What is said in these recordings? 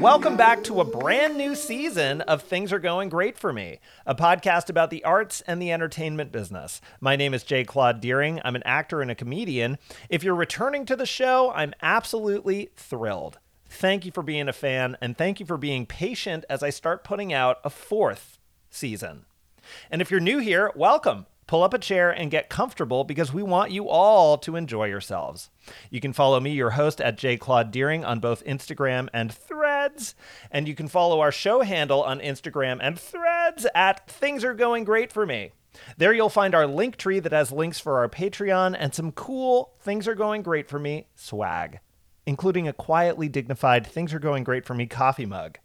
welcome back to a brand new season of Things Are Going Great for Me, a podcast about the arts and the entertainment business. My name is J. Claude Deering. I'm an actor and a comedian. If you're returning to the show, I'm absolutely thrilled. Thank you for being a fan, and thank you for being patient as I start putting out a fourth season. And if you're new here, welcome. Pull up a chair and get comfortable because we want you all to enjoy yourselves. You can follow me, your host, at J. Claude Deering on both Instagram and Threads. And you can follow our show handle on Instagram and Threads at Things Are Going Great for Me. There you'll find our link tree that has links for our Patreon and some cool Things Are Going Great for Me swag, including a quietly dignified Things Are Going Great for Me coffee mug.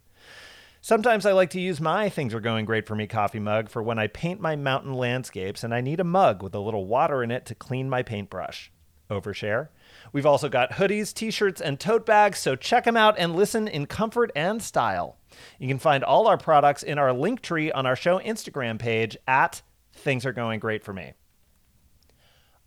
Sometimes I like to use my Things Are Going Great for Me coffee mug for when I paint my mountain landscapes and I need a mug with a little water in it to clean my paintbrush. Overshare. We've also got hoodies, t shirts, and tote bags, so check them out and listen in comfort and style. You can find all our products in our link tree on our show Instagram page at Things Are Going Great for Me.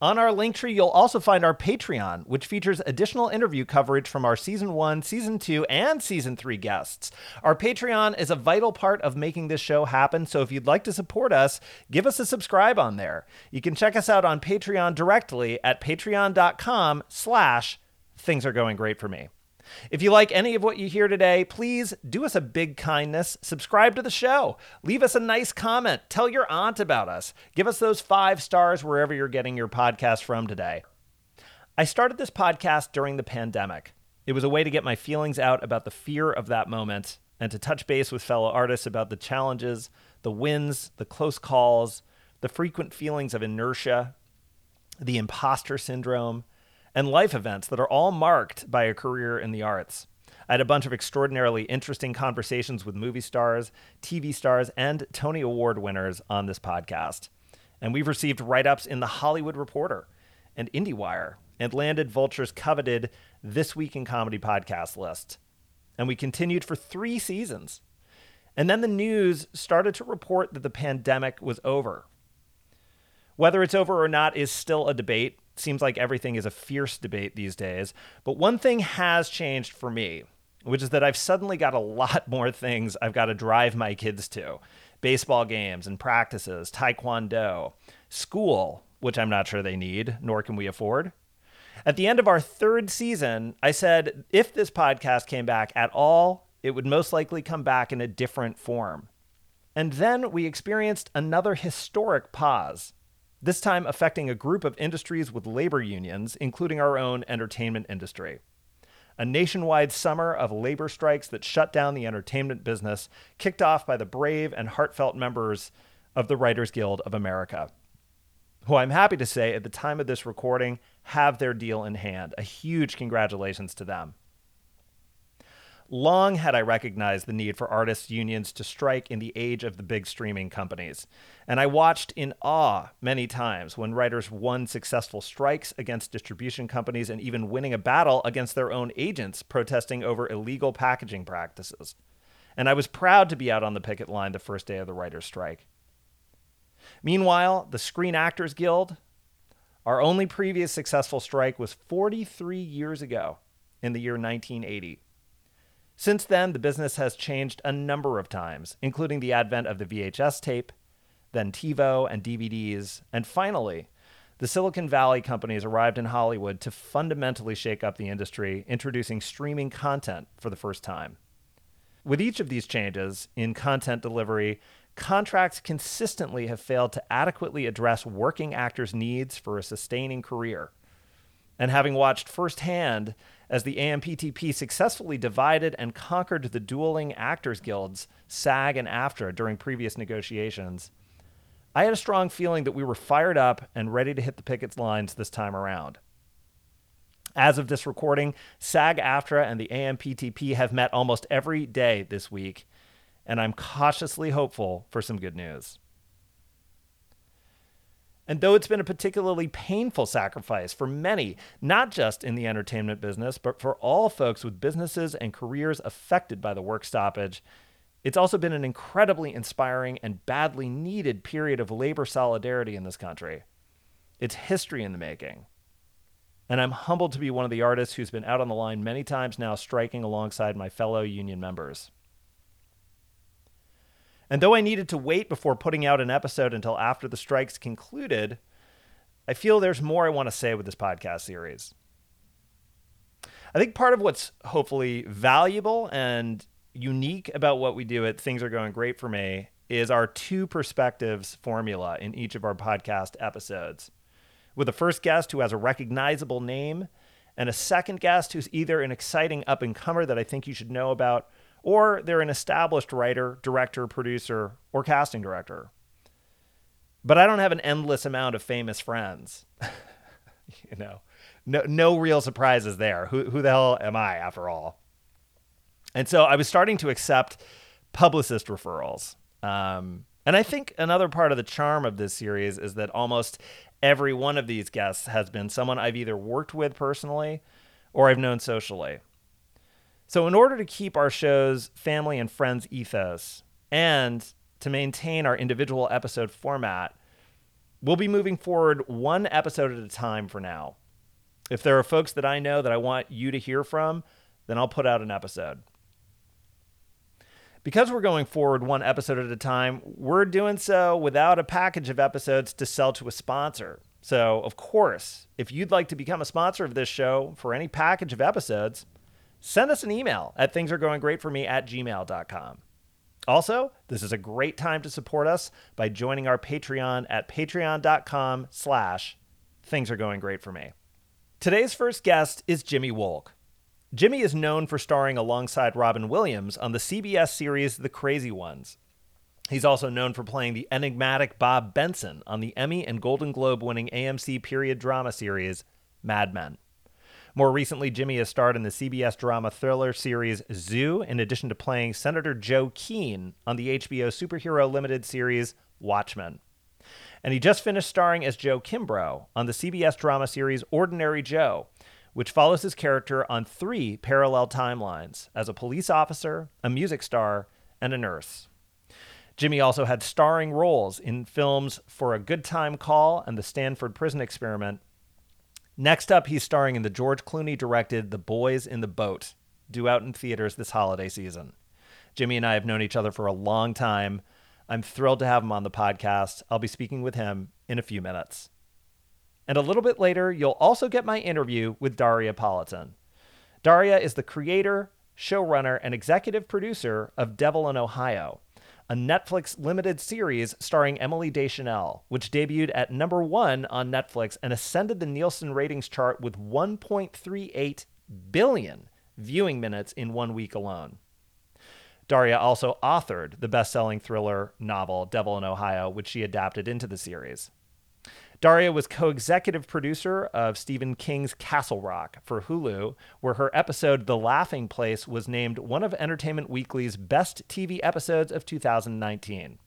On our link tree, you'll also find our Patreon, which features additional interview coverage from our season one, season two, and season three guests. Our Patreon is a vital part of making this show happen, so if you'd like to support us, give us a subscribe on there. You can check us out on Patreon directly at patreon.com slash things are going great for me. If you like any of what you hear today, please do us a big kindness. Subscribe to the show. Leave us a nice comment. Tell your aunt about us. Give us those five stars wherever you're getting your podcast from today. I started this podcast during the pandemic. It was a way to get my feelings out about the fear of that moment and to touch base with fellow artists about the challenges, the wins, the close calls, the frequent feelings of inertia, the imposter syndrome, and life events that are all marked by a career in the arts. I had a bunch of extraordinarily interesting conversations with movie stars, TV stars, and Tony Award winners on this podcast. And we've received write ups in The Hollywood Reporter and IndieWire and landed Vulture's coveted This Week in Comedy podcast list. And we continued for three seasons. And then the news started to report that the pandemic was over. Whether it's over or not is still a debate, seems like everything is a fierce debate these days. But one thing has changed for me, which is that I've suddenly got a lot more things I've got to drive my kids to baseball games and practices, taekwondo, school, which I'm not sure they need, nor can we afford. At the end of our third season, I said if this podcast came back at all, it would most likely come back in a different form. And then we experienced another historic pause this time affecting a group of industries with labor unions, including our own entertainment industry. A nationwide summer of labor strikes that shut down the entertainment business, kicked off by the brave and heartfelt members of the Writers Guild of America, who I'm happy to say at the time of this recording have their deal in hand. A huge congratulations to them. Long had I recognized the need for artists' unions to strike in the age of the big streaming companies. And I watched in awe many times when writers won successful strikes against distribution companies and even winning a battle against their own agents protesting over illegal packaging practices. And I was proud to be out on the picket line the first day of the writers' strike. Meanwhile, the Screen Actors Guild, our only previous successful strike was 43 years ago in the year 1980. Since then, the business has changed a number of times, including the advent of the VHS tape, then TiVo and DVDs, and finally, the Silicon Valley companies arrived in Hollywood to fundamentally shake up the industry, introducing streaming content for the first time. With each of these changes in content delivery, contracts consistently have failed to adequately address working actors' needs for a sustaining career. And having watched firsthand as the AMPTP successfully divided and conquered the dueling actors guilds, SAG and AFTRA, during previous negotiations, I had a strong feeling that we were fired up and ready to hit the pickets lines this time around. As of this recording, SAG AFTRA and the AMPTP have met almost every day this week, and I'm cautiously hopeful for some good news. And though it's been a particularly painful sacrifice for many, not just in the entertainment business, but for all folks with businesses and careers affected by the work stoppage, it's also been an incredibly inspiring and badly needed period of labor solidarity in this country. It's history in the making. and I'm humbled to be one of the artists who's been out on the line many times now, striking alongside my fellow union members. And though I needed to wait before putting out an episode until after the strikes concluded, I feel there's more I want to say with this podcast series. I think part of what's hopefully valuable and unique about what we do at Things Are Going Great for Me is our two perspectives formula in each of our podcast episodes. With a first guest who has a recognizable name, and a second guest who's either an exciting up and comer that I think you should know about, or they're an established writer, director, producer, or casting director. But I don't have an endless amount of famous friends. you know, no, no real surprises there. Who, who the hell am I after all? And so I was starting to accept publicist referrals. Um, and I think another part of the charm of this series is that almost every one of these guests has been someone I've either worked with personally or I've known socially. So, in order to keep our show's family and friends ethos and to maintain our individual episode format, we'll be moving forward one episode at a time for now. If there are folks that I know that I want you to hear from, then I'll put out an episode. Because we're going forward one episode at a time, we're doing so without a package of episodes to sell to a sponsor. So, of course, if you'd like to become a sponsor of this show for any package of episodes, send us an email at thingsaregoinggreatforme at gmail.com. Also, this is a great time to support us by joining our Patreon at patreon.com slash things are going great for me. Today's first guest is Jimmy Wolk. Jimmy is known for starring alongside Robin Williams on the CBS series The Crazy Ones. He's also known for playing the enigmatic Bob Benson on the Emmy and Golden Globe winning AMC period drama series Mad Men. More recently, Jimmy has starred in the CBS drama thriller series Zoo, in addition to playing Senator Joe Keene on the HBO superhero limited series Watchmen. And he just finished starring as Joe Kimbrough on the CBS drama series Ordinary Joe, which follows his character on three parallel timelines as a police officer, a music star, and a nurse. Jimmy also had starring roles in films For a Good Time Call and The Stanford Prison Experiment, Next up, he's starring in the George Clooney directed The Boys in the Boat, due out in theaters this holiday season. Jimmy and I have known each other for a long time. I'm thrilled to have him on the podcast. I'll be speaking with him in a few minutes. And a little bit later, you'll also get my interview with Daria Polatin. Daria is the creator, showrunner, and executive producer of Devil in Ohio, a Netflix limited series starring Emily Deschanel, which debuted at number one on Netflix and ascended the Nielsen ratings chart with 1.38 billion viewing minutes in one week alone. Daria also authored the best selling thriller novel Devil in Ohio, which she adapted into the series. Daria was co executive producer of Stephen King's Castle Rock for Hulu, where her episode The Laughing Place was named one of Entertainment Weekly's best TV episodes of 2019.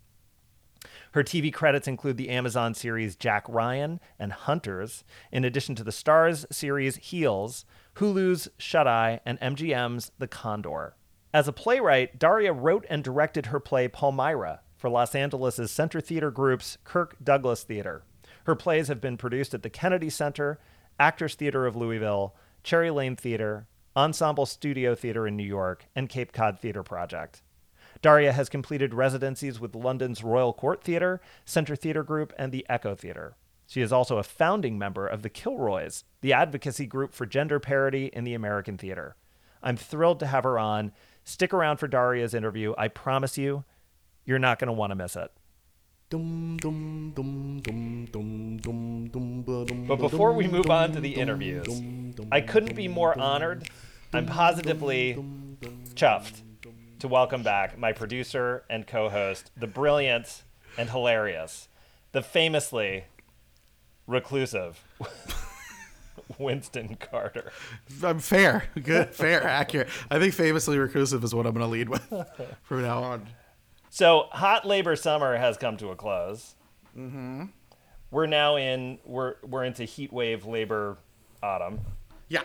Her TV credits include the Amazon series Jack Ryan and Hunters, in addition to the Starz series Heels, Hulu's Shut Eye, and MGM's The Condor. As a playwright, Daria wrote and directed her play Palmyra for Los Angeles' Center Theater Group's Kirk Douglas Theater. Her plays have been produced at the Kennedy Center, Actors Theater of Louisville, Cherry Lane Theater, Ensemble Studio Theater in New York, and Cape Cod Theater Project. Daria has completed residencies with London's Royal Court Theatre, Centre Theatre Group, and the Echo Theatre. She is also a founding member of the Kilroys, the advocacy group for gender parity in the American theater. I'm thrilled to have her on. Stick around for Daria's interview. I promise you, you're not going to want to miss it. But before we move on to the interviews, I couldn't be more honored. I'm positively chuffed to welcome back my producer and co host, the brilliant and hilarious, the famously reclusive Winston Carter. I'm fair, good, fair, accurate. I think famously reclusive is what I'm going to lead with from now on. So hot labor summer has come to a close. Mm-hmm. We're now in we're we're into heat wave labor autumn. Yeah,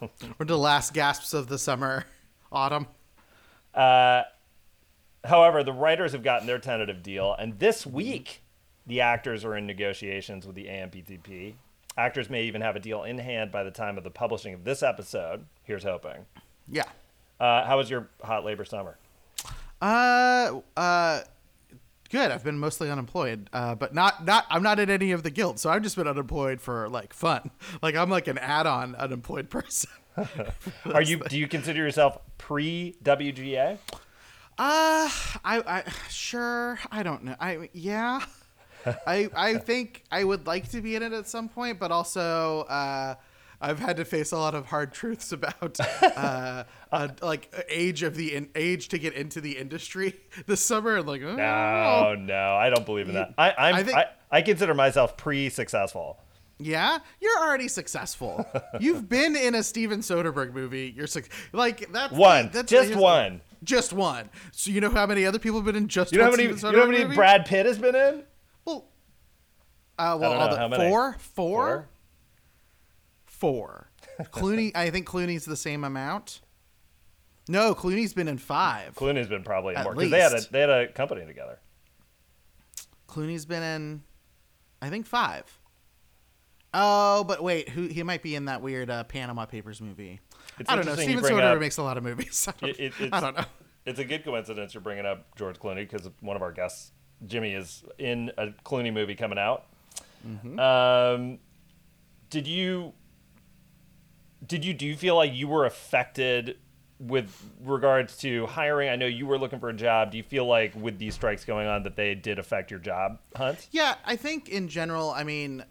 we're the last gasps of the summer, autumn. Uh, however, the writers have gotten their tentative deal, and this week the actors are in negotiations with the AMPTP. Actors may even have a deal in hand by the time of the publishing of this episode. Here's hoping. Yeah. Uh, how was your hot labor summer? Uh, uh, good. I've been mostly unemployed, uh, but not not. I'm not in any of the guilds, so I've just been unemployed for like fun. Like I'm like an add-on unemployed person. Are you? Do you consider yourself pre WGA? Uh, I, I sure. I don't know. I yeah. I I think I would like to be in it at some point, but also uh, I've had to face a lot of hard truths about uh, uh, like age of the in, age to get into the industry this summer. And like, oh, No, no, I don't believe in that. I I'm, I I, think- I, consider myself pre-successful. yeah, you're already successful. You've been in a Steven Soderbergh movie. You're suc like that's the- One, that's just here's- one. just one. So you know how many other people have been in just You know how one many? You know how many movie? Brad Pitt has been in? Well, uh, well, know, the- how many? four, four, four. Clooney, I think Clooney's the same amount. No, Clooney's been in five. Clooney's been probably in more because they had a they had a company together. Clooney's been in, I think five. Oh, but wait, who he might be in that weird uh, Panama Papers movie? It's I don't know. Steven Soderbergh makes a lot of movies. I don't, It- it- I don't know. It's a good coincidence you're bringing up George Clooney because one of our guests, Jimmy, is in a Clooney movie coming out. Mm-hmm. Um, did you did you do you feel like you were affected with regards to hiring? I know you were looking for a job. Do you feel like with these strikes going on that they did affect your job hunt? Yeah, I think in general, I mean,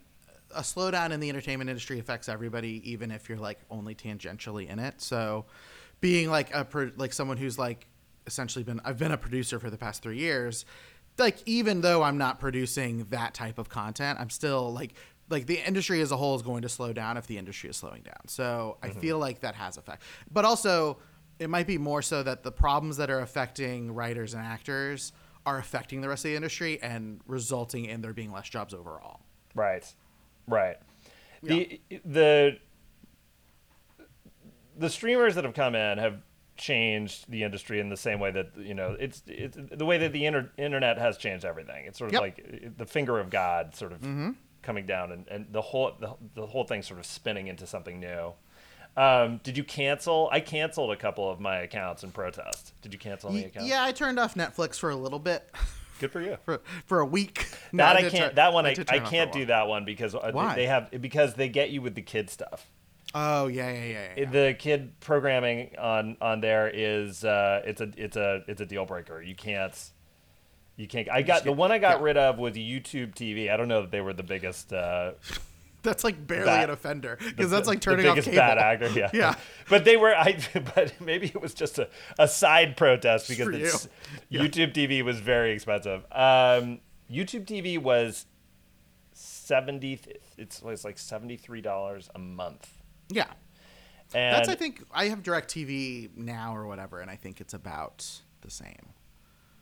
a slowdown in the entertainment industry affects everybody, even if you're like only tangentially in it. So, being like a like someone who's like essentially been I've been a producer for the past three years, like even though I'm not producing that type of content, I'm still like like the industry as a whole is going to slow down if the industry is slowing down. So I mm-hmm. feel like that has effect, but also it might be more so that the problems that are affecting writers and actors are affecting the rest of the industry and resulting in there being less jobs overall. Right, right. The the the streamers that have come in have changed the industry in the same way that you know it's it's the way that the inter- internet has changed everything. It's sort of Yep. like the finger of God, sort of mm-hmm. Coming down, and, and the whole the, the whole thing sort of spinning into something new. Um, did you cancel? I canceled a couple of my accounts in protest. Did you cancel any accounts? Yeah, I turned off Netflix for a little bit, Good for you. for for a week. No, that I can't. turn- that one I, I turn off for a can't do that one because uh, they- Why? they have because they get you with the kid stuff. Oh yeah, yeah, yeah. yeah. the kid programming on on there is uh, it's a it's a it's a deal breaker. You can't you can't. I got the one I got yeah. rid of was YouTube TV. I don't know that they were the biggest. Uh, That's like barely Bad- an offender because that's like the turning off cable. bad actor. Yeah, Yeah. But they were. I but maybe it was just a, a side protest because it's, you. YouTube TV was very expensive. Um, YouTube TV was seventy. It's, it's like seventy three dollars a month. Yeah, And that's I think I have DirecTV now or whatever, and I think it's about the same.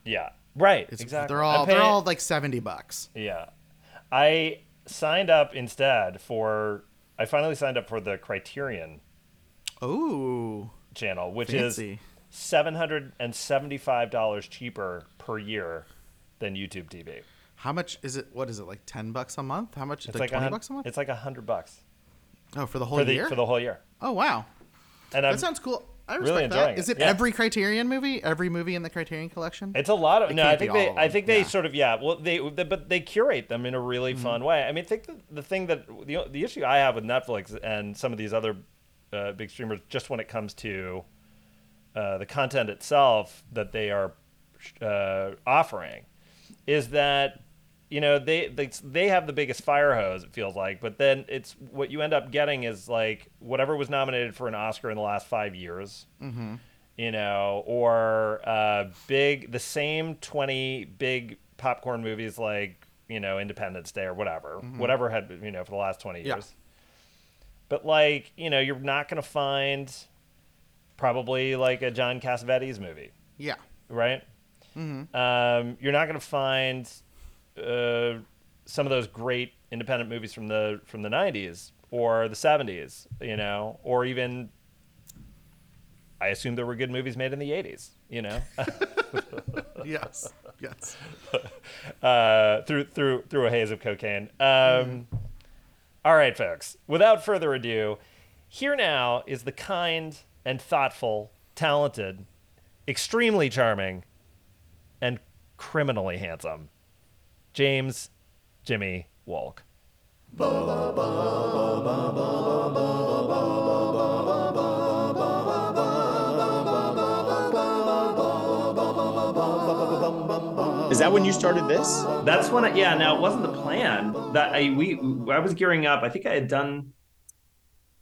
Yeah, right. It's, exactly. They're all they're all like seventy bucks. Yeah. I signed up instead for I finally signed up for the Criterion Oh, channel, which Fancy. is seven hundred and seventy five dollars cheaper per year than YouTube TV. how much is it? What is it like? Ten bucks a month? How much? It's like, like, twenty bucks a month? It's like a hundred bucks Oh, for the whole for the year. for the whole year. oh wow, And I'm, that sounds cool. I really respect enjoying that. Is it. it Yeah. every Criterion movie? Every movie in the Criterion collection? It's a lot of It no. I think they. I think they yeah. sort of yeah. Well, they but they curate them in a really Mm-hmm. fun way. I mean, I think the, the thing that the the issue I have with Netflix and some of these other uh, big streamers, just when it comes to uh, the content itself that they are uh, offering, is that you know they, they they have the biggest fire hose. It feels like, but then it's what you end up getting is like whatever was nominated for an Oscar in the last five years you know, or uh, big the same twenty big popcorn movies like you know Independence Day or whatever, whatever had you know for the last twenty Yeah. years. But like you know, you're not gonna find probably like a John Cassavetes movie, yeah. right? Um, you're not gonna find uh, some of those great independent movies from the from the '90s or the '70s, you know, or even I assume there were good movies made in the '80s, you know, yes. Yes. uh, through through through a haze of cocaine. Um, All right, folks. Without further ado, here now is the kind and thoughtful, talented, extremely charming, and criminally handsome James Jimmy Wolk. Is that when you started this? That's when I, yeah, now it wasn't the plan that I, we, I was gearing up. I think I had done,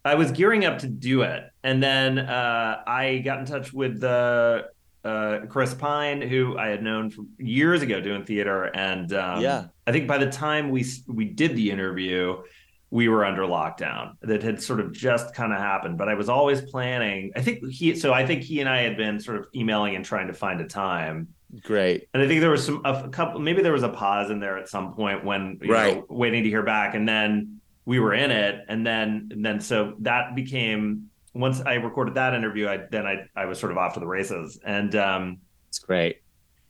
I was gearing up to do it. And then uh, I got in touch with uh, uh, Chris Pine, who I had known from years ago doing theater. And um, Yeah. I think by the time we, we did the interview, we were under lockdown that had sort of just kind of happened but i was always planning i think he so i think he and i had been sort of emailing and trying to find a time Great. and I think there was some a couple, maybe there was a pause in there at some point when you Right. know, waiting to hear back, and then we were in it, and then and then so that became once I recorded that interview, I then I I was sort of off to the races, and um It's great.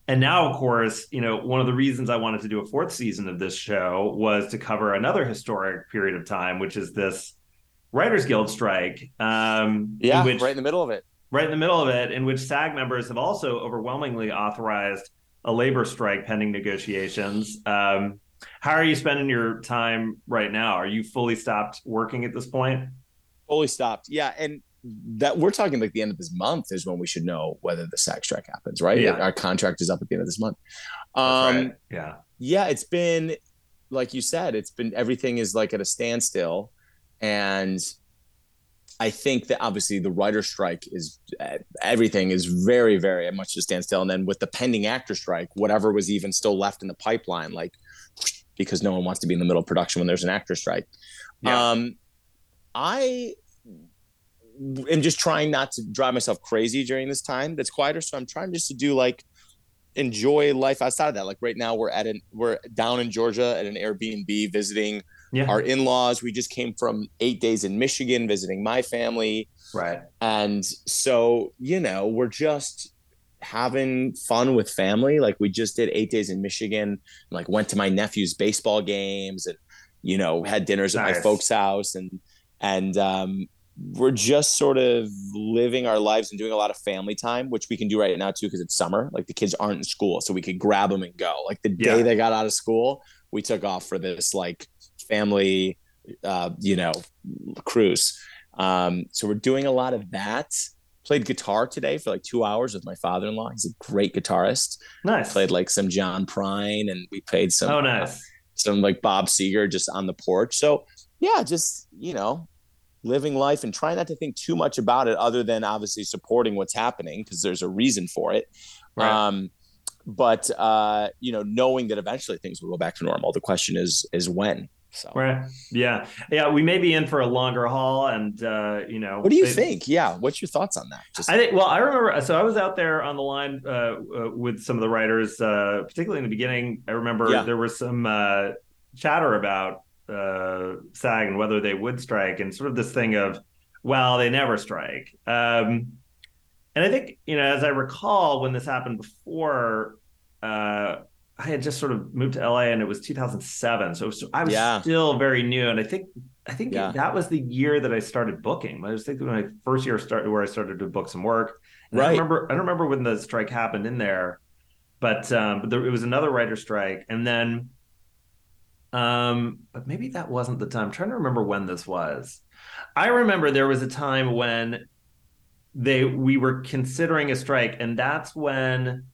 and now of course you know one of the reasons I wanted to do a fourth season of this show was to cover another historic period of time, which is this Writers Guild strike, um, in Yeah, which right in the middle of it. right in the middle of it, in which SAG members have also overwhelmingly authorized a labor strike pending negotiations. Um, how are you spending your time right now? Are you fully stopped working at this point? Fully stopped. Yeah, and that we're talking like the end of this month is when we should know whether the SAG strike happens, right? Yeah. Our contract is up at the end of this month. Um, right. Yeah. yeah, it's been like you said, it's been everything is like at a standstill, and I think that obviously the writer strike is uh, everything is very very much a standstill, and then with the pending actor strike, whatever was even still left in the pipeline, like because no one wants to be in the middle of production when there's an actor strike. Yeah. Um, I am just trying not to drive myself crazy during this time that's quieter, so I'm trying just to do like enjoy life outside of that. Like right now, we're at an we're down in Georgia at an Airbnb visiting Yeah. our in-laws. We just came from eight days in Michigan visiting my family, right. and so you know we're just having fun with family. Like we just did eight days in Michigan. Like went to my nephew's baseball games and you know had dinners at my folks' house and and um, we're just sort of living our lives and doing a lot of family time, which we can do right now too because it's summer. Like the kids aren't in school, so we could grab them and go. Like the day Yeah. they got out of school, we took off for this like family, uh, you know, cruise. Um, so we're doing a lot of that. Played guitar today for like two hours with my father-in-law. He's a great guitarist. Nice. Played like some John Prine, and we played some oh, uh, nice. some like Bob Seger just on the porch. So yeah, just you know, living life and trying not to think too much about it, other than obviously supporting what's happening because there's a reason for it. Right. Um, but uh, you know, knowing that eventually things will go back to normal. The question is is when. So Right. Yeah. Yeah. We may be in for a longer haul, and uh, you know. what do you think? Yeah, what's your thoughts on that? Just I think. Well, I remember. So I was out there on the line uh, uh, with some of the writers, uh, particularly in the beginning. I remember Yeah. there was some uh, chatter about uh, SAG and whether they would strike, and sort of this thing of, well, they never strike. Um, and I think you know, as I recall, when this happened before, uh, I had just sort of moved to LA, and it was 2007. So was, I was Yeah. still very new, and I think. I think Yeah. that was the year that I started booking. I was thinking my first year started, where I started to book some work. And I Right. don't remember. I don't remember when the strike happened in there, but um, but there, it was another writer strike, and then, um, but maybe that wasn't the time. I'm trying to remember when this was. I remember there was a time when they we were considering a strike, and that's when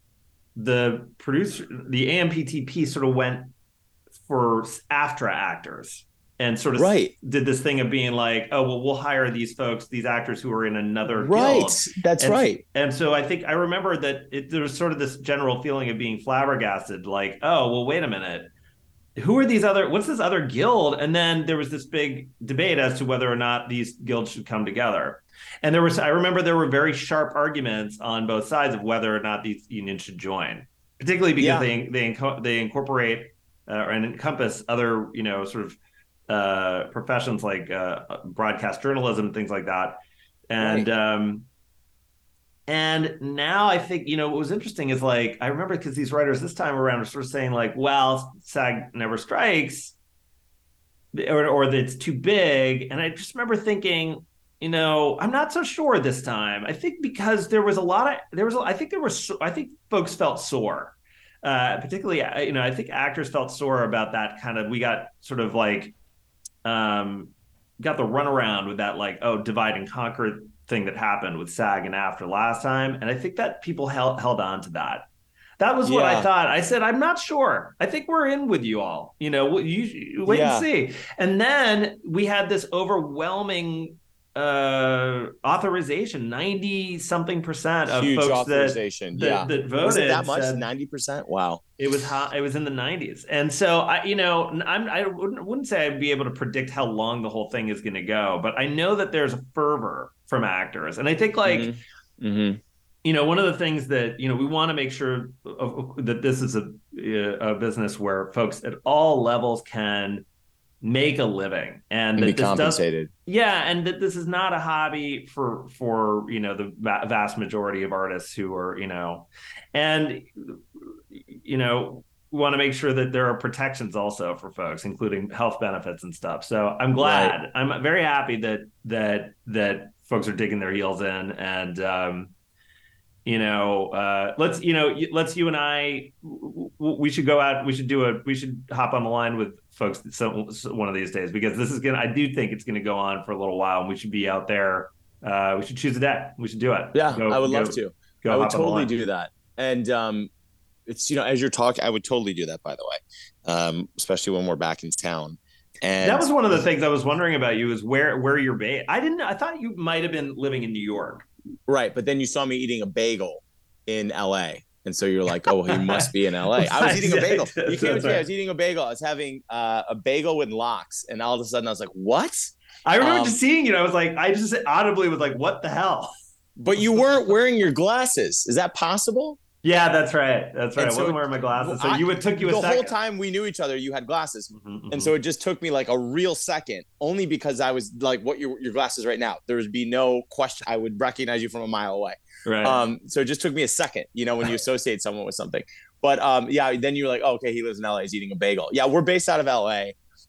the producer, the AMPTP, sort of went for AFTRA actors and sort of right, did this thing of being like, oh well, we'll hire these folks, these actors who are in another right. guild. That's And- right. And so I think I remember that it, there was sort of this general feeling of being flabbergasted, like, oh, well, wait a minute. Who are these other, what's this other guild? And then there was this big debate as to whether or not these guilds should come together. And there was, I remember there were very sharp arguments on both sides of whether or not these unions should join, particularly because Yeah. they, they, inco- they incorporate uh, and encompass other, you know, sort of uh, professions like uh, broadcast journalism, things like that. And, um, and now I think, you know, what was interesting is like, I remember because these writers this time around are sort of saying, like, well, SAG never strikes. or, or that it's too big. And I just remember thinking, you know, I'm not so sure this time. I think because there was a lot of there was, I think there was, I think folks felt sore. Uh, particularly, uh, you know, I think actors felt sore about that kind of. We got sort of like, um, got the runaround with that like, oh, divide and conquer thing that happened with SAG and AFTRA last time, and I think that people held held on to that. That was what yeah. I thought. I said, I'm not sure. I think we're in with you all. You know, you, you wait yeah. and see. And then we had this overwhelming uh, authorization 90 something percent of Huge folks authorization. That, yeah. that, that voted was it that much 90 percent wow it was hot it was in the 90s and so i you know i'm i wouldn't, wouldn't say i'd be able to predict how long the whole thing is going to go but i know that there's a fervor from actors and i think like mm-hmm. Mm-hmm. you know one of the things that you know we want to make sure of, that this is a, a business where folks at all levels can make a living and, and be compensated. Does, yeah, and that this is not a hobby for for you know the vast majority of artists who are you know, and you know want to make sure that there are protections also for folks, including health benefits and stuff. So I'm glad. Right. I'm very happy that that that folks are digging their heels in and. um you know uh, let's you know let's you and i we should go out we should do a we should hop on the line with folks so, so one of these days because this is gonna i do think it's gonna go on for a little while and we should be out there uh, we should choose a day we should do it yeah go, i would go, love to go. i would totally do that and um it's you know as you're talking i would totally do that by the way um especially when we're back in town and that was one of the things I was wondering about you is where where you're based. I didn't. I thought you might have been living in New York. Right, but then you saw me eating a bagel in L.A. And so you're like, oh, he must be in LA. I was eating a bagel. You can't say I was eating a bagel. I was having uh, a bagel with lox, and all of a sudden I was like, what? I remember um, just seeing you. I was like, I just audibly was like, what the hell? But you weren't wearing your glasses. Is that possible? Yeah, that's right. That's right. And I wasn't wearing my glasses. So you it took you the second. whole time we knew each other, you had glasses, mm-hmm, mm-hmm. and so it just took me like a real second, only because I was like, "What your your glasses right now?" There would be no question. I would recognize you from a mile away. Right. Um. So it just took me a second, you know, when you associate someone with something. But um, yeah. Then you're like, oh, okay, he lives in LA. He's eating a bagel. Yeah, we're based out of LA.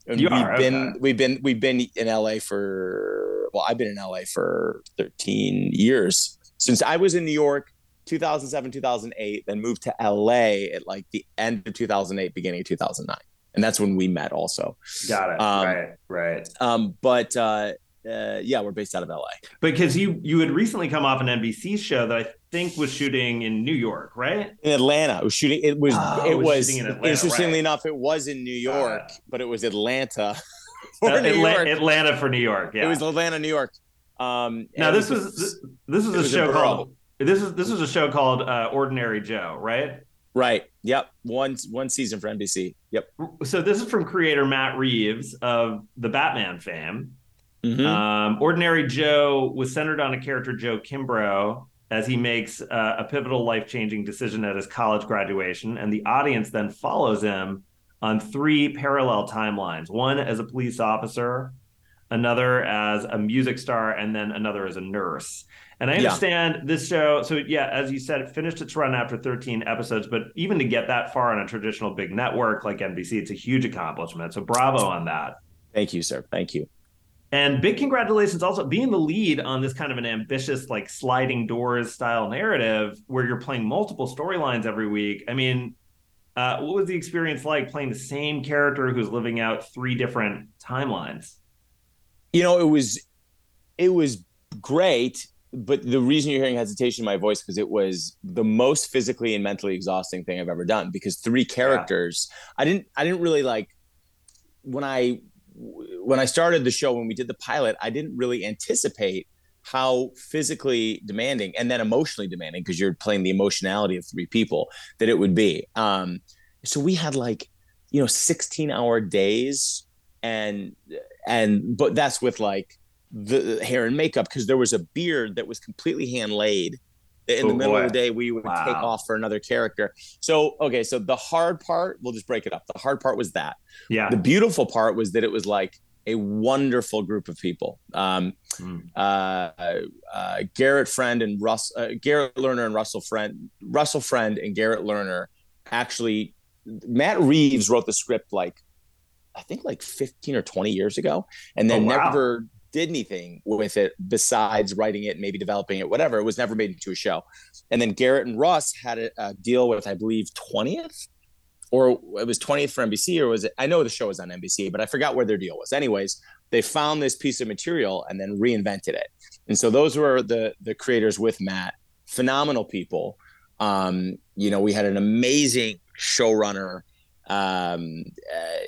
And you we've are, been okay. we've been we've been in LA for well, I've been in LA for 13 years since I was in New York 2007, 2008, then moved to LA at like the end of 2008, beginning of 2009. And that's when we met also. Got it. Um, right. Right. Um, but, uh, uh, yeah, we're based out of LA. Because you you had recently come off an NBC show that I think was shooting in New York, right? In Atlanta, it was shooting. It was. Oh, it, was. was Atlanta, interestingly right. enough, it was in New York, uh, but it was Atlanta. For uh, New Atla- York. Atlanta for New York. Yeah, it was Atlanta, New York. Um, now this was, was this, was is a show called this is this is a show called uh, Ordinary Joe, right? Right. Yep. One one season for NBC. Yep. So this is from creator Matt Reeves of the Batman fame. Mm-hmm. Um, Ordinary Joe was centered on a character Joe Kimbrough as he makes uh, a pivotal life changing decision at his college graduation, and the audience then follows him on three parallel timelines: one as a police officer, another as a music star, and then another as a nurse. And I understand yeah. this show. So yeah, as you said, it finished its run after 13 episodes, but even to get that far on a traditional big network like NBC, it's a huge accomplishment. So bravo on that. Thank you, sir. Thank you. And big congratulations also being the lead on this kind of an ambitious, like sliding doors style narrative where you're playing multiple storylines every week. I mean, uh, what was the experience like playing the same character who's living out three different timelines? You know, it was it was great but the reason you're hearing hesitation in my voice because it was the most physically and mentally exhausting thing I've ever done because three characters yeah. I didn't I didn't really like when I when I started the show when we did the pilot I didn't really anticipate how physically demanding and then emotionally demanding because you're playing the emotionality of three people that it would be um so we had like you know 16 hour days and and but that's with like the hair and makeup because there was a beard that was completely hand laid. In oh, the middle boy. of the day, we would wow. take off for another character. So, okay, so the hard part, we'll just break it up. The hard part was that. Yeah. The beautiful part was that it was like a wonderful group of people. Um, mm. uh, uh, Garrett Friend and Russ, uh, Garrett Lerner and Russell Friend, Russell Friend and Garrett Lerner actually, Matt Reeves wrote the script like I think like 15 or 20 years ago, and then Oh, wow. never did anything with it besides writing it, maybe developing it, whatever. It was never made into a show. And then Garrett and Russ had a, a deal with, I believe, 20th or it was 20th for NBC, or was it? I know the show was on NBC, but I forgot where their deal was. Anyways, they found this piece of material and then reinvented it. And so those were the the creators with Matt, phenomenal people. Um, you know, we had an amazing showrunner. Um, uh,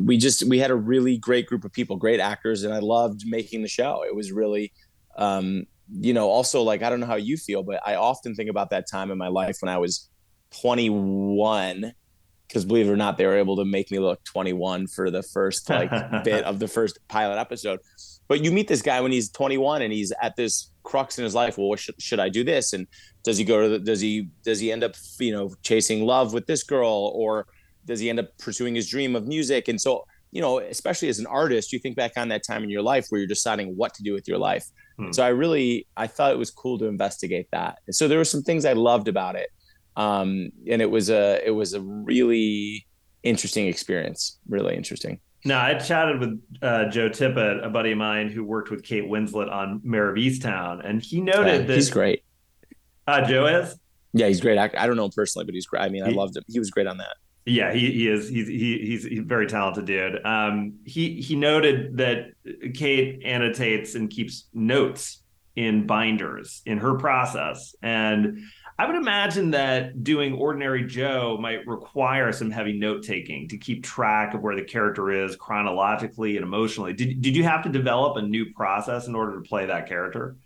we just we had a really great group of people, great actors, and I loved making the show. It was really, um, you know, also like I don't know how you feel, but I often think about that time in my life when I was 21 because believe it or not, they were able to make me look 21 for the first like bit of the first pilot episode. But you meet this guy when he's 21 and he's at this crux in his life. Well, what should, should I do this? And does he go to the, does he does he end up you know chasing love with this girl or does he end up pursuing his dream of music? And so you know, especially as an artist, you think back on that time in your life where you're deciding what to do with your life. Hmm. So I really I thought it was cool to investigate that. And so there were some things I loved about it um, and it was a it was a really interesting experience really interesting Now, I chatted with uh, Joe Tippett, a buddy of mine who worked with Kate Winslet on Mare of Easttown, and he noted Uh, that he's great Uh, Joe is. yeah he's great actor i don't know him personally but he's great i mean i He- loved him he was great on that Yeah, he, he is. He's he, he's very talented dude. Um, he he noted that Kate annotates and keeps notes in binders in her process, and I would imagine that doing Ordinary Joe might require some heavy note taking to keep track of where the character is chronologically and emotionally. Did did you have to develop a new process in order to play that character?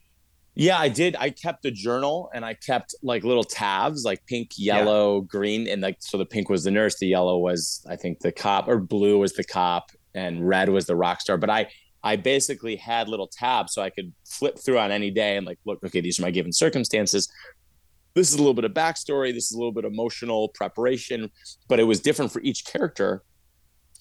Yeah i did. I kept a journal and i kept like little tabs like pink yellow green and like so the pink was the nurse the yellow was i think the cop or blue was the cop and red was the rock star. But i i basically had little tabs so i could flip through on any day and like look okay these are my given circumstances. This is a little bit of backstory. This is a little bit emotional preparation but it was different for each character.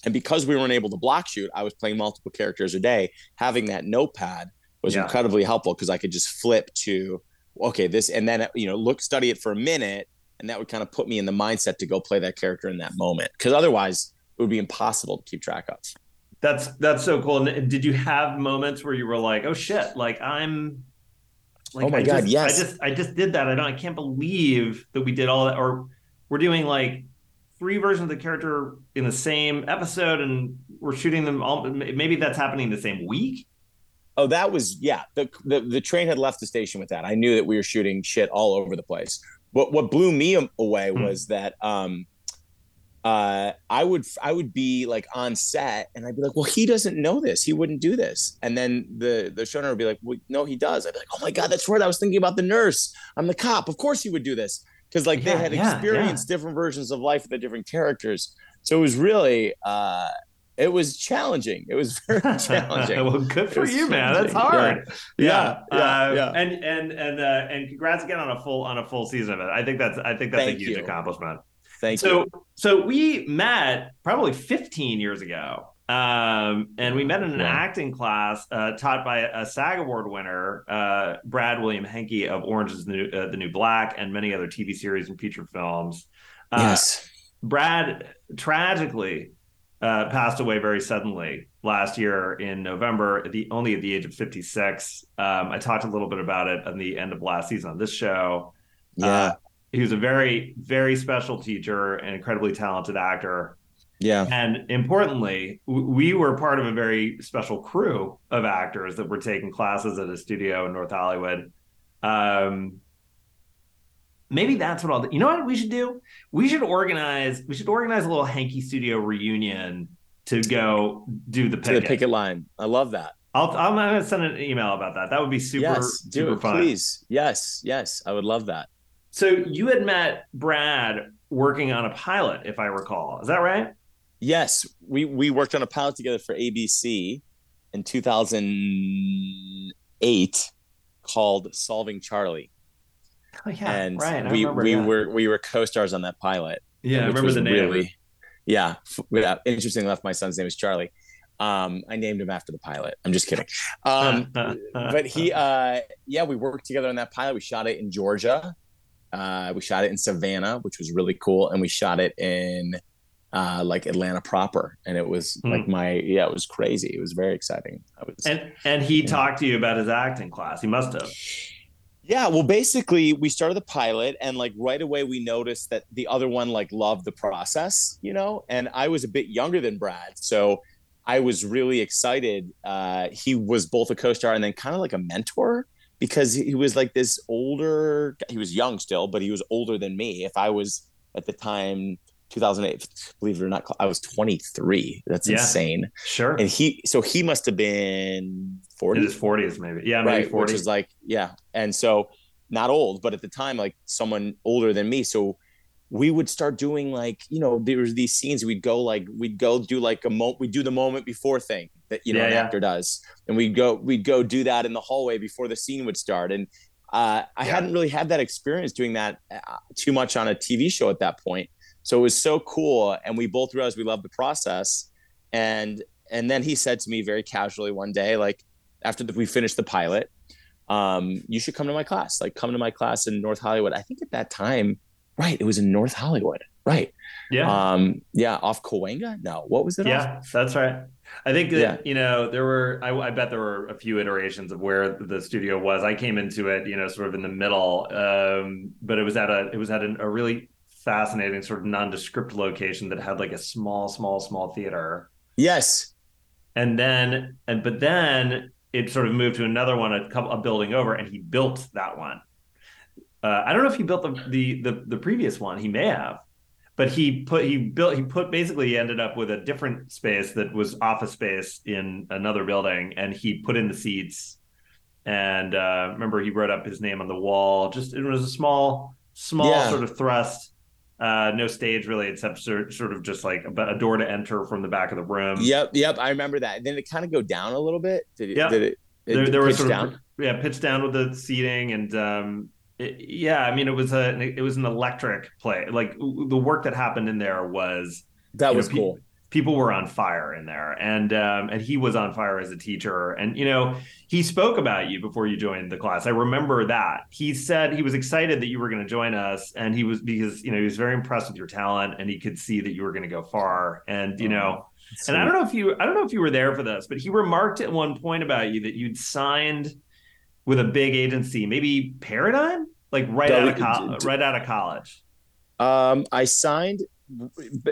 And because we weren't able to block shoot i was playing multiple characters a day having that notepad was Yeah. incredibly helpful because i could just flip to okay this and then you know look study it for a minute and that would kind of put me in the mindset to go play that character in that moment because otherwise it would be impossible to keep track of That's that's so cool. And did you have moments where you were like, "Oh shit!" Like I'm. Like, Oh my I God, just, yes. I just I just did that. I don't. I can't believe that we did all that. Or we're doing like three versions of the character in the same episode, and we're shooting them all. Maybe that's happening the same week. Oh, that was yeah. The, the the train had left the station with that. I knew that we were shooting shit all over the place. What what blew me away Hmm. was that um uh I would I would be like on set and I'd be like, well, he doesn't know this. He wouldn't do this. And then the the showrunner would be like, well, no, he does. I'd be like, oh my god, that's right. I was thinking about the nurse. I'm the cop. Of course he would do this because like Yeah, they had yeah, experienced different versions of life with the different characters. So it was really uh it was challenging. It was very challenging. well, good for you, man. That's hard. Yeah, yeah, Uh, yeah. And and and uh, and congrats again on a full on a full season of it. I think that's I think that's Thank a huge you. accomplishment. Thank so you. so so we met probably 15 years ago um, and we met in an Wow. acting class uh, taught by a SAG award winner uh, brad william henke of orange is the new, uh, the new black and many other tv series and feature films uh, yes. brad tragically uh, passed away very suddenly last year in november at the only at the age of 56 um, i talked a little bit about it on the end of last season on this show. Yeah. uh, he was a very very special teacher and incredibly talented actor. Yeah. and importantly w- we were part of a very special crew of actors that were taking classes at a studio in north hollywood. Um maybe that's what i'll do you know what we should do we should organize we should organize a little Henke studio reunion to go do the picket. the picket line. I love that. I'll, I'm gonna send an email about that. That would be super yes. Do super it, fun. please. Yes. Yes. I would love that. So you had met Brad working on a pilot, if I recall. Is that right? Yes. We we worked on a pilot together for ABC in 2008 called Solving Charlie. Oh yeah, and right. We remember, we yeah. were we were co-stars on that pilot. Yeah, I remember the name. Really, yeah, yeah. Interesting enough, my son's name is Charlie. Um, I named him after the pilot. I'm just kidding. Um, but he, uh, yeah, we worked together on that pilot. We shot it in Georgia. Uh, we shot it in Savannah, which was really cool, and we shot it in uh, like Atlanta proper, and it was Hmm. like my yeah, it was crazy. It was very exciting. I was And and he Yeah. talked to you about his acting class. He must have. Yeah, well, basically, we started the pilot, and like right away, we noticed that the other one like loved the process, you know. And I was a bit younger than Brad, so I was really excited. Uh, he was both a co-star and then kind of like a mentor because he was like this older. He was young still, but he was older than me. If I was at the time 2008, believe it or not, I was 23. That's Yeah. insane. Sure. And he, so he must have been 40 In his forties, maybe. Yeah, maybe right forty. which is like yeah and so not old but at the time like someone older than me so we would start doing like you know there was these scenes we'd go like we'd go do like a mo we'd do the moment before thing that you know Yeah, an yeah. actor does and we'd go we'd go do that in the hallway before the scene would start and uh, I Yeah. hadn't really had that experience doing that uh, too much on a TV show at that point so it was so cool and we both realized we loved the process and and then he said to me very casually one day like after the, we finished the pilot um, you should come to my class like come to my class in north hollywood i think at that time right it was in north hollywood right yeah. um yeah off Cahuenga? no what was it off? Yeah, that's right. I think that Yeah. you know there were. I, I bet there were a few iterations of where the studio was. I came into it, you know, sort of in the middle, um, but it was at a it was at an, a really fascinating sort of nondescript location that had like a small, small, small theater, yes and then and but then it sort of moved to another one, a couple a building over, and he built that one. Uh, I don't know if he built the, the the the previous one. He may have, but he put he built he put basically he ended up with a different space that was office space in another building, and he put in the seats. And uh, remember, he wrote up his name on the wall. Just it was a small, small Yeah. sort of thrust. Uh, no stage really, except sort sort of just like a, door to enter from the back of the room. yep yep i remember that. Then it kind of go down a little bit? Did it Yeah. did it, it there, there was sort down? of yeah pitched down with the seating and um it- yeah i mean it was a it was an electric play. Like the work that happened in there was that know, was pe- cool people were on fire in there. And um and he was on fire as a teacher. And you know he spoke about you before you joined the class. I remember that. He said he was excited that you were going to join us. And he was because you know he was very impressed with your talent and he could see that you were going to go far. And you Oh, know and I don't know if you I don't know if you were there for this, but he remarked at one point about you that you'd signed with a big agency, maybe Paradigm, like right out of W- co- d- right out of college. Um, I signed.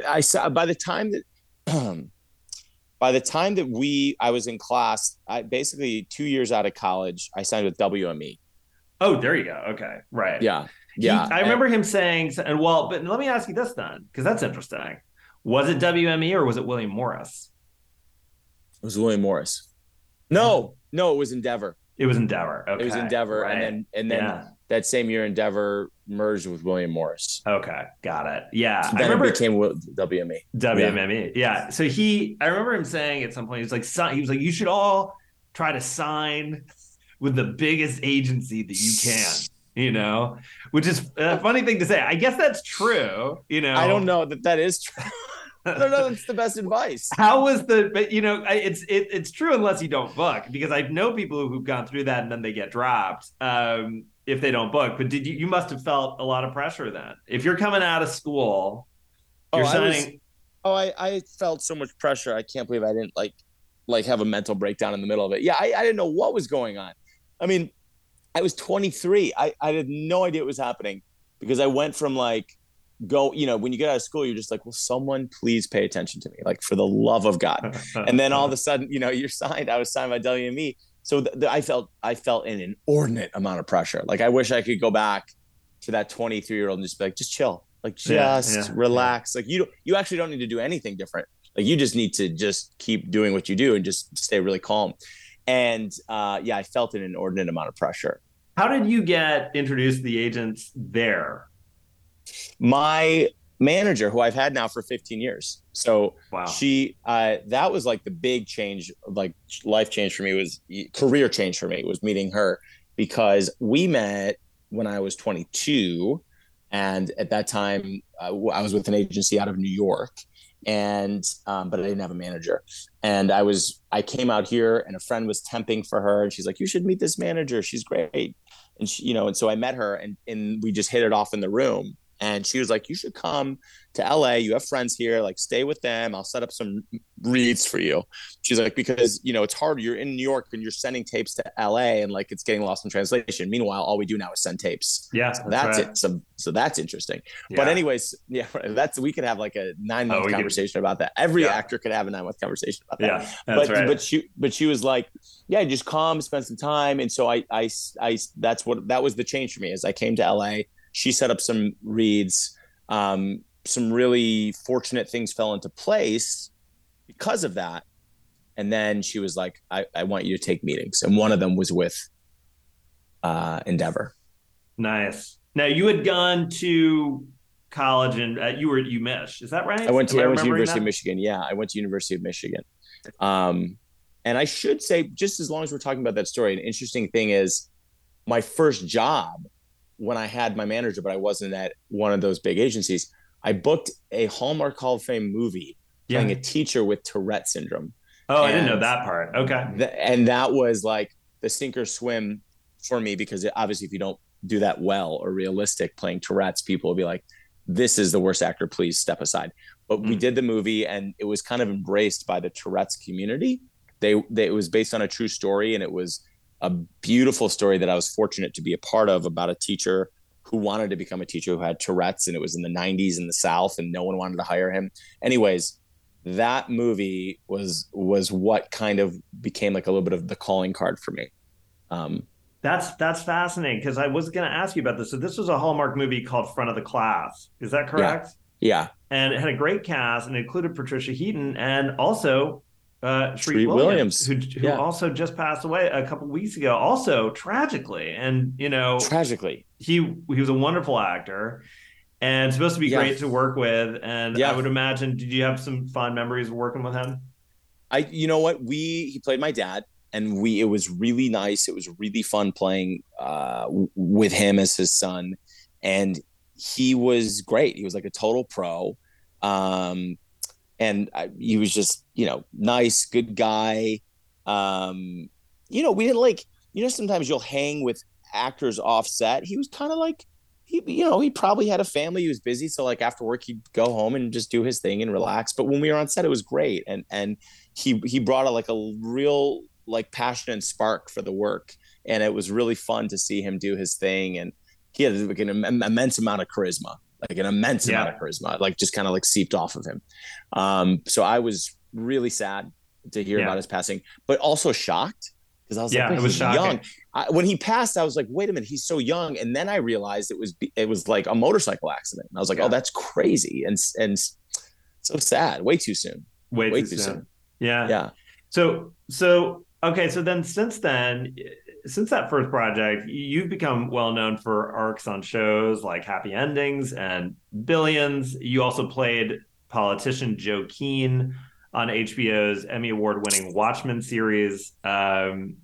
I saw by the time that, by the time that we, I was in class. I basically two years out of college. I signed with WME. Oh, there you go. Okay, right. Yeah, He- yeah. I remember him saying, and well, but let me ask you this then, because that's interesting. Was it WME or was it William Morris? It was William Morris. No, no, it was Endeavor. It was Endeavor. Okay, It was Endeavor, right. and then and then yeah. That same year, Endeavor merged with William Morris. Okay, got it. Yeah, So I remember it became Wi- WME. WMME. Yeah. So he, I remember him saying at some point, he was like, he was like, you should all try to sign with the biggest agency that you can, you know, which is a funny thing to say. I guess that's true, you know. I don't know that that is true. I don't know. That's the best advice. How was the, but you know, it's it, it's true unless you don't book because I know people who've gone through that and then they get dropped um, if they don't book. But did you, you must have felt a lot of pressure then. If you're coming out of school, oh, you're Oh, I was- Oh, I, I felt so much pressure. I can't believe I didn't like like have a mental breakdown in the middle of it. Yeah, I, I didn't know what was going on. I mean, I was 23. I, I had no idea what was happening because I went from like go, you know, when you get out of school, you're just like, will someone please pay attention to me? Like for the love of God. And then all of a sudden, you know, you're signed. I was signed by WME. So th- th- I felt I felt an inordinate amount of pressure. Like I wish I could go back to that 23 year old and just be like, just chill, like just yeah, relax. Like you don't, you actually don't need to do anything different. Like you just need to just keep doing what you do and just stay really calm. And uh, yeah, I felt an inordinate amount of pressure. How did you get introduced to the agents there? My manager, who I've had now for 15 years, so Wow. she uh, that was like the big change, like life change for me was career change for me was meeting her because we met when I was 22, and at that time uh, I was with an agency out of New York, and um, but I didn't have a manager, and I was I came out here and a friend was temping for her, and she's like, you should meet this manager, she's great, and she, you know, and so I met her and and we just hit it off in the room and she was like, "You should come to LA. You have friends here. Like, stay with them. I'll set up some reads for you." She's like, "Because you know it's hard. You're in New York and you're sending tapes to LA, and like it's getting lost in translation. Meanwhile, all we do now is send tapes. Yeah, so that's, right. it. So so that's interesting. Yeah. But anyways, yeah, that's we could have like a nine month oh, conversation could, about that. Every yeah. actor could have a nine month conversation about that. Yeah, that's but right. but she but she was like, yeah, just come, spend some time, and so I I I that's what that was the change for me as I came to LA. She set up some reads um, some really fortunate things fell into place because of that. And then she was like, I, I want you to take meetings. And one of them was with uh, Endeavor. Nice. Now you had gone to college and uh, you were at UMich. Is that right? I went to, I, I went to University that? of Michigan. Yeah, I went to University of Michigan. Um, and I should say, just as long as we're talking about that story, an interesting thing is my first job when I had my manager, but I wasn't at one of those big agencies, I booked a Hallmark Hall of Fame movie playing a teacher with Tourette syndrome. Oh, and I didn't know that part. Okay. The, and that was like the sink or swim for me because it, obviously, if you don't do that well or realistic playing Tourette's, people will be like, this is the worst actor, please step aside. But mm. we did the movie and it was kind of embraced by the Tourette's community. They, they, it was based on a true story and it was a beautiful story that I was fortunate to be a part of about a teacher who wanted to become a teacher who had Tourette's and it was in the 90s in the South and no one wanted to hire him. Anyways, that movie was was what kind of became like a little bit of the calling card for me. Um, that's that's fascinating because I was going to ask you about this. So this was a Hallmark movie called Front of the Class. Is that correct? Yeah. yeah. And it had a great cast and it included Patricia Heaton and also uh, Treat, Williams, Williams, who, who yeah. also just passed away a couple weeks ago, also tragically. And you know, tragically, he he was a wonderful actor and supposed to be great to work with. And yeah. I would imagine, did you have some fond memories working with him? I, you know what, we he played my dad, and we it was really nice. It was really fun playing uh, with him as his son, and he was great. He was like a total pro. Um, and I, he was just you know nice, good guy. Um, you know, we didn't like you know sometimes you'll hang with actors offset. He was kind of like he you know he probably had a family. He was busy, so like after work he'd go home and just do his thing and relax. But when we were on set, it was great, and and he he brought a like a real like passion and spark for the work, and it was really fun to see him do his thing and he had like an immense amount of charisma like an immense yeah. amount of charisma, like just kind of like seeped off of him. Um, so I was really sad to hear yeah. about his passing, but also shocked because I was yeah, like, it was shocking. young. I, when he passed, I was like, wait a minute, he's so young. And then I realized it was it was like a motorcycle accident. And I was like, oh, yeah. oh, that's crazy and and so sad. Way too soon. Way, Way too, too soon. soon. Yeah. Yeah. So so okay. So then since then, since that first project, you've become well known for arcs on shows like Happy Endings and Billions. You also played politician Joe Keene on HBO's Emmy Award winning Watchmen series. Um,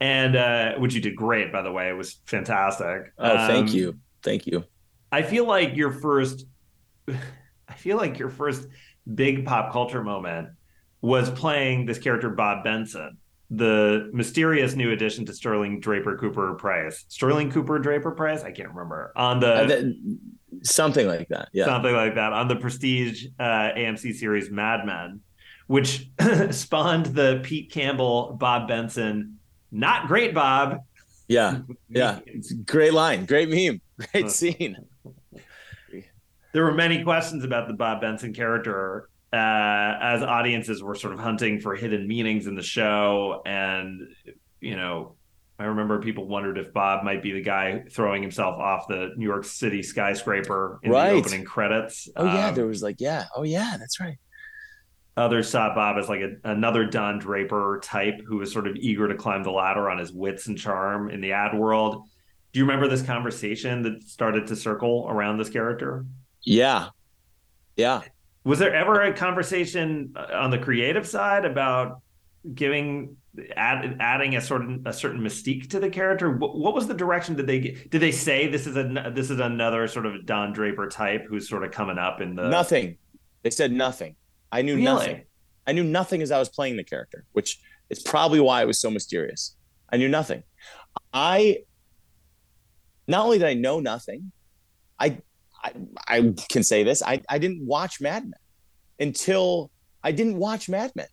and uh, which you did great, by the way. It was fantastic. Oh, um, thank you. Thank you. I feel like your first, I feel like your first big pop culture moment was playing this character, Bob Benson the mysterious new addition to Sterling Draper Cooper Price. Sterling Cooper Draper Price? I can't remember. On the uh, that, something like that. Yeah. Something like that. On the prestige uh, AMC series Mad Men, which spawned the Pete Campbell, Bob Benson, not great Bob. Yeah. Yeah. Great line. Great meme. Great scene. There were many questions about the Bob Benson character uh, as audiences were sort of hunting for hidden meanings in the show. And, you know, I remember people wondered if Bob might be the guy throwing himself off the New York City skyscraper in right. the opening credits. Oh, yeah. Um, there was like, yeah. Oh, yeah. That's right. Others saw Bob as like a, another Don Draper type who was sort of eager to climb the ladder on his wits and charm in the ad world. Do you remember this conversation that started to circle around this character? Yeah. Yeah. Was there ever a conversation uh, on the creative side about giving add, adding a sort of a certain mystique to the character? What, what, was the direction did they did they say this is a this is another sort of Don Draper type who's sort of coming up in the nothing? They said nothing. I knew really? nothing. I knew nothing as I was playing the character, which is probably why it was so mysterious. I knew nothing. I not only did I know nothing, I I, I can say this. I, I didn't watch Mad Men until I didn't watch Mad Men.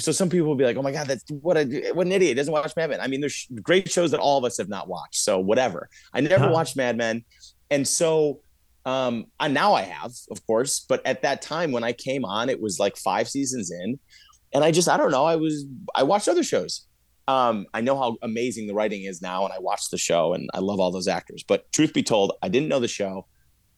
So some people will be like, "Oh my god, that's what a what an idiot doesn't watch Mad Men." I mean, there's great shows that all of us have not watched. So whatever. I never huh. watched Mad Men, and so um, and now I have, of course. But at that time when I came on, it was like five seasons in, and I just I don't know. I was I watched other shows. Um, I know how amazing the writing is now, and I watched the show, and I love all those actors. But truth be told, I didn't know the show,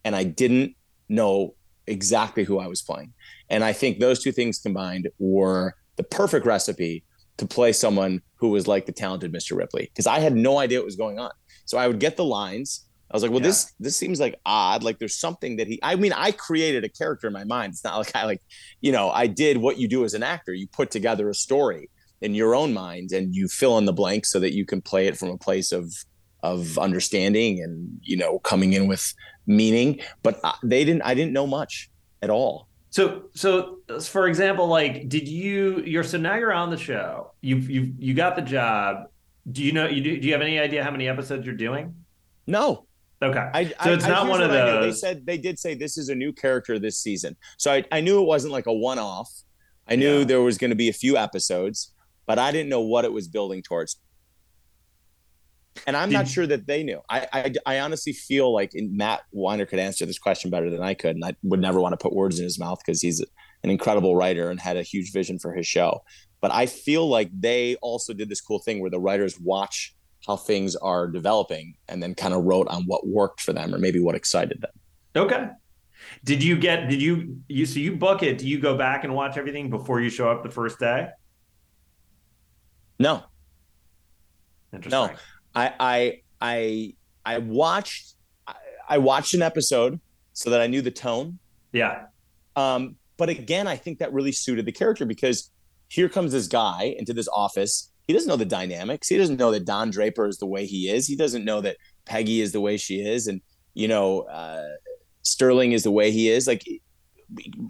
and I didn't know exactly who I was playing. And I think those two things combined were the perfect recipe to play someone who was like the talented Mr. Ripley because I had no idea what was going on. So I would get the lines. I was like, well, yeah. this this seems like odd. Like there's something that he. I mean, I created a character in my mind. It's not like I like, you know, I did what you do as an actor. You put together a story in your own mind and you fill in the blanks so that you can play it from a place of of understanding and you know coming in with meaning. But they didn't. I didn't know much at all. So, so for example, like, did you? You're so now you're on the show. You you you got the job. Do you know? You do? Do you have any idea how many episodes you're doing? No. Okay. I, so it's I, not one of those. They said they did say this is a new character this season. So I, I knew it wasn't like a one off. I knew yeah. there was going to be a few episodes, but I didn't know what it was building towards and I'm not sure that they knew. I, I, I honestly feel like Matt Weiner could answer this question better than I could, and I would never want to put words in his mouth because he's an incredible writer and had a huge vision for his show. But I feel like they also did this cool thing where the writers watch how things are developing and then kind of wrote on what worked for them or maybe what excited them. Okay. Did you get? Did you you so you book it? Do you go back and watch everything before you show up the first day? No. Interesting. No, I I I I watched I watched an episode so that I knew the tone. Yeah. Um, but again, I think that really suited the character because here comes this guy into this office. He doesn't know the dynamics. He doesn't know that Don Draper is the way he is. He doesn't know that Peggy is the way she is, and you know uh, Sterling is the way he is. Like,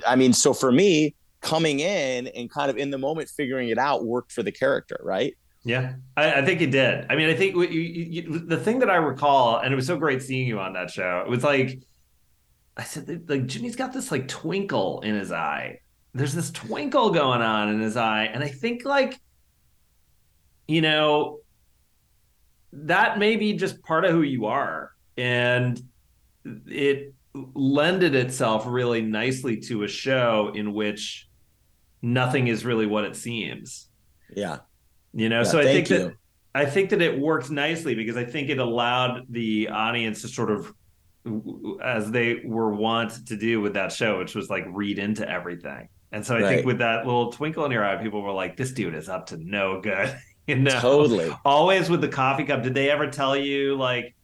I mean, so for me, coming in and kind of in the moment figuring it out worked for the character, right? Yeah, I, I, think it did. I mean, I think you, you, the thing that I recall, and it was so great seeing you on that show. It was like I said, like Jimmy's got this like twinkle in his eye. There's this twinkle going on in his eye, and I think like, you know, that may be just part of who you are, and it lended itself really nicely to a show in which nothing is really what it seems. Yeah you know, yeah, so I think you. that I think that it worked nicely because I think it allowed the audience to sort of as they were wont to do with that show, which was like read into everything. And so I right. think with that little twinkle in your eye, people were like, "This dude is up to no good." you know, totally. Always with the coffee cup. Did they ever tell you like?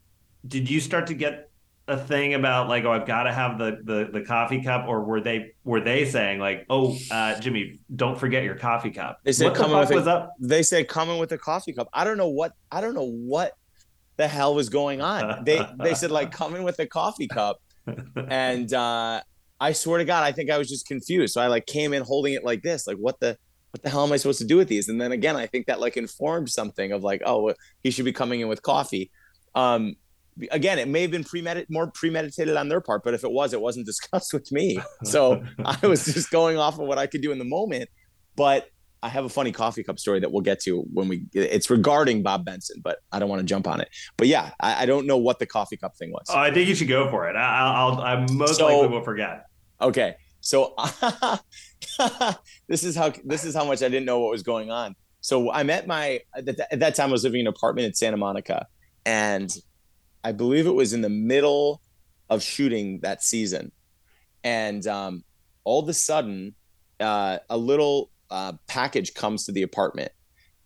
Did you start to get a thing about like oh I've got to have the, the the coffee cup or were they were they saying like oh uh, Jimmy don't forget your coffee cup? They said coming the with a, up? they said coming with a coffee cup. I don't know what I don't know what the hell was going on. They they said like coming with a coffee cup. And uh, I swear to God I think I was just confused. So I like came in holding it like this like what the what the hell am I supposed to do with these? And then again I think that like informed something of like oh he should be coming in with coffee. Um again, it may have been premeditated, more premeditated on their part, but if it was, it wasn't discussed with me. So I was just going off of what I could do in the moment. But I have a funny coffee cup story that we'll get to when we. It's regarding Bob Benson, but I don't want to jump on it. But yeah, I, I don't know what the coffee cup thing was. Oh, I think you should go for it. I, will I most so, likely will forget. Okay, so this is how this is how much I didn't know what was going on. So I'm at my at that time I was living in an apartment in Santa Monica, and I believe it was in the middle of shooting that season, and um, all of a sudden, uh, a little uh, package comes to the apartment,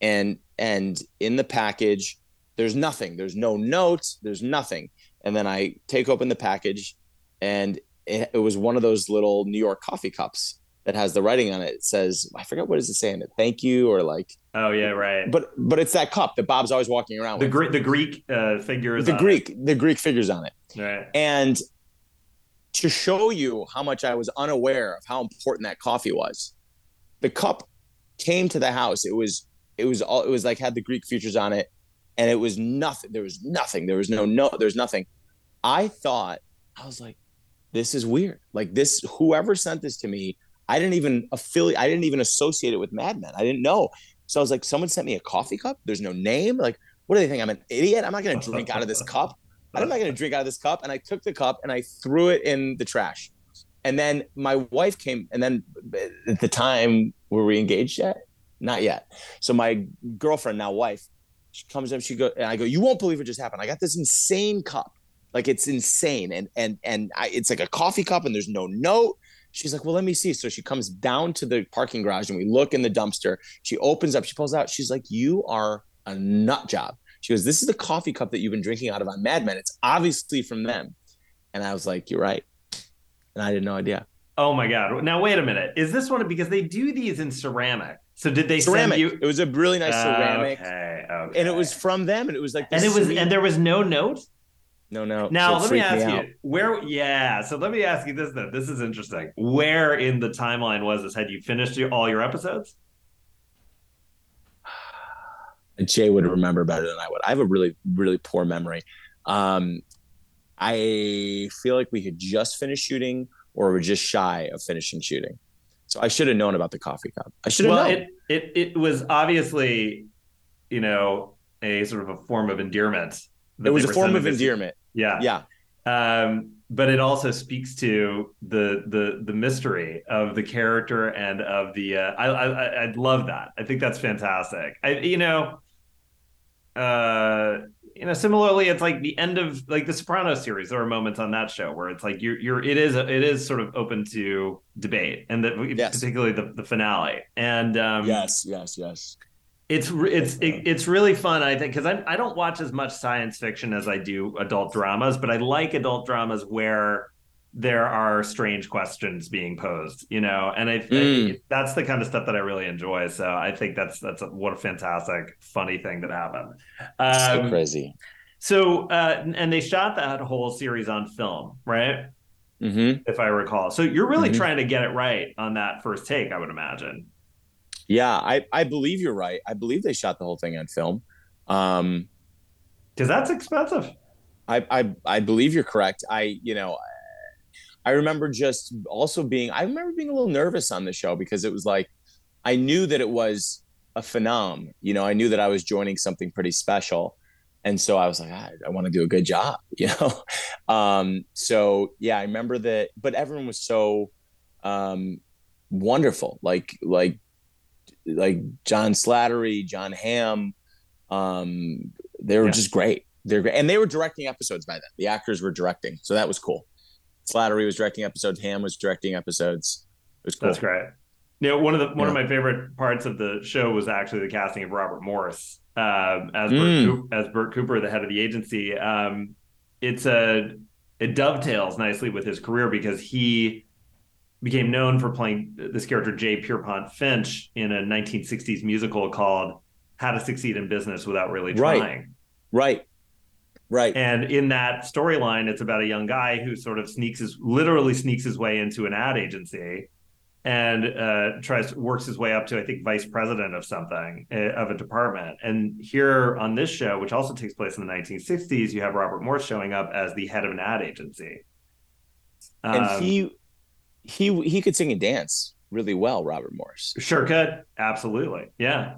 and and in the package, there's nothing. There's no notes. There's nothing. And then I take open the package, and it, it was one of those little New York coffee cups that has the writing on it. It says, I forget what does it say in it, thank you or like. Oh yeah, right. But but it's that cup that Bob's always walking around the with. Greek the Greek uh, figures. The Greek it. the Greek figures on it. Right. And to show you how much I was unaware of how important that coffee was, the cup came to the house. It was it was all it was like had the Greek features on it, and it was nothing. There was nothing. There was no no. There's nothing. I thought I was like, this is weird. Like this, whoever sent this to me, I didn't even affiliate, I didn't even associate it with Mad Men. I didn't know. So I was like, someone sent me a coffee cup. There's no name. Like, what do they think? I'm an idiot. I'm not going to drink out of this cup. I'm not going to drink out of this cup. And I took the cup and I threw it in the trash. And then my wife came, and then at the time, were we engaged yet? Not yet. So my girlfriend, now wife, she comes up, she go, and I go, you won't believe what just happened. I got this insane cup. Like it's insane. And and and I, it's like a coffee cup and there's no note. She's like, well, let me see. So she comes down to the parking garage and we look in the dumpster. She opens up, she pulls out. She's like, you are a nut job. She goes, this is the coffee cup that you've been drinking out of on Mad Men. It's obviously from them. And I was like, you're right. And I did no idea. Oh my god! Now wait a minute. Is this one because they do these in ceramic? So did they ceramic? send you? It was a really nice ceramic, Okay, okay. and it was from them, and it was like, and it was and there was no note. No, no. Now let me ask out. you where. Yeah, so let me ask you this then. This is interesting. Where in the timeline was this? Had you finished your, all your episodes? Jay would remember better than I would. I have a really, really poor memory. Um, I feel like we had just finished shooting, or we're just shy of finishing shooting. So I should have known about the coffee cup. I should have Well, known. it it it was obviously, you know, a sort of a form of endearment. it was a form of endearment. Yeah. Yeah, um, but it also speaks to the the the mystery of the character and of the uh, I, I I- love that I think that's fantastic I you know uh you know similarly it's like the end of like the Sopranos series there are moments on that show where it's like you're you're it is it is sort of open to debate and that Yes. particularly the the finale and um yes, yes, yes. It's it's it, it's really fun i think because I, I don't watch as much science fiction as i do adult dramas but i like adult dramas where there are strange questions being posed you know and i, I Mm. that's the kind of stuff that i really enjoy so i think that's that's a, what a fantastic funny thing that happened so um, crazy. so uh and they shot that whole series on film right hmm if i recall so you're really Mhm. trying to get it right on that first take i would imagine Yeah, I, I believe you're right. I believe they shot the whole thing on film. Um, because that's expensive I, I I believe you're correct. I you know I remember just also being I remember being a little nervous on the show because it was like I knew that it was a phenom. You know, I knew that I was joining something pretty special. And so I was like, I, I want to do a good job, you know? Um, so yeah, I remember that, but everyone was so um wonderful. Like like like John Slattery, John Hamm, um, they were Yeah. just great. They're great. And they were directing episodes by then. The actors were directing. So that was cool. Slattery was directing episodes, Hamm was directing episodes. It was cool. That's great. You know, one of the one of my favorite parts of the show was actually the casting of Robert Morse um, as Bert Mm. Coop, as Bert Cooper, the head of the agency. Um, it's a it dovetails nicely with his career because he became known for playing this character Jay Pierrepont Finch in a 1960s musical called How to Succeed in Business Without Really Trying. Right. Right. Right. And in that storyline, it's about a young guy who sort of sneaks his literally sneaks his way into an ad agency and uh, tries works his way up to I think vice president of something uh, of a department. And here on this show, which also takes place in the 1960s, you have Robert Morse showing up as the head of an ad agency. and Um, he he he could sing and dance really well, Robert Morse. Sure could. Absolutely. Yeah.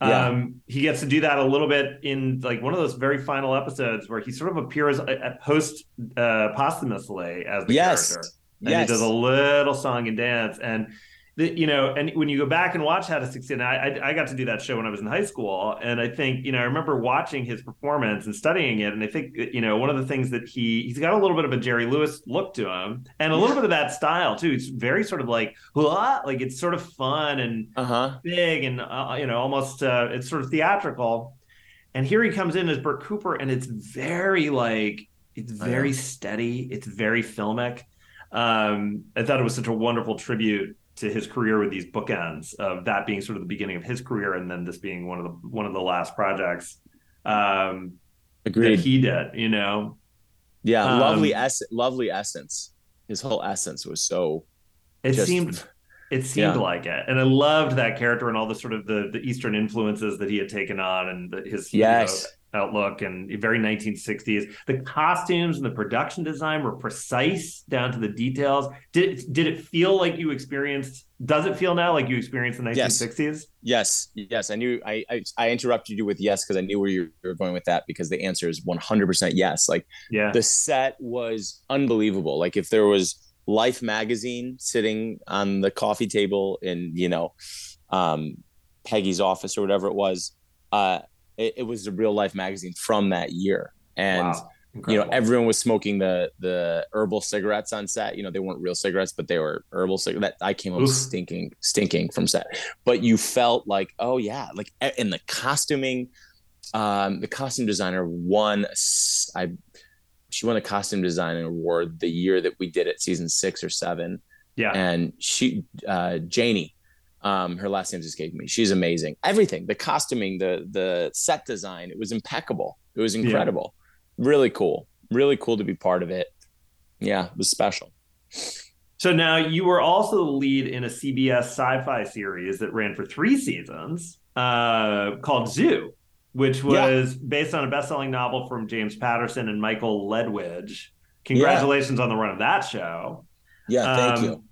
Yeah. Um, he gets to do that a little bit in like one of those very final episodes where he sort of appears at, post uh, posthumously as the Yes. character. And Yes. he does a little song and dance. And the, you know, and when you go back and watch How to Succeed, and I, I I got to do that show when I was in high school, and I think you know I remember watching his performance and studying it, and I think you know one of the things that he he's got a little bit of a Jerry Lewis look to him, and a little bit of that style too. It's very sort of like "Hua," like it's sort of fun and Uh-huh. big and uh, you know almost uh, it's sort of theatrical. And here he comes in as Bert Cooper, and it's very like it's I very know. steady. It's very filmic. Um, I thought it was such a wonderful tribute to his career with these bookends of that being sort of the beginning of his career, and then this being one of the one of the last projects um, that Agreed. he did. You know, yeah, um, lovely ess- lovely essence. His whole essence was so it just seemed it seemed Yeah. like it, and I loved that character and all the sort of the the Eastern influences that he had taken on, and the, his you know, Yes. Outlook and very 1960s. The costumes and the production design were precise down to the details. Did did it feel like you experienced? Does it feel now like you experienced the 1960s? Yes, yes. yes. I knew I, I, I interrupted you with yes because I knew where you were going with that because the answer is 100% yes. Like yeah, the set was unbelievable. Like if there was Life magazine sitting on the coffee table in you know um, Peggy's office or whatever it was. Uh, it, it, was a real life magazine from that year, and wow. you know everyone was smoking the the herbal cigarettes on set. You know they weren't real cigarettes, but they were herbal cigarettes. That I came up stinking, stinking from set. But you felt like, oh yeah, like in the costuming, um, the costume designer won. I she won a costume design award the year that we did it, season six or seven. Yeah, and she, uh, Janie um, her last name just escaping me. She's amazing. Everything, the costuming, the the set design, it was impeccable. It was incredible. Yeah. Really cool. Really cool to be part of it. Yeah, it was special. So now you were also the lead in a CBS sci-fi series that ran for three seasons, uh, called Zoo, which was yeah. based on a best-selling novel from James Patterson and Michael Ledwidge. Congratulations yeah. on the run of that show. Yeah, thank um, you.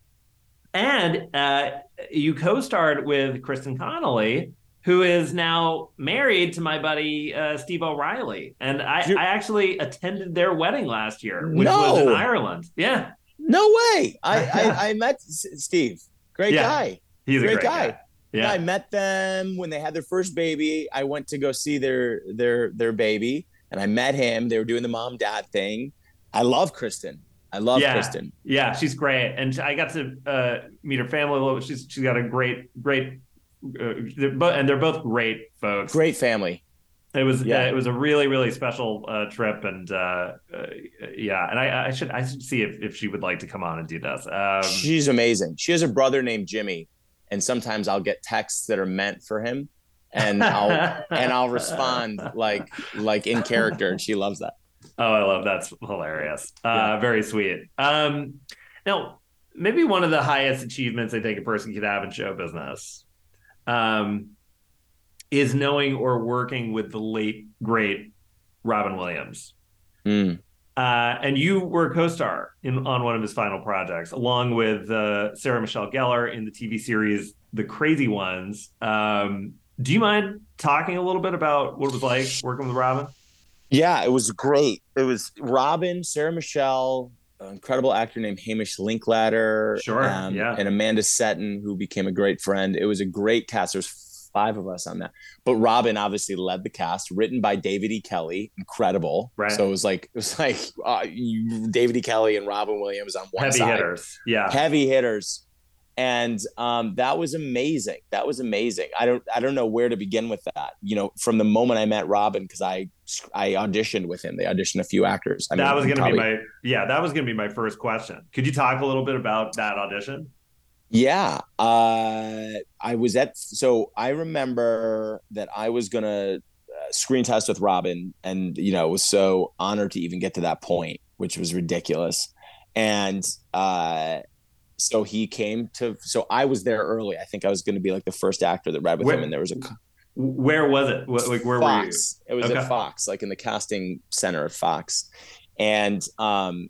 And uh, you co-starred with Kristen Connolly, who is now married to my buddy uh, Steve O'Reilly, and I, I, actually attended their wedding last year, which no. was in Ireland. Yeah, no way. I I, I met Steve. Great yeah. guy. He's great a great guy. guy. Yeah. yeah, I met them when they had their first baby. I went to go see their their their baby, and I met him. They were doing the mom dad thing. I love Kristen. I love yeah. Kristen. Yeah, she's great, and I got to uh, meet her family. a She's she's got a great great, uh, they're both, and they're both great folks. Great family. It was yeah. Uh, it was a really really special uh, trip, and uh, uh, yeah, and I, I should I should see if, if she would like to come on and do this. Um, she's amazing. She has a brother named Jimmy, and sometimes I'll get texts that are meant for him, and I'll and I'll respond like like in character, and she loves that. Oh, I love that's hilarious. Uh, yeah. Very sweet. Um, now, maybe one of the highest achievements I think a person could have in show business um, is knowing or working with the late great Robin Williams. Mm. Uh, and you were a co-star in on one of his final projects, along with uh, Sarah Michelle Gellar in the TV series The Crazy Ones. Um, do you mind talking a little bit about what it was like working with Robin? Yeah, it was great. It was Robin, Sarah Michelle, an incredible actor named Hamish Linklater, sure, um, yeah, and Amanda Setton, who became a great friend. It was a great cast. There's five of us on that, but Robin obviously led the cast. Written by David E. Kelley, incredible. Right. So it was like it was like uh, you, David E. Kelley and Robin Williams on one heavy side. hitters. Yeah, heavy hitters and um, that was amazing. That was amazing. I don't I don't know where to begin with that. You know, from the moment I met Robin, because I I auditioned with him. They auditioned a few actors. I that mean, was going to probably... be my yeah. That was going to be my first question. Could you talk a little bit about that audition? Yeah, uh, I was at. So I remember that I was going to uh, screen test with Robin, and you know was so honored to even get to that point, which was ridiculous. And uh, so he came to so i was there early. I think i was going to be like the first actor that read with where, him and there was a where was it? Like where fox. were you? It was okay. at fox like in the casting center at fox. And um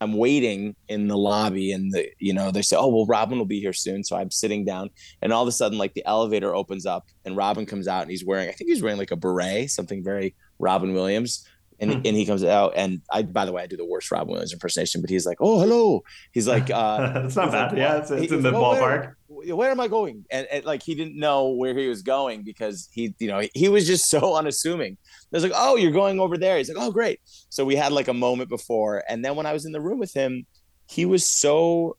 i'm waiting in the lobby and the you know they say oh well robin will be here soon. So i'm sitting down and all of a sudden like the elevator opens up and robin comes out and he's wearing i think he's wearing like a beret something very robin williams and, hmm. and he comes out and I by the way I do the worst Rob Williams impersonation, but he's like, oh hello. He's like, uh, it's not bad. Like, yeah, it's, it's in the like, ballpark. Oh, where, where, am I going? And, and, like he didn't know where he was going because he you know he was just so unassuming. I was like, oh, you're going over there. He's like, oh great. So we had like a moment before, and then when I was in the room with him, he was so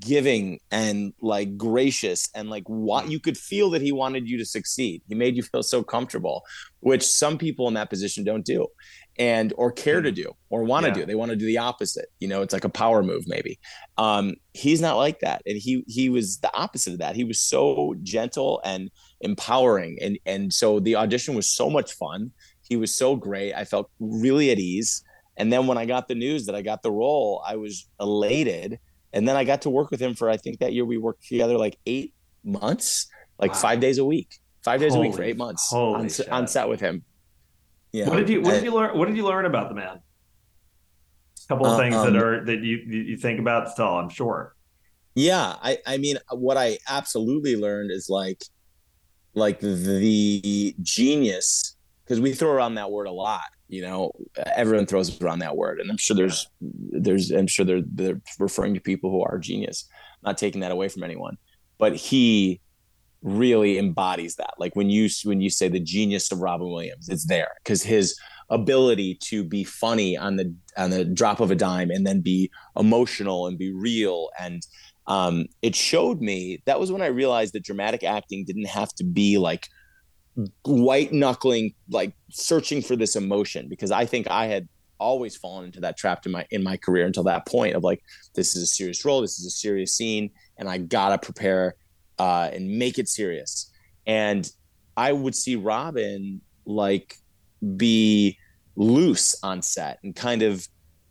giving and like gracious and like what you could feel that he wanted you to succeed. He made you feel so comfortable which some people in that position don't do and or care to mm. do or want to yeah. do. They want to do the opposite you know it's like a power move maybe. Um he's not like that and he he was the opposite of that. He was so gentle and empowering and and so the audition was so much fun. He was so great. I felt really at ease. And then when i got the news that i got the role i was elated and then I got to work with him for I think that year we worked together like eight months, like wow. five days a week, five days holy, a week for eight months on, on, set with him. Yeah. What did you What did you learn? What did you learn about the man? A couple of Uh, things um, that are that you you you think about still. I'm sure. Yeah, I I mean what I absolutely learned is like like the genius because we throw around that word a lot, you know. Everyone throws around that word and I'm sure there's there's I'm sure they're they're referring to people who are genius, not taking that away from anyone. But he really embodies that. Like when you when you say the genius of Robin Williams, it's there cuz his ability to be funny on the on the drop of a dime and then be emotional and be real and um, it showed me that was when I realized that dramatic acting didn't have to be like white knuckling, like searching for this emotion. Because I think I had always fallen into that trap in my in my career until that point of like, this is a serious role, this is a serious scene, and I gotta prepare uh, and make it serious. And I would see Robin like be loose on set and kind of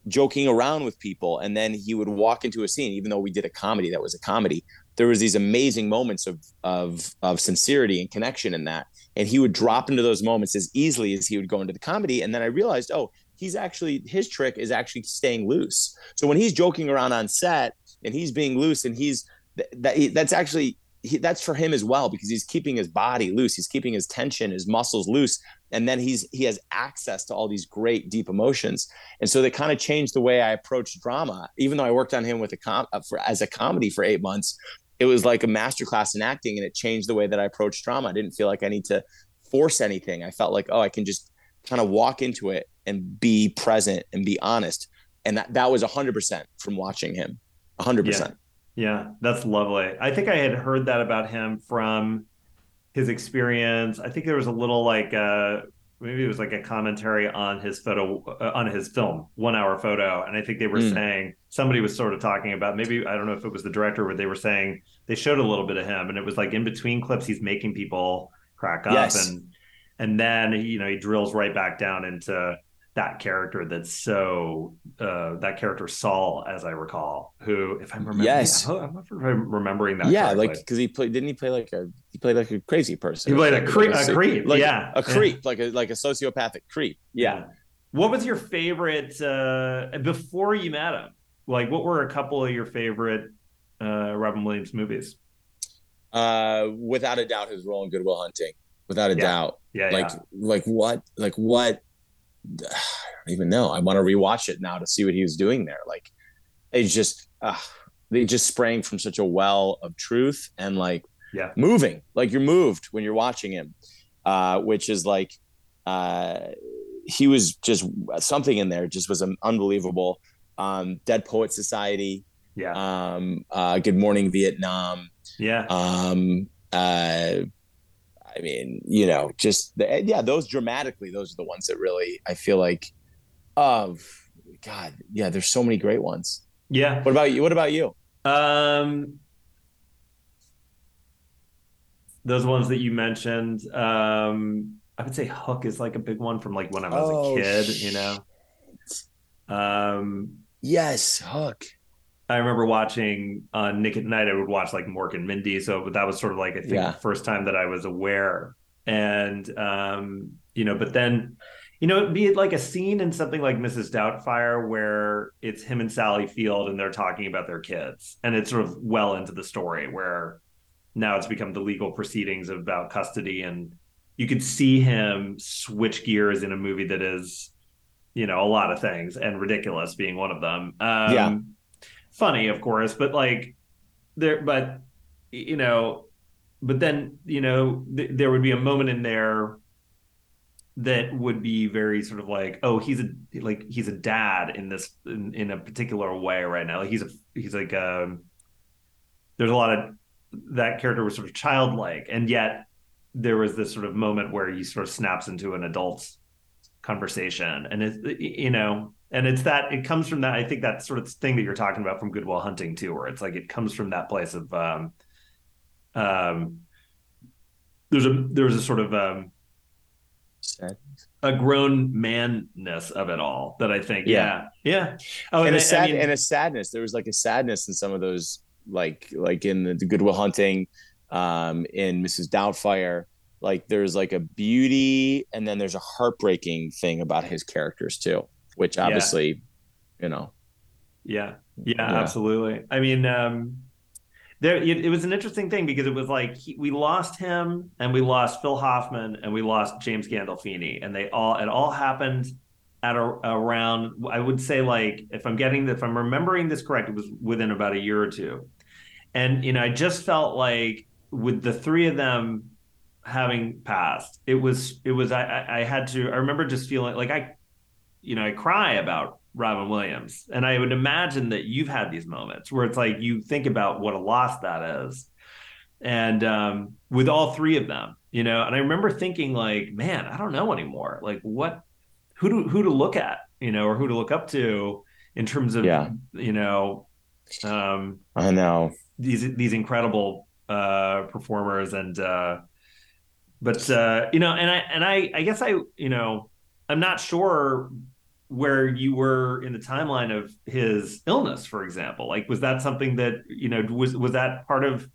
joking around with people and then he would walk into a scene even though we did a comedy that was a comedy there was these amazing moments of of of sincerity and connection in that and he would drop into those moments as easily as he would go into the comedy. And then i realized oh he's actually his trick is actually staying loose. So when he's joking around on set and he's being loose and he's that that's actually he, that's for him as well because he's keeping his body loose. He's keeping his tension his muscles loose. And then he's he has access to all these great deep emotions. And so they kind of changed the way i approached drama. Even though i worked on him with a com uh, for, as a comedy for eight months it was like a masterclass in acting and it changed the way that i approached drama. I didn't feel like i need to force anything. I felt like oh i can just kind of walk into it and be present and be honest. And that, that was 100% from watching him. 100% Yeah, that's lovely. I think I had heard that about him from his experience. I think there was a little like uh maybe it was like a commentary on his photo uh, on his film, 1 hour photo, and I think they were Mm. saying somebody was sort of talking about maybe I don't know if it was the director but they were saying they showed a little bit of him and it was like in between clips he's making people crack up Yes. and and then you know he drills right back down into that character that's so uh that character Saul as I recall who if I'm remembering Yes. I'm not sure if I'm remembering that yeah correctly. like because he played didn't he play like a he played like a crazy person He played a creep- a creep, like yeah. a creep like a like a sociopathic creep yeah What was your favorite uh before you met him? Like what were a couple of your favorite uh Robin Williams movies? uh without a doubt his role in goodwill hunting without a Yeah. doubt Yeah, like yeah. like what like what i don't even know i want to rewatch it now to see what he was doing there like it just uh, they just sprang from such a well of truth and like Yeah. moving like you're moved when you're watching him uh which is like uh he was just something in there just was unbelievable um dead poet society Yeah. um uh good morning vietnam yeah. um uh i mean you know just the, yeah those dramatically those are the ones that really i feel like of god yeah there's so many great ones. Yeah. what about you? What about you? Um those ones that you mentioned, um I would say Hook is like a big one from like when I was Oh, a kid, you know. Um yes hook I remember watching on Nick at Night. I would watch like Mork and Mindy, so that was sort of like I think Yeah. the first time that I was aware. And um, you know, but then, you know, be it like a scene in something like Mrs. Doubtfire where it's him and Sally Field and they're talking about their kids, and it's sort of well into the story where now it's become the legal proceedings about custody, and you could see him switch gears in a movie that is, you know, a lot of things, and ridiculous being one of them. Um, Yeah. Funny of course but like there but you know but then you know th- there would be a moment in there that would be very sort of like oh he's a like he's a dad in this in, in a particular way right now. Like he's a he's like um there's a lot of that character was sort of childlike and yet there was this sort of moment where he sort of snaps into an adult conversation. And it's you know and it's that it comes from that i think that sort of thing that you're talking about from goodwill hunting too where it's like it comes from that place of um um there's a there's a sort of um Sad. a grown manness of it all that i think yeah. yeah, oh and and, a I- sad I mean, and a sadness. There was like a sadness in some of those like like in the, the goodwill hunting um in mrs doubtfire like there's like a beauty and then there's a heartbreaking thing about his characters too, which obviously, yeah. you know. Yeah. yeah. Yeah, absolutely. I mean, um there it, it, was an interesting thing because it was like he, we lost him and we lost Phil Hoffman and we lost James Gandolfini and they all it all happened at a, around I would say like if I'm getting if I'm remembering this correct it was within about a year or two and you know I just felt like with the three of them having passed it was it was I I had to I remember just feeling like I you know I cry about Robin Williams. And I would imagine that you've had these moments where it's like you think about what a loss that is. And um, with all three of them, you know, and I remember thinking like, man, I don't know anymore. Like what who to who to look at, you know, or who to look up to in terms of yeah. you know um I know these these incredible uh performers and uh but uh you know and I and I I guess I you know I'm not sure where you were in the timeline of his illness, for example? Like, was that something that you know was was that part of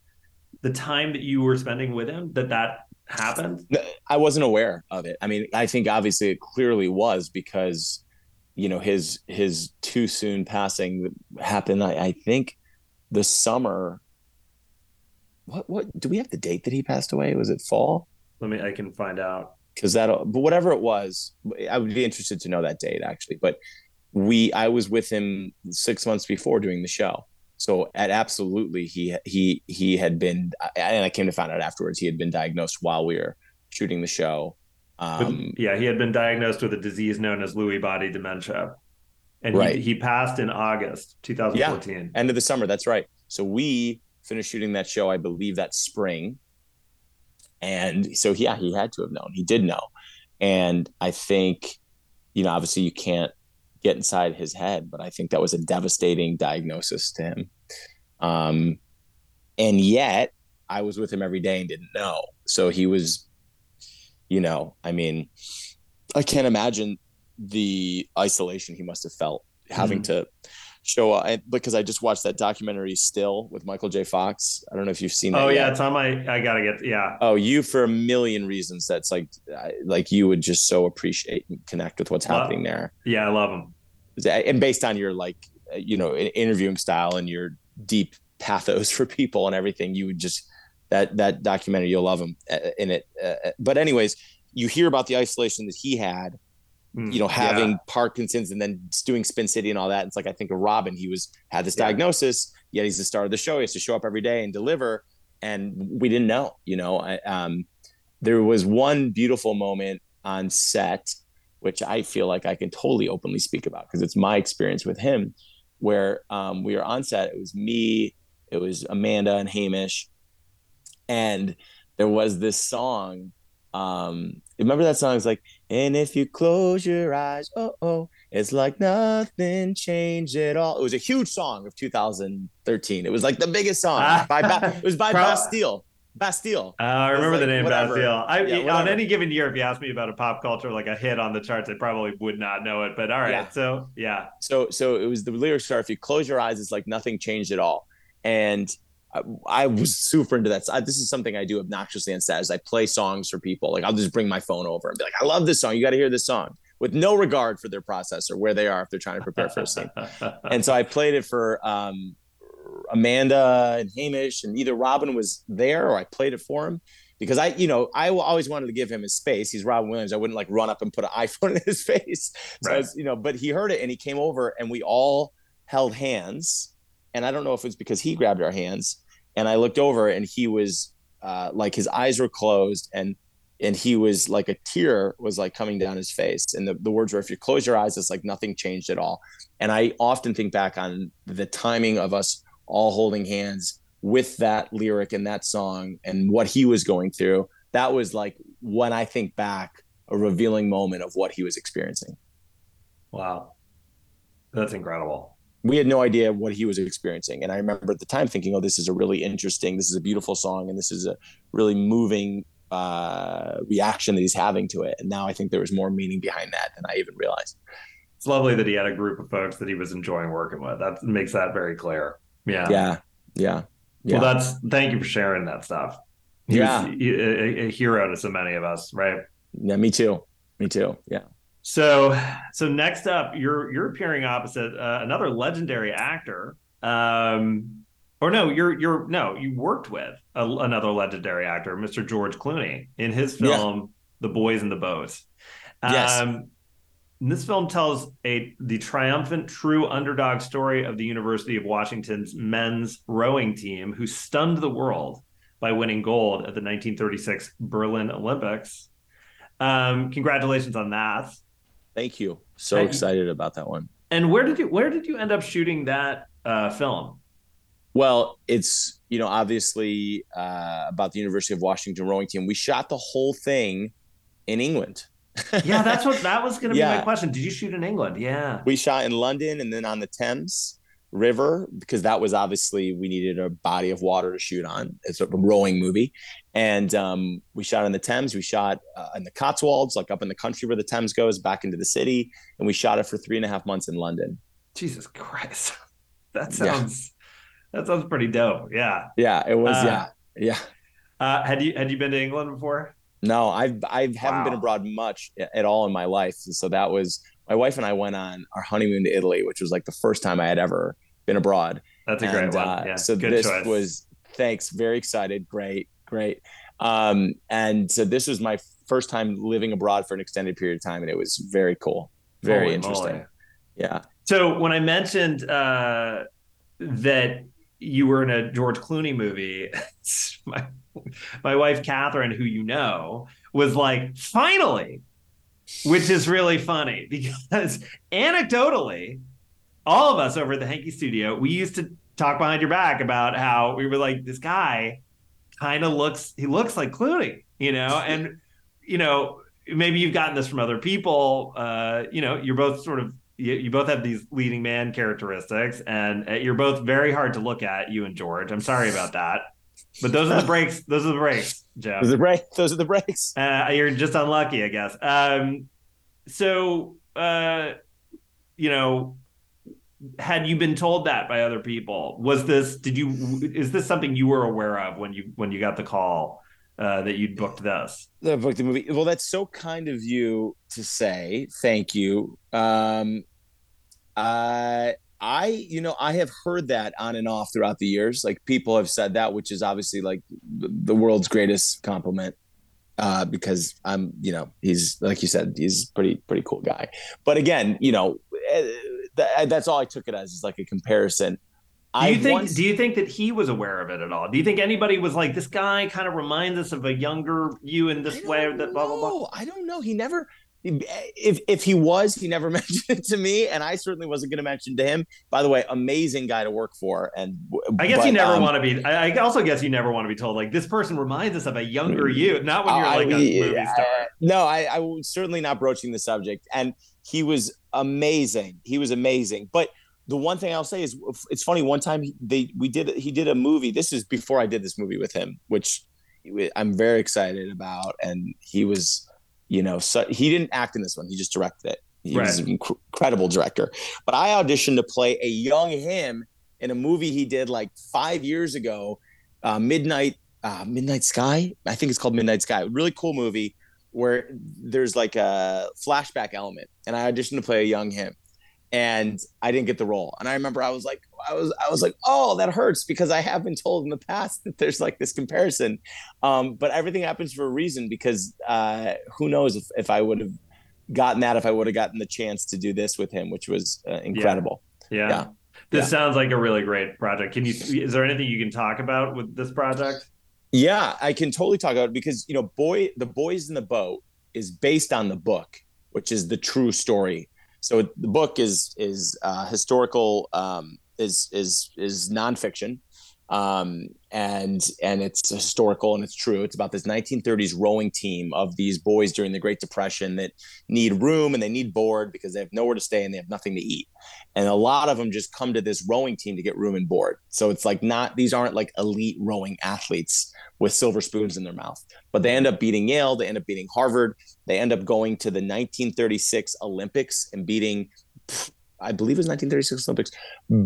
the time that you were spending with him that that happened? I wasn't aware of it. I mean, I think obviously it clearly was because you know his his too soon passing happened. I, I think the summer. What what do we have the date that he passed away? Was it fall? Let me. I can find out. Because that but whatever it was i would be interested to know that date actually. But we i was with him six months before doing the show. So at absolutely he he he had been and i came to find out afterwards he had been diagnosed while we were shooting the show. Um, yeah he had been diagnosed with a disease known as lewy body dementia. And right. he, he passed in august 2014 yeah, end of the summer that's right. So we finished shooting that show i believe that spring and so, yeah, he had to have known. He did know. And I think, you know, obviously you can't get inside his head, but I think that was a devastating diagnosis to him. Um, and yet I was with him every day and didn't know. So he was, you know, I mean, I can't imagine the isolation he must have felt having mm-hmm. to show up because I just watched that documentary still with Michael J. Fox. I don't know if you've seen that. Oh yeah, yet. it's on my. I gotta get. Yeah. Oh, you for a million reasons. That's like, like you would just so appreciate and connect with what's love, happening there. Yeah, I love him. And based on your like, you know, interviewing style and your deep pathos for people and everything, you would just that that documentary you'll love him uh, in it. Uh, uh, but anyways, you hear about the isolation that he had Mm, you know, having yeah. Parkinson's and then doing Spin City and all that. It's like I think of Robin. He was had this yeah. diagnosis, yet he's the star of the show. He has to show up every day and deliver. And we didn't know. You know, I, um, there was one beautiful moment on set, which I feel like I can totally openly speak about because it's my experience with him, where um, we were on set. It was me, it was Amanda and Hamish, and there was this song. Um, remember that song? It's like and if you close your eyes, oh, oh, it's like nothing changed at all. It was a huge song of 2013. It was like the biggest song by ba- it was by Bastille. Bastille. Uh, I remember like, the name whatever. Bastille. I, yeah, on any given year, if you asked me about a pop culture like a hit on the charts, I probably would not know it. But all right, yeah. so yeah. So so it was the lyrics are if you close your eyes, it's like nothing changed at all. And I, was super into that. I, this is something I do obnoxiously on. Is I play songs for people. Like I'll just bring my phone over and be like, "I love this song. You got to hear this song," with no regard for their process or where they are if they're trying to prepare for a scene. and so I played it for um, Amanda and Hamish, and either Robin was there or I played it for him because I, you know, I always wanted to give him his space. He's Robin Williams. I wouldn't like run up and put an iPhone in his face. So right. was, you know, but he heard it and he came over and we all held hands and I don't know if it's because he grabbed our hands and I looked over and he was uh, like his eyes were closed and and he was like a tear was like coming down his face. And the, the words were if you close your eyes it's like nothing changed at all. And i often think back on the timing of us all holding hands with that lyric and that song and what he was going through. That was like when i think back a revealing moment of what he was experiencing. Wow. That's incredible we had no idea what he was experiencing. And I remember at the time thinking, oh, this is a really interesting, this is a beautiful song, and this is a really moving uh, reaction that he's having to it. And now I think there was more meaning behind that than I even realized. It's lovely that he had a group of folks that he was enjoying working with. That makes that very clear. Yeah. Yeah. Yeah. yeah. Well, that's thank you for sharing that stuff. He yeah, a, a, hero to so many of us, right? Yeah, me too. Me too. Yeah. So, so next up, you're you're appearing opposite uh, another legendary actor. Um, or no, you're you're no, you worked with a, another legendary actor, Mr. George Clooney, in his film yeah. "The Boys in the Boat." Um, yes. this film tells a the triumphant, true underdog story of the University of Washington's men's rowing team, who stunned the world by winning gold at the 1936 Berlin Olympics. Um, congratulations on that. Thank you. So and, excited about that one. And where did you where did you end up shooting that uh, film? Well, it's you know obviously uh, about the University of Washington rowing team. We shot the whole thing in England. yeah, that's what that was going to yeah. be my question. Did you shoot in England? Yeah, we shot in London and then on the Thames River because that was obviously we needed a body of water to shoot on. It's a rowing movie, and um, we shot in the Thames. We shot uh, in the Cotswolds, like up in the country where the Thames goes, back into the city, and we shot it for three and a half months in London. Jesus Christ, that sounds yeah. that sounds pretty dope. Yeah, yeah, it was. Uh, yeah, yeah. Uh, had you had you been to England before? No, I've I haven't been abroad much at all in my life. So that was my wife and I went on our honeymoon to Italy, which was like the first time I had ever been abroad. That's a and, great one. Uh, yeah, so this choice. was thanks. Very excited. Great, great. Um, and so this was my first time living abroad for an extended period of time, and it was very cool, very Holy interesting. Moly. Yeah. So when I mentioned uh, that you were in a George Clooney movie, my my wife Catherine, who you know, was like, finally, which is really funny because anecdotally, all of us over at the Henke Studio, we used to talk behind your back about how we were like, this guy kind of looks, he looks like Clooney, you know, and you know, maybe you've gotten this from other people. Uh, you know, you're both sort of you, you, both have these leading man characteristics, and uh, you're both very hard to look at. You and George. I'm sorry about that. But those are the breaks. Those are the breaks, Jeff. Those are the breaks. Those are the breaks. Uh, you're just unlucky, I guess. Um, so, uh, you know, had you been told that by other people? Was this? Did you? Is this something you were aware of when you when you got the call uh, that you'd booked this? The booked the movie. Well, that's so kind of you to say. Thank you. Um, uh, I, you know, I have heard that on and off throughout the years. Like people have said that, which is obviously like the world's greatest compliment. Uh, because I'm, you know, he's like you said, he's pretty pretty cool guy. But again, you know, that's all I took it as is like a comparison. Do you I think? Once, do you think that he was aware of it at all? Do you think anybody was like, "This guy kind of reminds us of a younger you in this way"? That blah blah blah. I don't know. He never if if he was, he never mentioned it to me, and I certainly wasn't going to mention to him. By the way, amazing guy to work for, and I guess but, you never um, want to be. I, also guess you never want to be told like this person reminds us of a younger mm. you, not when you're like I, a movie star. no, I, I was certainly not broaching the subject, and he was amazing. He was amazing, but the one thing I'll say is it's funny. One time they we did he did a movie. This is before I did this movie with him, which I'm very excited about, and he was you know, so he didn't act in this one. He just directed it. He right. was an inc- incredible director. But I auditioned to play a young him in a movie he did like five years ago, uh, Midnight uh, Midnight Sky. I think it's called Midnight Sky. Really cool movie where there's like a flashback element, and I auditioned to play a young him and I didn't get the role. And I remember I was like, I was, I was like, oh, that hurts because I have been told in the past that there's like this comparison. Um, but everything happens for a reason because uh, who knows if, if I would have gotten that, if I would have gotten the chance to do this with him, which was uh, incredible. Yeah. yeah. yeah. This yeah. sounds like a really great project. Can you, is there anything you can talk about with this project? Yeah, I can totally talk about it because, you know, boy, the boys in the boat is based on the book, which is the true story so the book is is uh, historical, um, is is is nonfiction, um, and and it's historical and it's true. It's about this 1930s rowing team of these boys during the Great Depression that need room and they need board because they have nowhere to stay and they have nothing to eat. And a lot of them just come to this rowing team to get room and board. So it's like not these aren't like elite rowing athletes with silver spoons in their mouth, but they end up beating Yale, they end up beating Harvard, they end up going to the 1936 Olympics and beating. I believe it was 1936 Olympics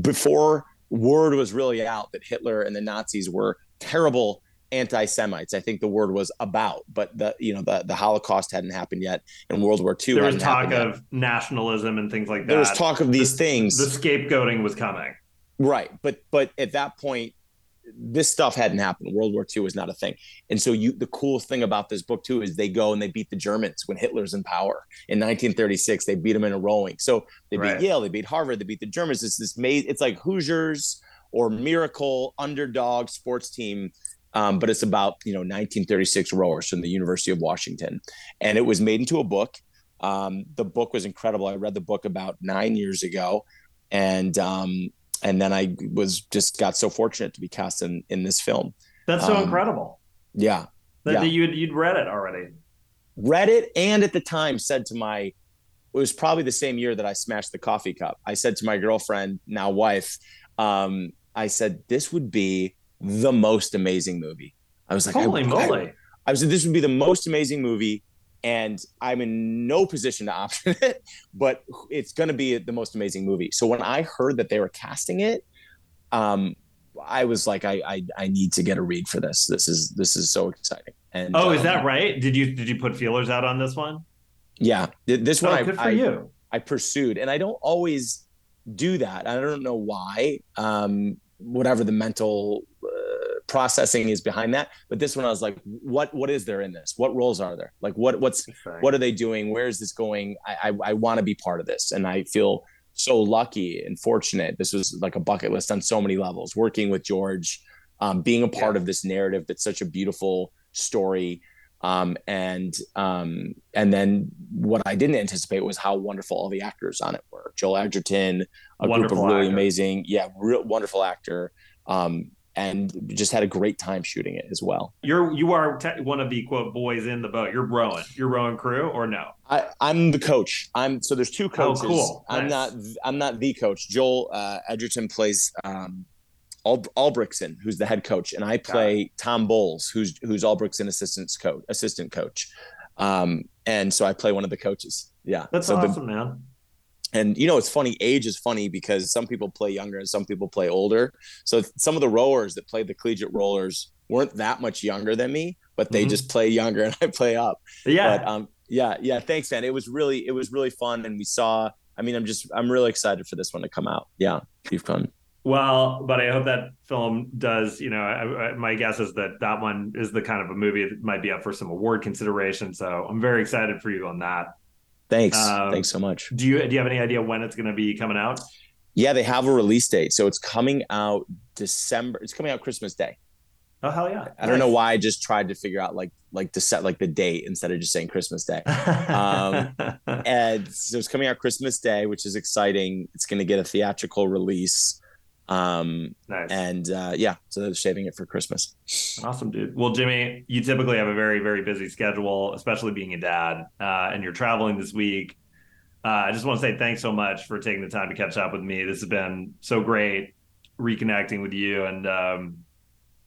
before word was really out that Hitler and the Nazis were terrible anti-Semites. I think the word was about, but the you know the the Holocaust hadn't happened yet, and World War II. There was talk of yet. nationalism and things like that. There was talk of these the, things. The scapegoating was coming. Right, but but at that point, this stuff hadn't happened. World War II was not a thing. And so you the cool thing about this book too is they go and they beat the Germans when Hitler's in power. In 1936, they beat them in a rowing. So they right. beat Yale, they beat Harvard, they beat the Germans. It's this made it's like Hoosiers or Miracle underdog sports team. Um, but it's about you know 1936 rowers from the University of Washington, and it was made into a book. Um, the book was incredible. I read the book about nine years ago, and um, and then I was just got so fortunate to be cast in in this film. That's so um, incredible. Yeah, that, yeah. that you'd you'd read it already. Read it, and at the time said to my, it was probably the same year that I smashed the coffee cup. I said to my girlfriend, now wife, um, I said this would be the most amazing movie. I was like, holy I, moly! I, I was this would be the most amazing movie and I'm in no position to option it, but it's going to be the most amazing movie. So when I heard that they were casting it, um, I was like, I, I, I need to get a read for this. This is this is so exciting. And oh, is um, that right? Did you did you put feelers out on this one? Yeah, this one oh, I, good for I, you. I pursued, and I don't always do that. I don't know why. Um, whatever the mental processing is behind that. But this one, I was like, what what is there in this? What roles are there? Like what what's what are they doing? Where is this going? I I, I want to be part of this, and I feel so lucky and fortunate. This was like a bucket list on so many levels. Working with George, um, being a part yeah. of this narrative that's such a beautiful story. Um, and um, and then what I didn't anticipate was how wonderful all the actors on it were. Joel Edgerton, a wonderful group of really actor. amazing, yeah, real wonderful actor. Um, and just had a great time shooting it as well. You're you are te- one of the quote boys in the boat. You're rowing. You're rowing crew or no? I, I'm the coach. I'm so there's two coaches. Oh, cool. I'm not I'm not the coach. Joel uh, Edgerton plays um, Al- Ulbrickson, who's the head coach, and I play Tom Bolles, who's who's Ulbrickson assistant coach. Assistant coach. Um, and so I play one of the coaches. Yeah, that's so awesome, the, man and you know it's funny age is funny because some people play younger and some people play older so some of the rowers that played the collegiate rollers weren't that much younger than me but they mm-hmm. just play younger and i play up yeah but um yeah yeah thanks man it was really it was really fun and we saw i mean i'm just i'm really excited for this one to come out yeah be fun well, but I hope that film does. You know, I, I, my guess is that that one is the kind of a movie that might be up for some award consideration. So I'm very excited for you on that. Thanks. Um, Thanks so much. Do you do you have any idea when it's going to be coming out? Yeah, they have a release date. So it's coming out December. It's coming out Christmas Day. Oh hell yeah! I nice. don't know why I just tried to figure out like like to set like the date instead of just saying Christmas Day. Um, and so it's coming out Christmas Day, which is exciting. It's going to get a theatrical release. Um, nice. And uh, yeah, so they're shaving it for Christmas. Awesome, dude. Well, Jimmy, you typically have a very, very busy schedule, especially being a dad, uh, and you're traveling this week. Uh, I just want to say thanks so much for taking the time to catch up with me. This has been so great reconnecting with you. And um,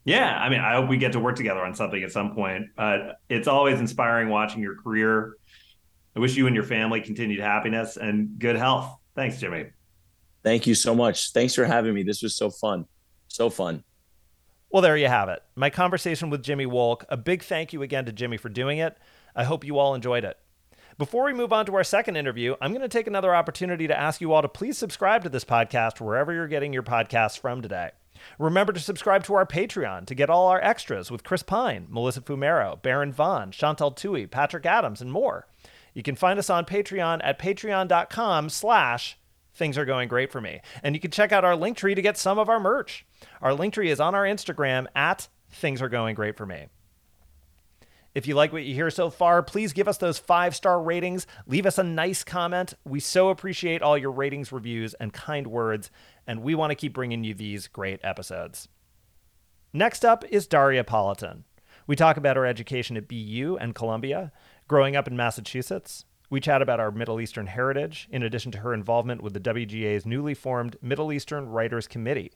yeah, I mean, I hope we get to work together on something at some point. But it's always inspiring watching your career. I wish you and your family continued happiness and good health. Thanks, Jimmy. Thank you so much. Thanks for having me. This was so fun. So fun. Well, there you have it. My conversation with Jimmy Wolk. A big thank you again to Jimmy for doing it. I hope you all enjoyed it. Before we move on to our second interview, I'm going to take another opportunity to ask you all to please subscribe to this podcast wherever you're getting your podcasts from today. Remember to subscribe to our Patreon to get all our extras with Chris Pine, Melissa Fumero, Baron Vaughn, Chantal Thuy, Patrick Adams, and more. You can find us on Patreon at patreon.com slash things are going great for me. And you can check out our Linktree to get some of our merch. Our Linktree is on our Instagram at things are going great for me. If you like what you hear so far, please give us those five star ratings. Leave us a nice comment. We so appreciate all your ratings, reviews, and kind words, and we want to keep bringing you these great episodes. Next up is Daria Polatin. We talk about her education at BU and Columbia, growing up in Massachusetts, we chat about our Middle Eastern heritage, in addition to her involvement with the WGA's newly formed Middle Eastern Writers Committee.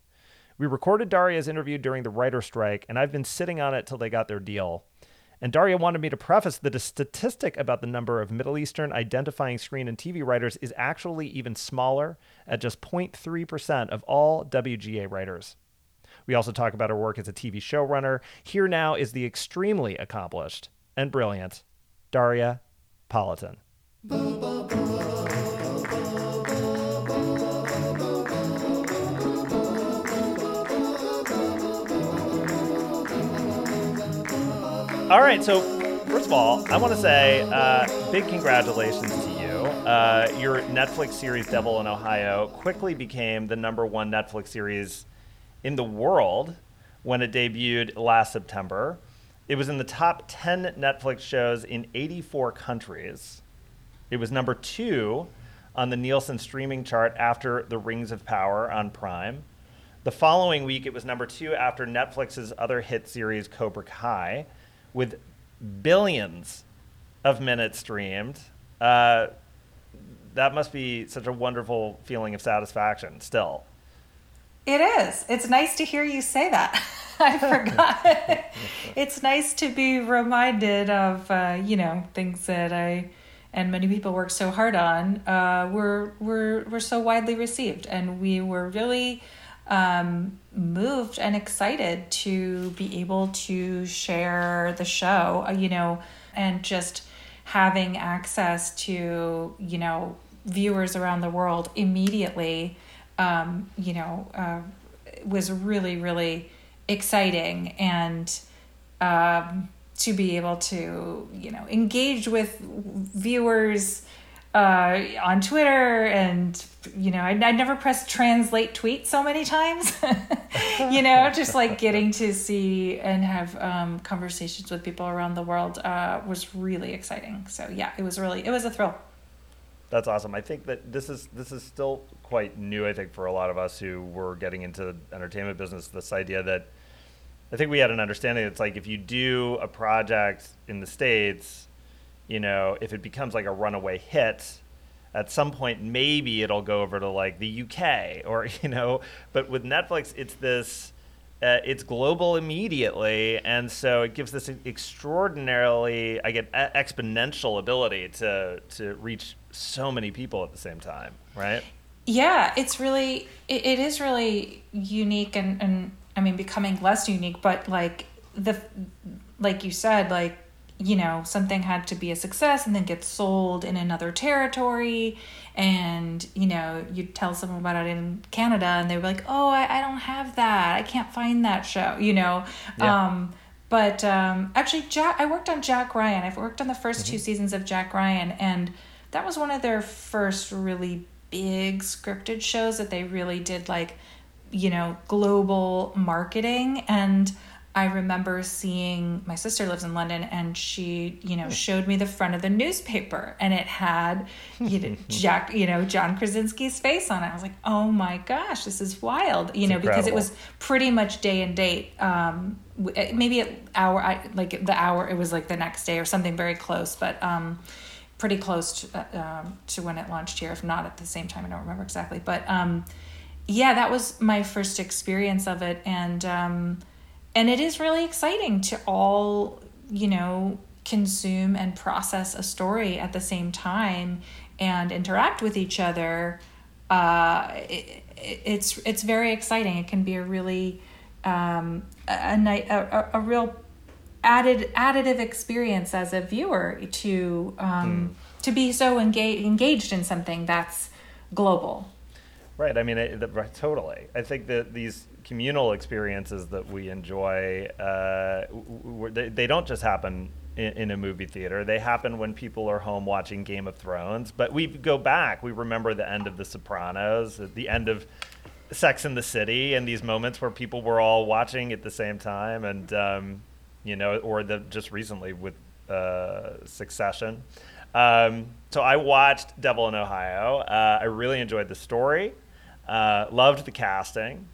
We recorded Daria's interview during the writer strike, and I've been sitting on it till they got their deal. And Daria wanted me to preface that a statistic about the number of Middle Eastern identifying screen and TV writers is actually even smaller, at just 0.3% of all WGA writers. We also talk about her work as a TV showrunner. Here now is the extremely accomplished and brilliant Daria Polatin. All right, so first of all, I want to say uh, big congratulations to you. Uh, your Netflix series Devil in Ohio quickly became the number one Netflix series in the world when it debuted last September. It was in the top 10 Netflix shows in 84 countries. It was number two on the Nielsen streaming chart after The Rings of Power on Prime. The following week, it was number two after Netflix's other hit series, Cobra Kai with billions of minutes streamed. Uh, that must be such a wonderful feeling of satisfaction still. It is. It's nice to hear you say that. I forgot. it's nice to be reminded of, uh, you know, things that I and many people work so hard on uh, were, were, were so widely received. And we were really um, moved and excited to be able to share the show, uh, you know, and just having access to, you know, viewers around the world immediately, um, you know, uh, was really, really exciting. And um, to be able to, you know, engage with viewers uh, on Twitter and you know I, I never pressed translate tweet so many times you know just like getting to see and have um, conversations with people around the world uh, was really exciting. So yeah it was really it was a thrill. That's awesome. I think that this is this is still quite new I think for a lot of us who were getting into the entertainment business this idea that I think we had an understanding it's like if you do a project in the states you know, if it becomes like a runaway hit, at some point maybe it'll go over to like the UK or you know, but with Netflix it's this uh, it's global immediately, and so it gives this extraordinarily, I get exponential ability to to reach so many people at the same time, right? Yeah, it's really, it, it is really unique, and and I mean becoming less unique, but like the, like you said, like you know something had to be a success and then get sold in another territory and you know you tell someone about it in canada and they were like oh i, I don't have that i can't find that show you know yeah. um, but um, actually jack i worked on jack ryan i've worked on the 1st mm-hmm. two seasons of jack ryan and that was one of their first really big scripted shows that they really did like you know global marketing and I remember seeing my sister lives in London and she, you know, showed me the front of the newspaper and it had you know, Jack, you know, John Krasinski's face on it. I was like, "Oh my gosh, this is wild." You it's know, incredible. because it was pretty much day and date um eh, maybe hour I, like the hour it was like the next day or something very close, but um pretty close to, uh, um, to when it launched here if not at the same time. I don't remember exactly, but um yeah, that was my first experience of it and um and it is really exciting to all you know consume and process a story at the same time and interact with each other. Uh, it, it's it's very exciting. It can be a really um, a, a, a, a real added additive experience as a viewer to um, mm. to be so engaged engaged in something that's global right i mean it, it, totally i think that these communal experiences that we enjoy, uh, they, they, don't just happen in, in, a movie theater. They happen when people are home watching Game of Thrones. But we go back. We remember the end of The Sopranos, the end of Sex in the City, and these moments where people were all watching at the same time, and um, you know, or the just recently with uh, Succession. Um, so I watched Devil in Ohio. Uh, I really enjoyed the story. Uh, loved the casting.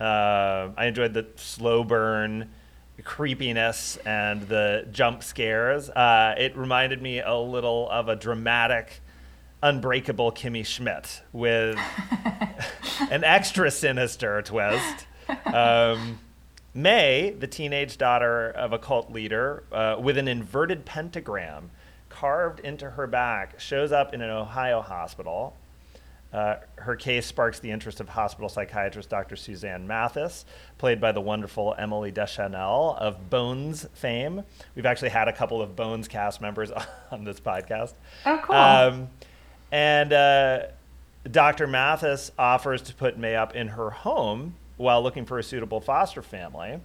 Uh, I enjoyed the slow burn creepiness and the jump scares. Uh, it reminded me a little of a dramatic, unbreakable Kimmy Schmidt with an extra sinister twist. Um, May, the teenage daughter of a cult leader, uh, with an inverted pentagram carved into her back, shows up in an Ohio hospital Uh, her case sparks the interest of hospital psychiatrist Dr. Suzanne Mathis, played by the wonderful Emily Deschanel of Bones fame. We've actually had a couple of Bones cast members on this podcast. Oh, cool. Um, and uh, Dr. Mathis offers to put May up in her home while looking for a suitable foster family.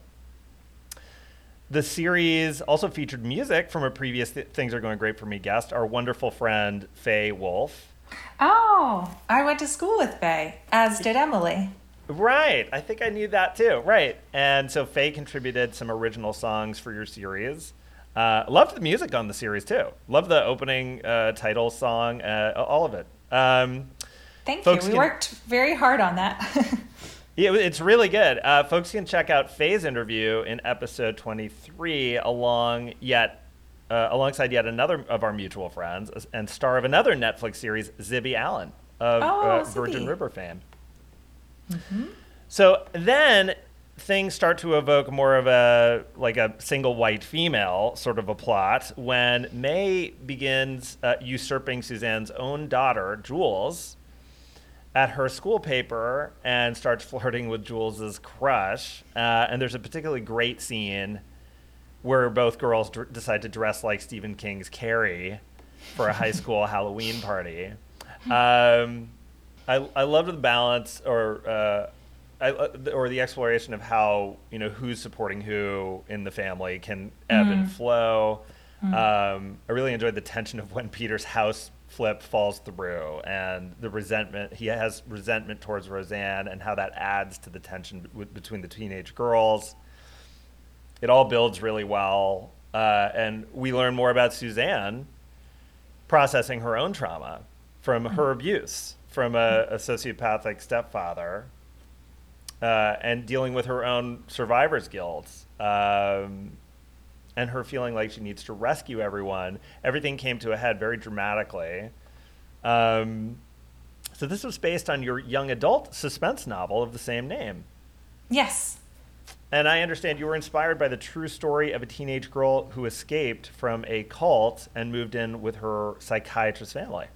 The series also featured music from a previous Th- Things Are Going Great for Me guest, our wonderful friend Fay Wolf. Oh, I went to school with Fay, as did Emily. Right. I think I knew that too. Right. And so Fay contributed some original songs for your series. Uh, loved the music on the series too. Loved the opening uh, title song, uh, all of it. Um, Thank you. We can... worked very hard on that. Yeah, it's really good. Uh, folks can check out Fay's interview in episode 23 along yet uh, alongside yet another of our mutual friends and star of another Netflix series, Zibby Allen of oh, uh, Virgin River fame. Mm-hmm. So then things start to evoke more of a like a single white female sort of a plot when May begins uh, usurping Suzanne's own daughter, Jules, at her school paper and starts flirting with Jules's crush. Uh, and there's a particularly great scene where both girls d- decide to dress like Stephen King's Carrie for a high school Halloween party. Um, I, I loved the balance or uh, I, or the exploration of how you know who's supporting who in the family can ebb mm. and mm-hmm. flow. Mm. Um, I really enjoyed the tension of when Peter's house flip falls through and the resentment he has resentment towards Roseanne and how that adds to the tension between the teenage girls. It all builds really well, uh, and we learn more about Suzanne processing her own trauma from her abuse from a, a sociopathic stepfather uh, and dealing with her own survivor's guilt. Um, and her feeling like she needs to rescue everyone. Everything came to a head very dramatically. Um, so this was based on your young adult suspense novel of the same name. Yes. And I understand you were inspired by the true story of a teenage girl who escaped from a cult and moved in with her psychiatrist family.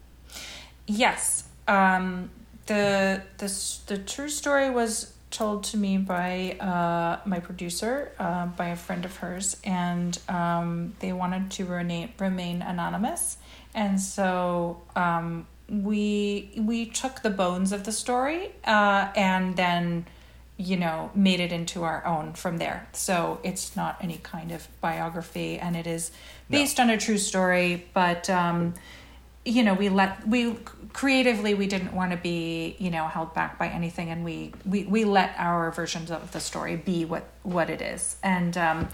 Yes. Um, the, the, the true story was told to me by uh, my producer, uh, by a friend of hers, and um, they wanted to remain, remain anonymous. And so um, we we took the bones of the story uh, and then you know made it into our own from there. So it's not any kind of biography, and it is based no. on a true story, but. Um, you know we let we creatively we didn't want to be you know held back by anything and we we, we let our versions of the story be what what it is and um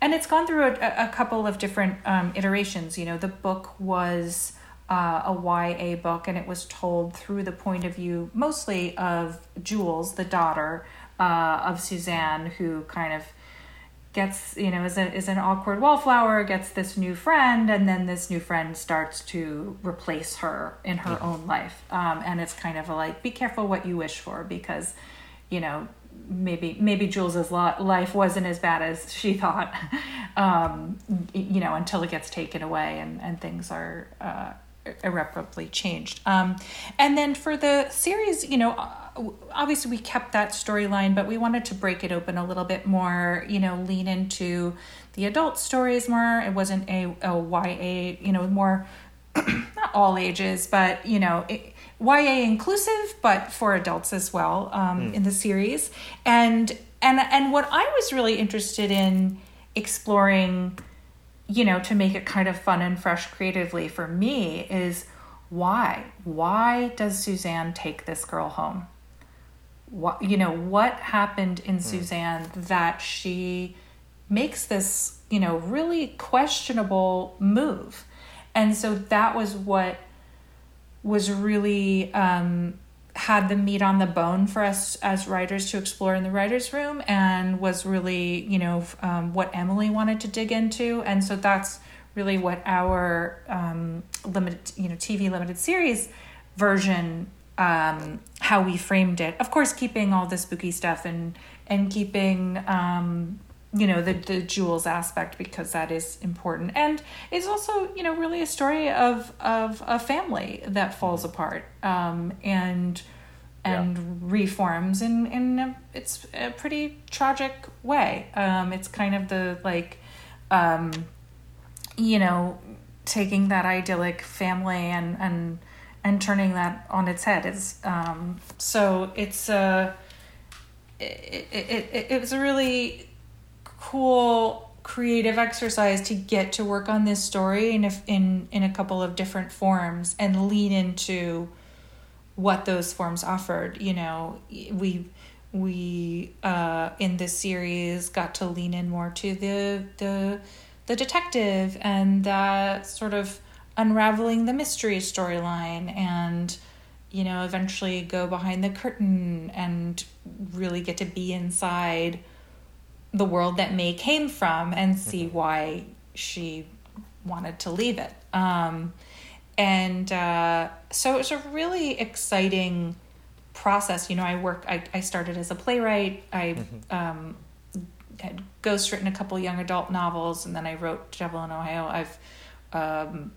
and it's gone through a, a couple of different um, iterations you know the book was uh, a YA book and it was told through the point of view mostly of Jules the daughter uh, of Suzanne who kind of gets you know is, a, is an awkward wallflower gets this new friend and then this new friend starts to replace her in her mm-hmm. own life um, and it's kind of a like be careful what you wish for because you know maybe maybe jules's life wasn't as bad as she thought um, you know until it gets taken away and, and things are uh, irreparably changed um, and then for the series you know obviously we kept that storyline, but we wanted to break it open a little bit more, you know, lean into the adult stories more. It wasn't a, a YA, you know, more, not all ages, but, you know, it, YA inclusive, but for adults as well um, mm. in the series. And, and, and what I was really interested in exploring, you know, to make it kind of fun and fresh creatively for me is why? Why does Suzanne take this girl home? What you know what happened in mm. Suzanne that she makes this you know really questionable move and so that was what was really um, had the meat on the bone for us as writers to explore in the writers room and was really you know um, what emily wanted to dig into and so that's really what our um, limited you know tv limited series version um, how we framed it. Of course, keeping all the spooky stuff and and keeping um, you know the the Jules aspect because that is important and it's also you know really a story of of a family that falls Mm-hmm. apart um, and and Yeah. reforms in in a, it's a pretty tragic way um, it's kind of the like um, you know taking that idyllic family and and and turning that on its head. Is um, so it's uh it, it, it, it was a really cool creative exercise to get to work on this story in a, in in a couple of different forms and lean into what those forms offered. You know we we uh in this series got to lean in more to the the the detective and that sort of unraveling the mystery storyline and you know eventually go behind the curtain and really get to be inside the world that May came from and see why she wanted to leave it. Um, and uh, so it was a really exciting process. You know, I work. I, I started as a playwright. I um, had ghostwritten a couple young adult novels, and then I wrote Devil in Ohio. I've um,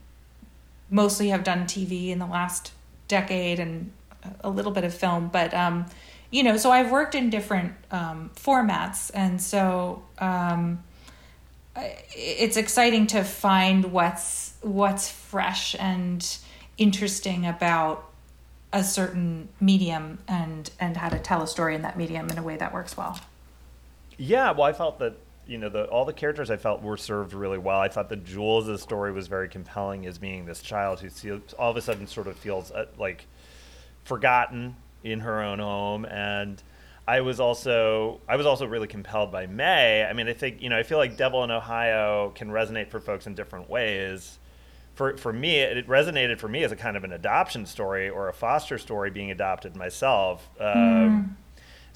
mostly have done TV in the last decade and a little bit of film, but um, you know, so I've worked in different um, formats, and so um, it's exciting to find what's what's fresh and interesting about a certain medium and and how to tell a story in that medium in a way that works well. Yeah, well, I felt that you know the all the characters I felt were served really well. I thought that Jules' the story was very compelling as being this child who all of a sudden sort of feels uh, like forgotten in her own home, and I was also I was also really compelled by May. I mean, I think you know I feel like Devil in Ohio can resonate for folks in different ways. For for me, it resonated for me as a kind of an adoption story or a foster story being adopted myself. Um,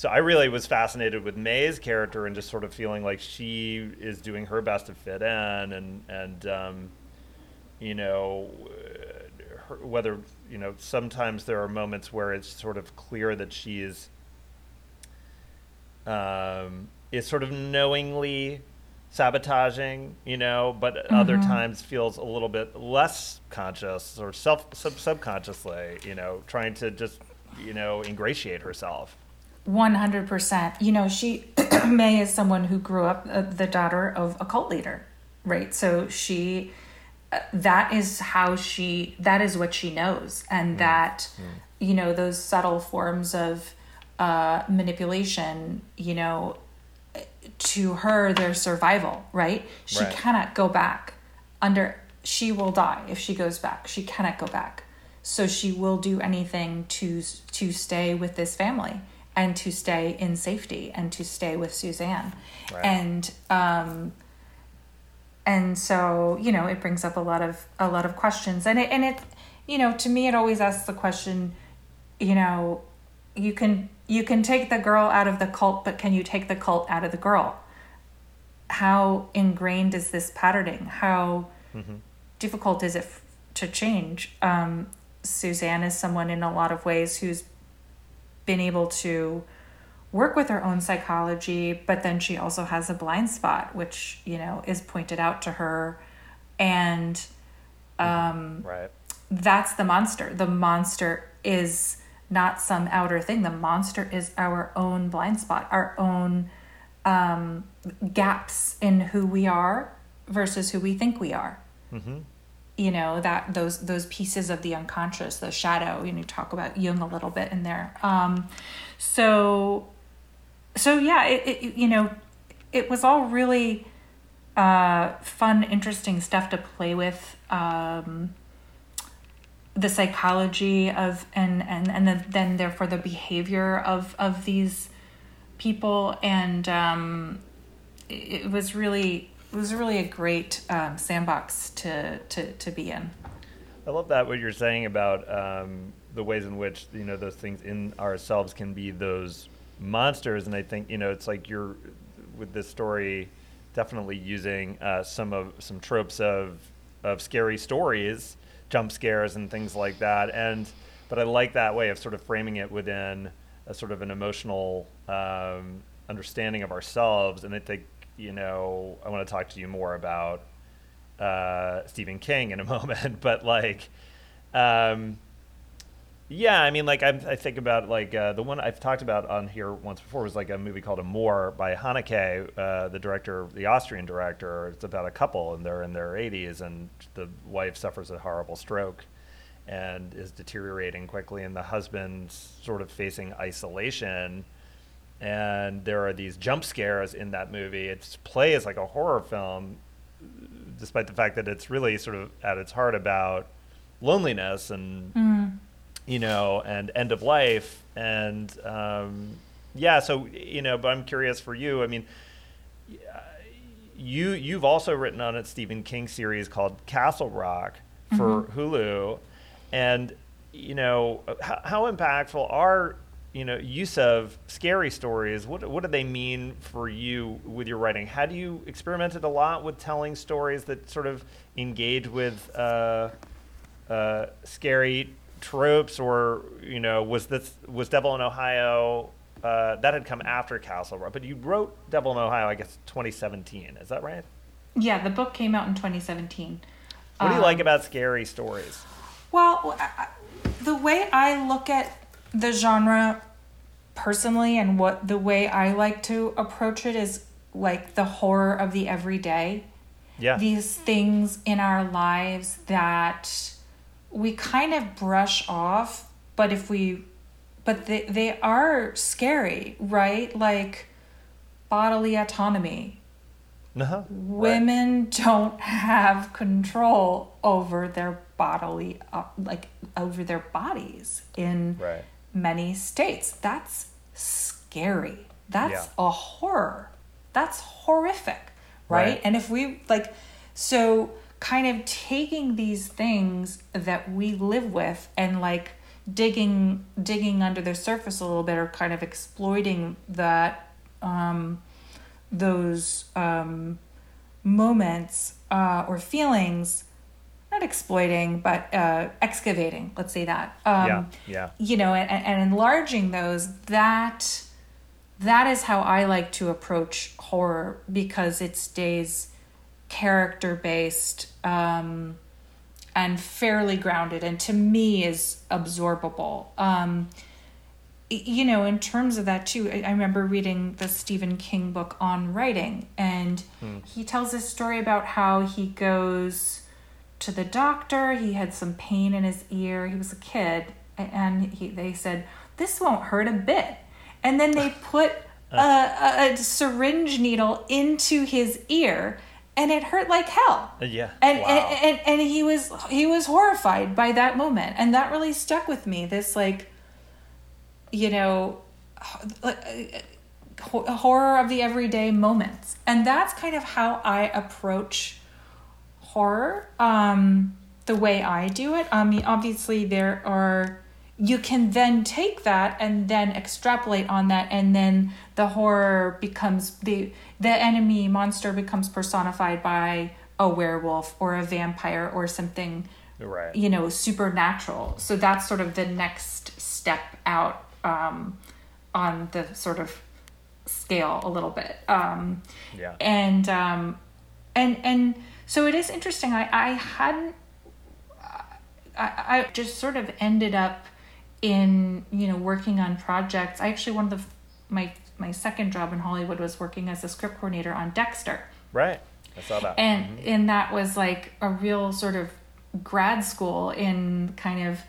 so I really was fascinated with May's character and just sort of feeling like she is doing her best to fit in, and and um, you know, her, whether you know sometimes there are moments where it's sort of clear that she is um, is sort of knowingly sabotaging, you know, but other times feels a little bit less conscious or self sub, subconsciously, you know, trying to just you know ingratiate herself. One hundred percent. You know, she May is someone who grew up uh, the daughter of a cult leader, right? So she, uh, that is how she. That is what she knows, and that, you know, those subtle forms of uh, manipulation. You know, to her, their survival, right? She Right. cannot go back. Under she will die if she goes back. She cannot go back. So she will do anything to to stay with this family and to stay in safety and to stay with Suzanne. Right. And um and so, you know, it brings up a lot of a lot of questions. And it and it you know, to me it always asks the question, you know, you can you can take the girl out of the cult, but can you take the cult out of the girl? How ingrained is this patterning? How difficult is it f- to change? Um, Suzanne is someone in a lot of ways who's been able to work with her own psychology, but then she also has a blind spot, which you know is pointed out to her, and mm-hmm. um, Right. that's the monster. The monster is not some outer thing. The monster is our own blind spot, our own um, gaps in who we are versus who we think we are. Mm-hmm. You know that those those pieces of the unconscious, the shadow. You know, talk about Jung a little bit in there. Um, so, so yeah, it, it you know, it was all really uh, fun, interesting stuff to play with. Um, the psychology of and and and then, then therefore the behavior of of these people and um it, it was really it was really a great um, sandbox to to to be in. I love that what you're saying about um, the ways in which you know those things in ourselves can be those monsters, and I think you know it's like you're with this story definitely using uh, some of some tropes of of scary stories, jump scares and things like that, and but I like that way of sort of framing it within a sort of an emotional um, understanding of ourselves, and I think you know, I want to talk to you more about uh, Stephen King in a moment, but like, um, yeah, I mean, like I, I think about like uh, the one I've talked about on here once before was like a movie called Amour by Haneke, uh, the director, the Austrian director. It's about a couple and they're in their 80s and the wife suffers a horrible stroke and is deteriorating quickly, and the husband's sort of facing isolation. And there are these jump scares in that movie. It's plays like a horror film, despite the fact that it's really sort of at its heart about loneliness and Mm. you know and end of life and um, yeah so you know but i'm curious for you i mean you you've also written on a stephen king series called castle rock for hulu and you know how, how impactful are you know use of scary stories what what do they mean for you with your writing? How do you experimented a lot with telling stories that sort of engage with uh, uh, scary tropes? Or you know was this was devil in ohio uh, that had come after castle rock but you wrote devil in ohio i guess 2017 is that right? Yeah, the book came out in 2017. what do you like Um, about scary stories? Well, I- the way I look at the genre personally and what the way I like to approach it is like the horror of the everyday. yeah These things in our lives that we kind of brush off, but if we but they, they are scary, right? Like bodily autonomy, uh-huh. Right. women don't have control over their bodily uh, like over their bodies in Right. Many states that's scary that's Yeah. a horror that's horrific right? Right. and if we like so kind of taking these things that we live with and like digging digging under the surface a little bit or kind of exploiting that um those um, moments uh, or feelings, not exploiting, but uh, excavating, let's say that. Um, yeah yeah You know, and, and enlarging those, that that is how I like to approach horror because it stays character based um, and fairly grounded, and to me is absorbable. Um, you know, in terms of that too, I I remember reading the Stephen King book on writing, and he tells this story about how he goes to the doctor. He had some pain in his ear. He was a kid, and he they said this won't hurt a bit, and then they put a, a, a syringe needle into his ear, and it hurt like hell Uh, yeah and, wow. and, and and he was he was horrified by that moment and that really stuck with me this like you know h- h- horror of the everyday moments and that's kind of how i approach horror um the way i do it. I mean obviously there are you can then take that and then extrapolate on that and then the horror becomes the the enemy monster becomes personified by a werewolf or a vampire or something right. you know supernatural. So that's sort of the next step out um, on the sort of scale a little bit. Um, yeah. and um, and and so it is interesting i i hadn't I, I just sort of ended up in you know working on projects. I actually one of the my my second job in hollywood was working as a script coordinator on dexter. Right. I saw that. And mm-hmm. and that was like a real sort of grad school in kind of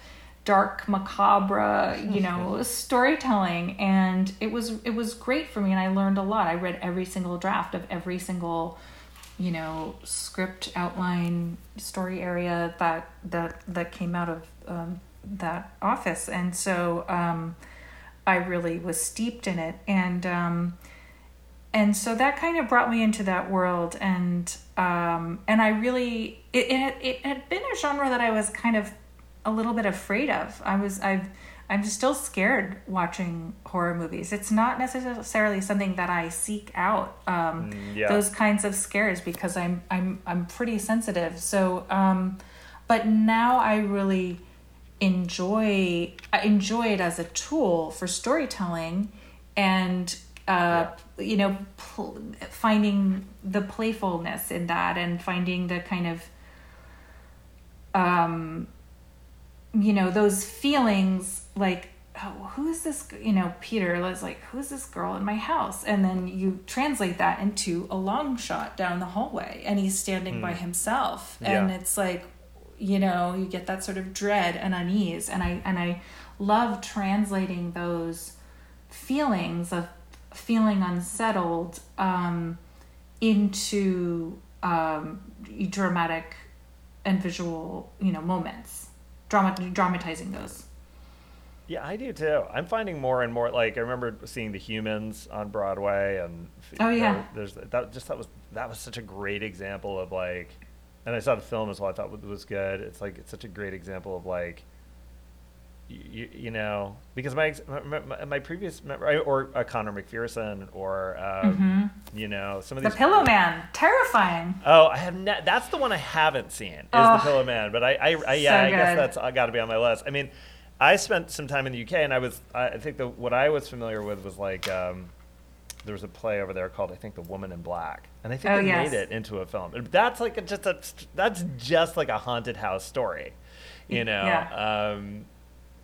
dark macabre you know storytelling. And it was it was great for me and i learned a lot. I read every single draft of every single you know script outline story area that that that came out of um, that office. And so um, i really was steeped in it. And um, and so that kind of brought me into that world. And um and i really it, it, had- it had been a genre that i was kind of a little bit afraid of. I was i've i'm still scared watching horror movies. It's not necessarily something that i seek out um Mm, yeah. those kinds of scares because i'm i'm i'm pretty sensitive. So um but now i really enjoy I enjoy it as a tool for storytelling and uh, you know, pl- finding the playfulness in that and finding the kind of, um, you know, those feelings like, oh, who is this? You know, Peter was like, who's this girl in my house? And then you translate that into a long shot down the hallway, and he's standing by himself, and Yeah. it's like, you know, you get that sort of dread and unease, and I and I love translating those feelings of feeling unsettled um, into um, dramatic and visual, you know, moments, drama, dramatizing those. Yeah, I do too. I'm finding more and more like I remember seeing The Humans on Broadway, and Oh, yeah. there's that just that was that was such a great example of like, and I saw the film as well. I thought was- was good. It's like it's such a great example of like, you, you know, because my my, my, previous or uh, Conor McPherson or um, you know some of Mm-hmm. The these Pillow Man, terrifying. Oh, I have ne- that's the one I haven't seen is Oh, the Pillow Man, but I, I, I yeah, so I guess that's I got to be on my list. I mean, I spent some time in the UK, and I was I think the what I was familiar with was like um, there was a play over there called I think The Woman in Black, and I think Oh, they yes. made it into a film. That's like a, just a that's just like a haunted house story, you know. Yeah. Um,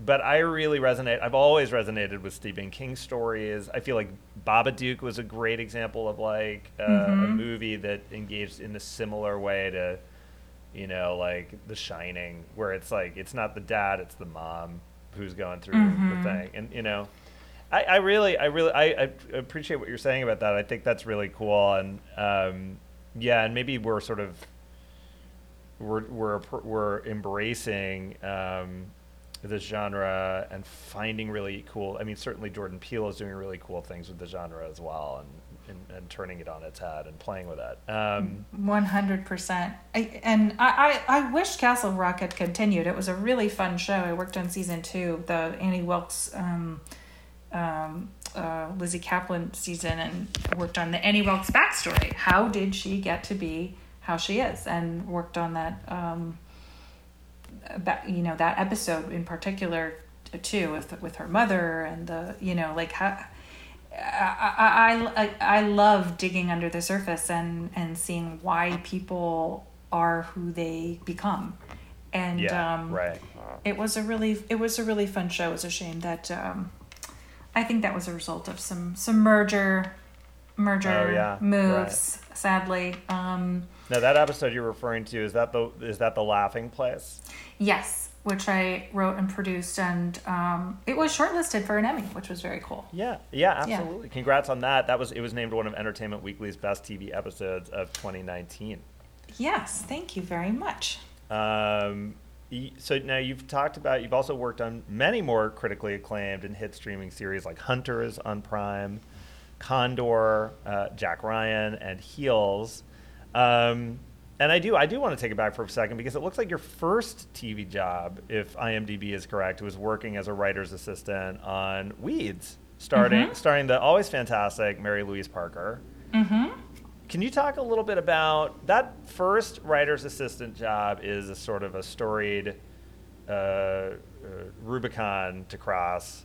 but I really resonate. I've always resonated with Stephen King stories. I feel like Babadook was a great example of like uh, a Mm-hmm. movie that engaged in a similar way to, you know, like The Shining, where it's like it's not the dad, it's the mom who's going through Mm-hmm. the thing, and you know. I, I really, I really, I, I appreciate what you're saying about that. I think that's really cool, and um, yeah, and maybe we're sort of we're we're we're embracing um, this genre and finding really cool. I mean, certainly Jordan Peele is doing really cool things with the genre as well, and and, and turning it on its head and playing with it. Um, One hundred percent. And I, I, I wish Castle Rock had continued. It was a really fun show. I worked on season two, the Annie Wilkes, um, um, uh, Lizzy Caplan season, and worked on the Annie Wilkes backstory. How did she get to be how she is? And worked on that. Um, that you know that episode in particular too with with her mother and the you know like how I, I, I, I love digging under the surface and, and seeing why people are who they become. And yeah, um, right. it was a really it was a really fun show. It was a shame that um, I think that was a result of some some merger merger Oh, yeah, moves. Sadly, um, Now that episode you're referring to is that the is that the laughing place? yes, which I wrote and produced, and um, it was shortlisted for an Emmy, which was very cool. Yeah, yeah, Yeah. absolutely. Congrats on that. That was it was named one of Entertainment Weekly's best TV episodes of 2019. Yes, thank you very much. Um, so now you've talked about you've also worked on many more critically acclaimed and hit streaming series like Hunters on Prime, Condor, uh, Jack Ryan, and Heels. Um, and I do I do want to take it back for a second because it looks like your first TV job, if IMDb is correct, was working as a writer's assistant on Weeds, starting starring the always fantastic Mary Louise Parker. Can you talk a little bit about that first writer's assistant job? Is a sort of a storied uh, uh, Rubicon to cross.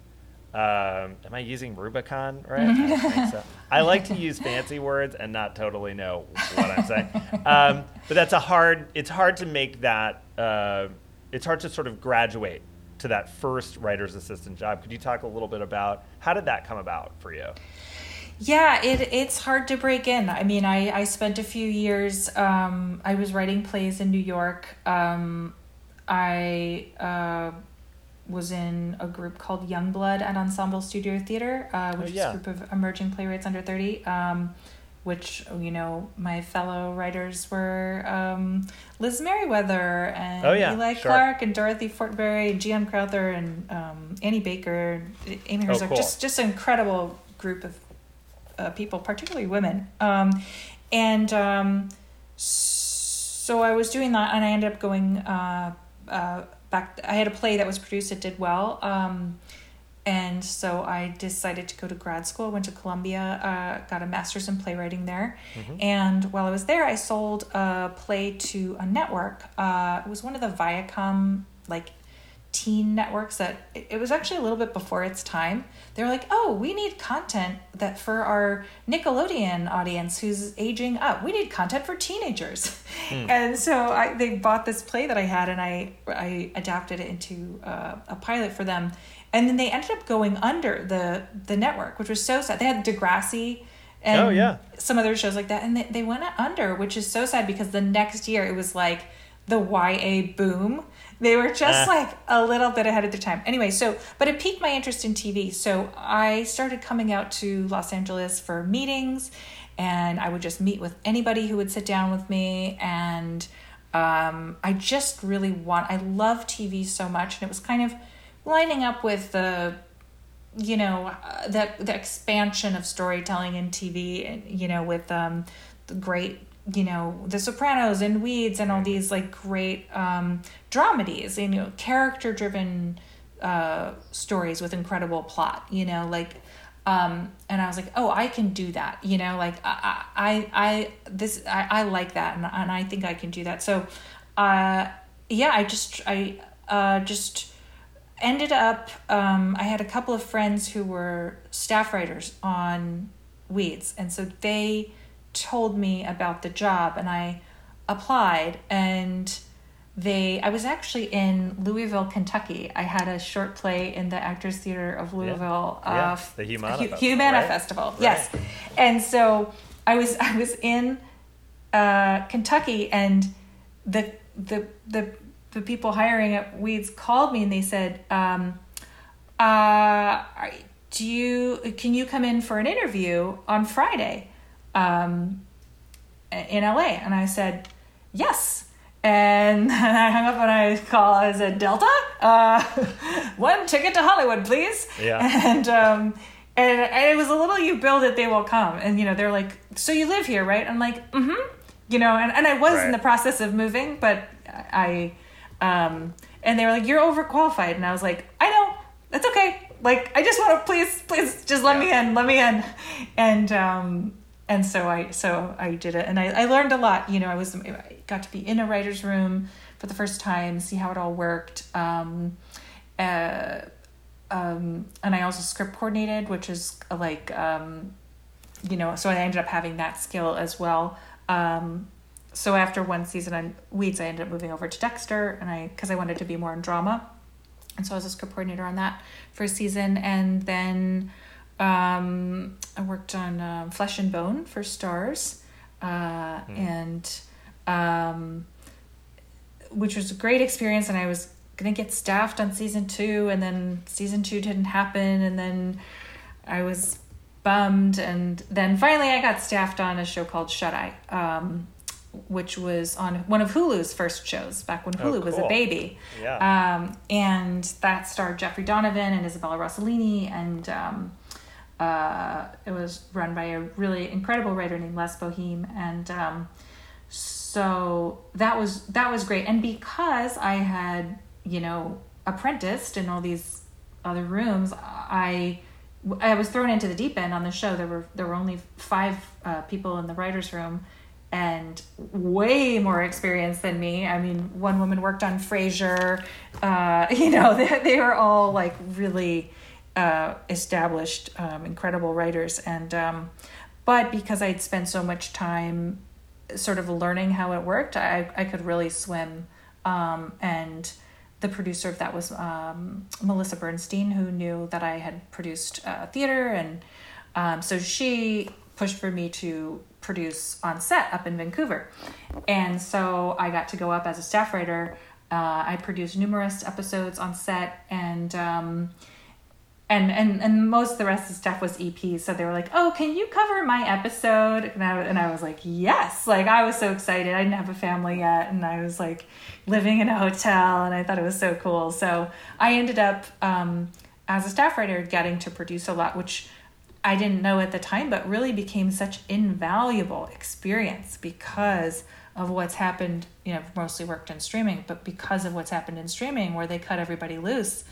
Um, am I using Rubicon right? I think so. I like to use fancy words and not totally know what I'm saying. Um, but that's a hard. It's hard to make that. Uh, it's hard to sort of graduate to that first writer's assistant job. Could you talk a little bit about how did that come about for you? Yeah, it it's hard to break in. I mean, I I spent a few years. Um, I was writing plays in New York. Um, I uh, was in a group called Young Blood at Ensemble Studio Theater, uh, which Oh, yeah. is a group of emerging playwrights under thirty. Um, which you know my fellow writers were um, Liz Meriwether and Oh, yeah, Eli sure. Clark and Dorothy Fortenberry and G.M. Crowther and um, Annie Baker, Amy Oh, cool. just just an incredible group of uh, people, particularly women. Um, and um, so I was doing that, and I ended up going uh, uh, back. I had a play that was produced that did well. Um, and so I decided to go to grad school. Went to Columbia, uh, got a master's in playwriting there. And while I was there, I sold a play to a network. Uh, it was one of the Viacom like teen networks that it, was actually a little bit before its time. They were like, "Oh, we need content that for our Nickelodeon audience who's aging up. We need content for teenagers." And so I, they bought this play that I had, and I I adapted it into uh, a pilot for them. And then they ended up going under the the network, which was so sad. They had Degrassi and Oh, yeah. some other shows like that, and they, they went under, which is so sad because the next year it was like the YA boom. They were just Eh. like a little bit ahead of their time. Anyway, so but it piqued my interest in TV. So I started coming out to Los Angeles for meetings, and I would just meet with anybody who would sit down with me. And um, I just really want. I love TV so much, and it was kind of lining up with the you know uh, the the expansion of storytelling in TV and you know with um the great you know The Sopranos and Weeds and all these like great um dramedies you know character driven uh stories with incredible plot you know like um and I was like oh I can do that you know like I I I this I, I like that and, and I think I can do that. So uh yeah I just I uh just ended up um, i had a couple of friends who were staff writers on weeds and so they told me about the job and i applied and they i was actually in louisville kentucky. I had a short play in the actors theater of louisville Yeah, uh, the Humana Hu- Festival, Humana right? festival Right. yes. And so i was i was in uh, kentucky and the the the the people hiring at Weeds called me and they said, um, uh, "Do you can you come in for an interview on Friday, um, in LA?" And I said, "Yes." And I hung up and I called. I said, "Delta, uh, one ticket to Hollywood, please." Yeah. And um, and, and it was a little "You build it, they will come." And you know, they're like, "So you live here, right?" I'm like, "Mm-hmm." You know, and, and I was Right. in the process of moving, but I, um, and they were like, "You're overqualified," and I was like, "I know, that's okay. Like, I just want to please, please, just let me in, let me in," and um, and so I, so I did it, and I, I learned a lot. You know, I was, I got to be in a writer's room for the first time, see how it all worked. Um, uh, um, and I also script coordinated, which is uh, like, um, you know, so I ended up having that skill as well. Um, so after one season on Weeds, I ended up moving over to Dexter, and I because I wanted to be more in drama, and so I was a script coordinator on that for a season, and then um, I worked on um, Flesh and Bone for Starz, uh, and um, which was a great experience, and I was gonna get staffed on season two, and then season two didn't happen, and then I was bummed, and then finally I got staffed on a show called Shut Eye, um, which was on one of Hulu's first shows back when Oh, Hulu was a baby. Yeah. Um, and that starred Jeffrey Donovan and Isabella Rossellini, and um, uh, it was run by a really incredible writer named Les Bohem, and um, so that was that was great. And because I had you know apprenticed in all these other rooms, I I was thrown into the deep end on the show. There were there were only five uh, people in the writers' room, and way more experience than me. I mean, one woman worked on Frasier. Uh, you know, they they were all like really uh, established, um, incredible writers, and um, but because I'd spent so much time sort of learning how it worked, I I could really swim, um, and the producer of that was um, Melissa Bernstein, who knew that I had produced uh, theater, and um, so she pushed for me to produce on set up in Vancouver, and so I got to go up as a staff writer. Uh, I produced numerous episodes on set, and um, and and and most of the rest of the stuff was EPs. So they were like, "Oh, can you cover my episode?" And I and I was like, "Yes!" Like I was so excited. I didn't have a family yet, and I was like living in a hotel, and I thought it was so cool. So I ended up um, as a staff writer getting to produce a lot, which I didn't know at the time, but really became such invaluable experience because of what's happened. You know, mostly worked in streaming, but because of what's happened in streaming, where they cut everybody loose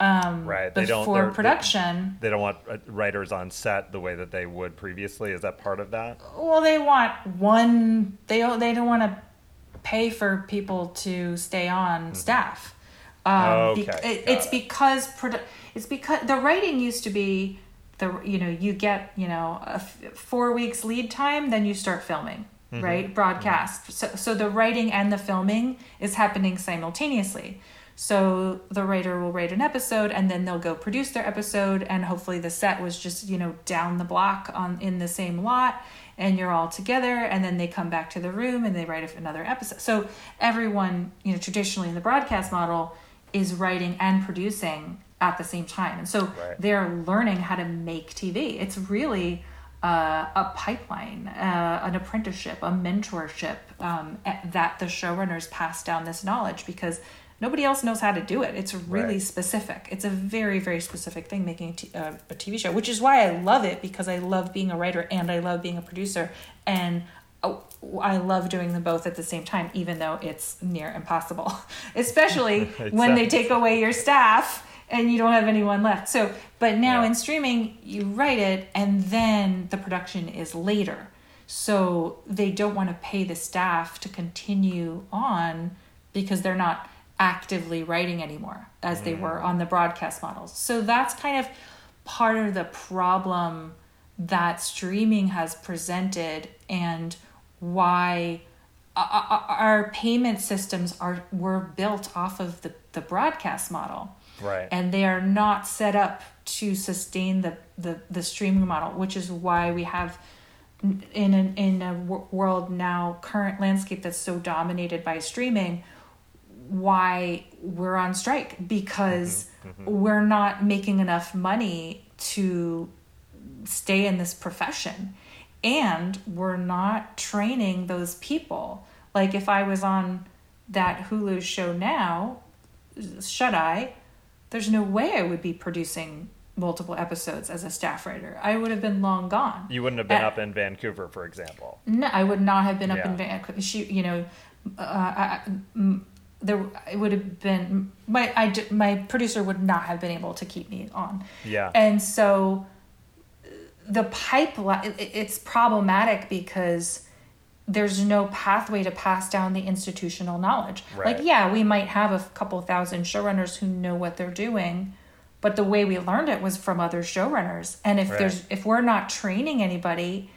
um, Right, they don't- before production. They don't want uh, writers on set the way that they would previously. Is that part of that? Well, they want one. They don't. They don't want to pay for people to stay on staff. Um, Okay, it- it's it. because produ- it's because the writing used to be the you know you get you know a f- four weeks lead time, then you start filming, Mm-hmm. right? Broadcast. So so the writing and the filming is happening simultaneously. So the writer will write an episode and then they'll go produce their episode and hopefully the set was just, you know, down the block on in the same lot and you're all together and then they come back to the room and they write another episode. So everyone, you know, traditionally in the broadcast model is writing and producing at the same time. And so Right. they're learning how to make TV. It's really uh, a pipeline, uh, an apprenticeship, a mentorship um, that the showrunners pass down this knowledge because nobody else knows how to do it. It's really Right. specific. It's a very, very specific thing making a, t- uh, a TV show, which is why I love it because I love being a writer and I love being a producer. And oh, I love doing them both at the same time, even though it's near impossible, especially when they take away your staff and you don't have anyone left. So, but now Yeah. in streaming, you write it and then the production is later. So they don't want to pay the staff to continue on because they're not actively writing anymore as they were on the broadcast models. So that's kind of part of the problem that streaming has presented and why our payment systems are were built off of the, the broadcast model Right. and they are not set up to sustain the, the, the streaming model, which is why we have in a, in a world now current landscape that's so dominated by streaming why we're on strike because we're not making enough money to stay in this profession. And we're not training those people. Like if i was on that hulu show now should i there's no way i would be producing multiple episodes as a staff writer. I would have been long gone. You wouldn't have been Uh, up in Vancouver, for example. no, I would not have been up in Vancouver. She, you know, uh, I, there it would have been my I my producer would not have been able to keep me on. Yeah. And so the pipeline it, it's problematic because there's no pathway to pass down the institutional knowledge. Right. Like yeah, we might have a couple thousand showrunners who know what they're doing, but the way we learned it was from other showrunners. And if Right. there's if we're not training anybody,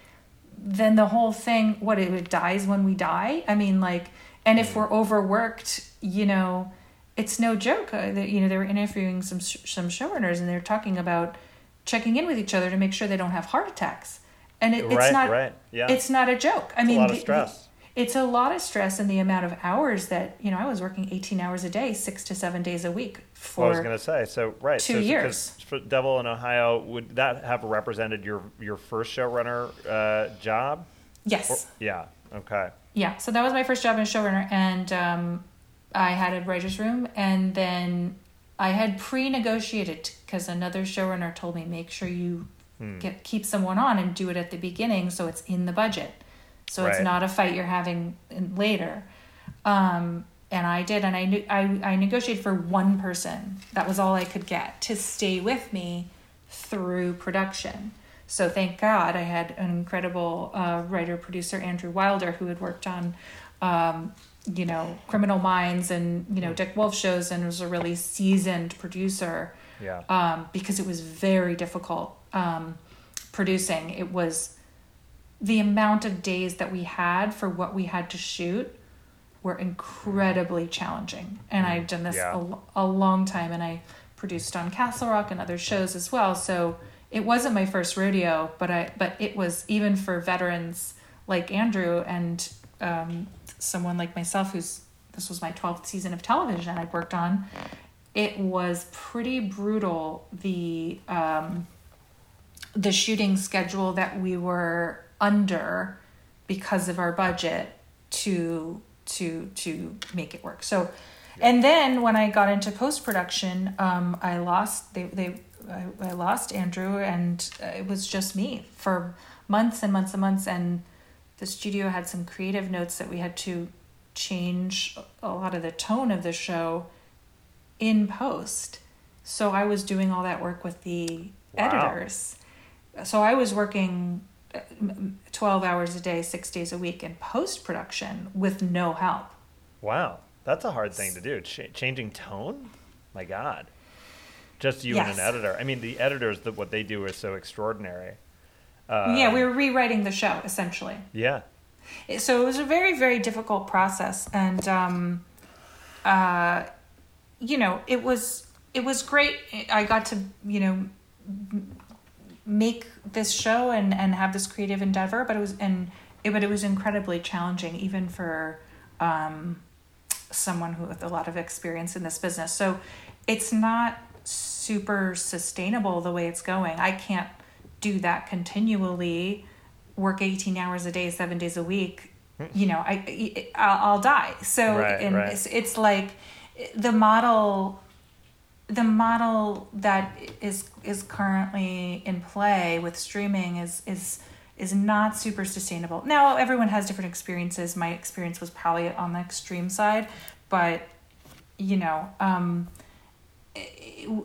then the whole thing what it, it dies when we die i mean like and if mm. we're overworked you know it's no joke uh, that, you know they were interviewing some some showrunners and they're talking about checking in with each other to make sure they don't have heart attacks and it, it's Right, not right, yeah. it's not a joke i a mean a lot of the- stress. it's a lot of stress and the amount of hours that you know i was working 18 hours a day six to seven days a week for Well, I was going to say, so right, two so, years. Devil in Ohio, would that have represented your your first showrunner uh, job? yes Yeah. Okay. Yeah, so that was my first job as a showrunner, and um, I had a writer's room, and then I had pre-negotiated because another showrunner told me make sure you get keep someone on and do it at the beginning so it's in the budget, so it's not a fight you're having in, later. Um, and I did, and I knew I I negotiated for one person. That was all I could get to stay with me through production. So thank God I had an incredible uh, writer producer Andrew Wilder who had worked on, um, you know, Criminal Minds and you know Dick Wolf shows and was a really seasoned producer. Yeah. Um, because it was very difficult um, producing. It was the amount of days that we had for what we had to shoot were incredibly challenging. And I've done this Yeah. a, a long time and I produced on Castle Rock and other shows as well. So it wasn't my first rodeo, but I but it was even for veterans like Andrew and um, someone like myself who's this was my 12th season of television I'd worked on. It was pretty brutal the um, the shooting schedule that we were under because of our budget to to to make it work. So, and then when I got into post production, um, I lost they they I, I lost Andrew, and uh, it was just me for months and months and months. And the studio had some creative notes that we had to change a lot of the tone of the show in post. So I was doing all that work with the Wow. editors. So I was working uh, 12 hours a day, six days a week in post production with no help. Wow. That's a hard thing to do. Ch- changing tone. My God. Just you Yes. and an editor. I mean, the editors, the, what they do is so extraordinary. Yeah, we were rewriting the show essentially. Yeah. so it was a very very difficult process and um uh you know it was it was great i got to you know make this show and and have this creative endeavor but it was and it, but it was incredibly challenging even for um someone who with a lot of experience in this business so it's not super sustainable the way it's going i can't do that continually work 18 hours a day seven days a week you know i, I i'll I'll die so Right, and right. It's, it's like the model the model that is is currently in play with streaming is is is not super sustainable. Now everyone has different experiences. My experience was probably on the extreme side, but you know, um,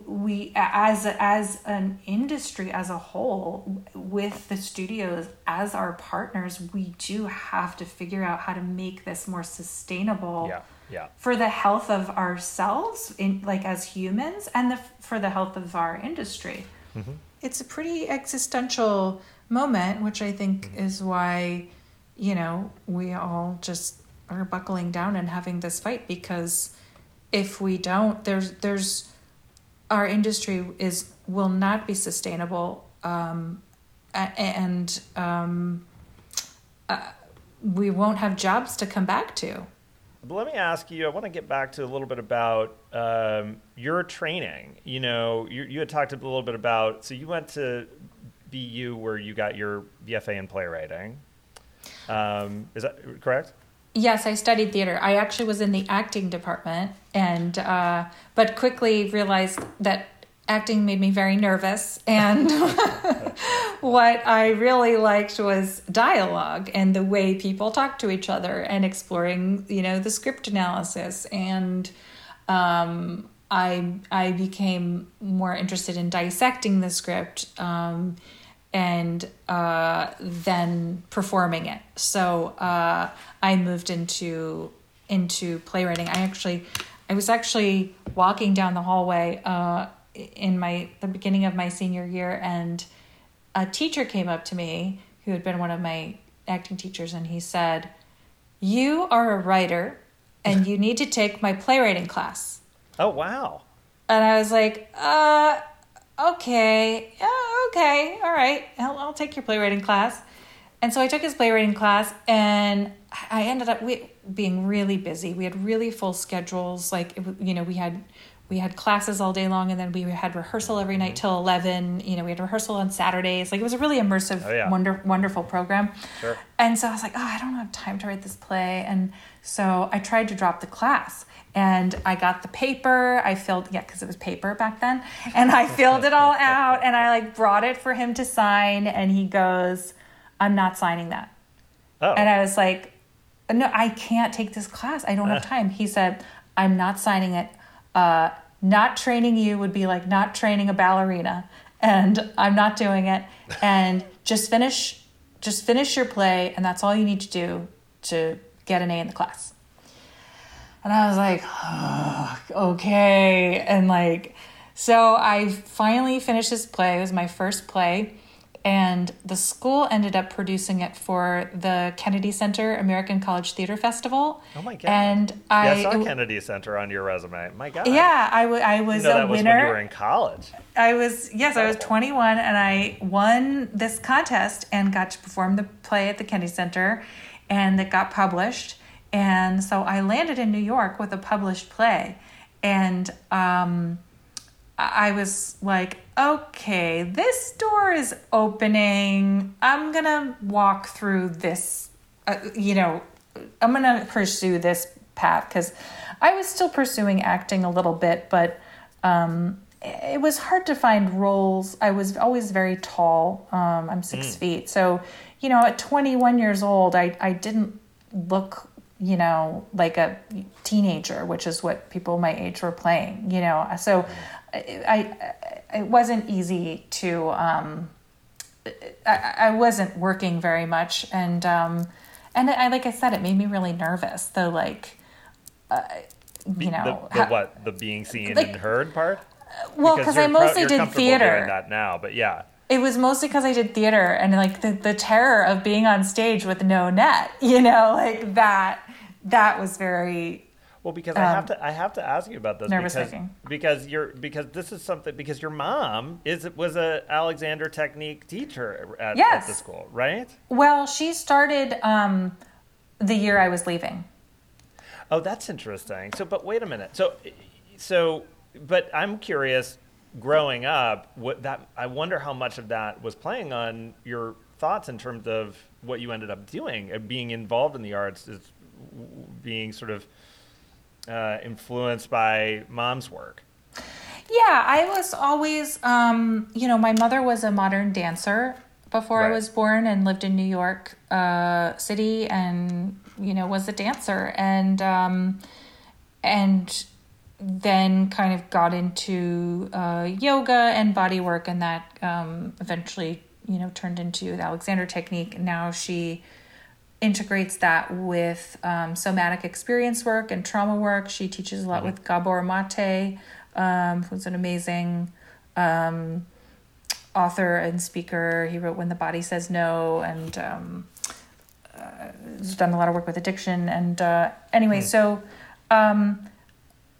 we as as an industry as a whole with the studios as our partners we do have to figure out how to make this more sustainable Yeah. Yeah. for the health of ourselves in like as humans and the for the health of our industry mm-hmm. it's a pretty existential moment which i think mm. is why you know we all just are buckling down and having this fight because if we don't there's there's our industry is will not be sustainable um, and um, uh, we won't have jobs to come back to But let me ask you, I want to get back to a little bit about um, your training. You know, you, you had talked a little bit about, so you went to BU where you got your BFA in playwriting. Um, is that correct? Yes, I studied theater. I actually was in the acting department, and uh, but quickly realized that acting made me very nervous. And what I really liked was dialogue and the way people talk to each other, and exploring, you know, the script analysis. And um, I I became more interested in dissecting the script. Um, and uh, then performing it. So uh, I moved into into playwriting. I actually, I was actually walking down the hallway uh, in my the beginning of my senior year, and a teacher came up to me who had been one of my acting teachers, and he said, "You are a writer, and you need to take my playwriting class." Oh, wow. And I was like, uh, okay, yeah, okay, all right, I'll, I'll take your playwriting class. And so I took his playwriting class, and I ended up we, being really busy. We had really full schedules. Like, it, you know, we had we had classes all day long, and then we had rehearsal every night mm-hmm. till eleven. You know, we had rehearsal on Saturdays. Like, it was a really immersive, Oh, yeah. wonder, wonderful program. Sure. And so I was like, oh, I don't have time to write this play. And so I tried to drop the class. And I got the paper. I filled, yeah, because it was paper back then. And I filled it all out and I like brought it for him to sign. And he goes, I'm not signing that. Oh, And I was like, no, I can't take this class. I don't have time. He said, I'm not signing it. Uh, not training you would be like not training a ballerina. And I'm not doing it. And just finish, just finish your play. And that's all you need to do to get an A in the class. And I was like, "Ugh, okay. And like, so I finally finished this play. It was my first play. And the school ended up producing it for the Kennedy Center American College Theater Festival. oh my God. And yeah, I, I saw Kennedy Center on your resume. My God. yeah, I, w- I You was know, a that was winner. when you were in college. I was yes, I was 21 and I won this contest and got to perform the play at the Kennedy Center and it got published. And so I landed in New York with a published play and um I was like, okay, this door is opening. I'm going to walk through this uh, you know, I'm going to pursue this path cuz I was still pursuing acting a little bit, but um it was hard to find roles. I was always very tall. Um, I'm six feet. So, you know, at 21 years old, I, I didn't look, you know, like a teenager, which is what people my age were playing, you know. So I, I, it wasn't easy to, um, I, I wasn't working very much. And, um, and I, like I said, it made me really nervous. The like, uh, you know, the, the ha- what the being seen like- and heard part. well, because I you're pro- mostly did theater. that now, but yeah. It was mostly because I did theater and like the, the terror of being on stage with no net, you know, like that. That was very Well, because I have to, I have to ask you about this Um, nervous because because you're because this is something because your mom is was a Alexander Technique teacher at, at the school, right? well. She started um, the year I was leaving. Oh, that's interesting. So, but wait a minute. So, so, but I'm curious. Growing up, what that I wonder how much of that was playing on your thoughts in terms of what you ended up doing, uh, being involved in the arts, is being sort of uh, influenced by mom's work. Yeah, I was always, um, you know, my mother was a modern dancer before I was born and lived in New York uh, City and, you know, was a dancer and, um, and then kind of got into uh, yoga and body work and that um, eventually, you know, turned into the Alexander technique. Now she integrates that with um, somatic experience work and trauma work. She teaches a lot with Gabor Mate, um, who's an amazing um, author and speaker. He wrote When the Body Says No and um, uh, has done a lot of work with addiction. And uh, anyway, so um,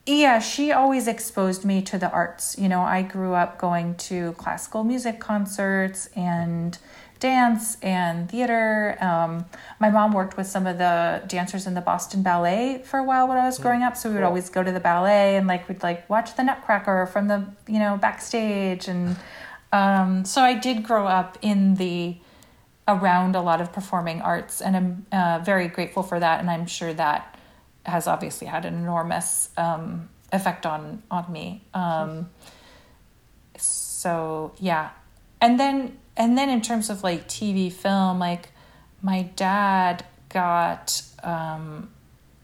yeah, she always exposed me to the arts. You know, I grew up going to classical music concerts and dance and theater. Um, my mom worked with some of the dancers in the Boston Ballet for a while when I was growing up, so we would always go to the ballet and like we'd like watch the Nutcracker from the you know backstage, and um, so I did grow up in the around a lot of performing arts, and I'm uh, very grateful for that, and I'm sure that has obviously had an enormous um, effect on on me. Um, so yeah, and then and then in terms of like TV film, like my dad got um,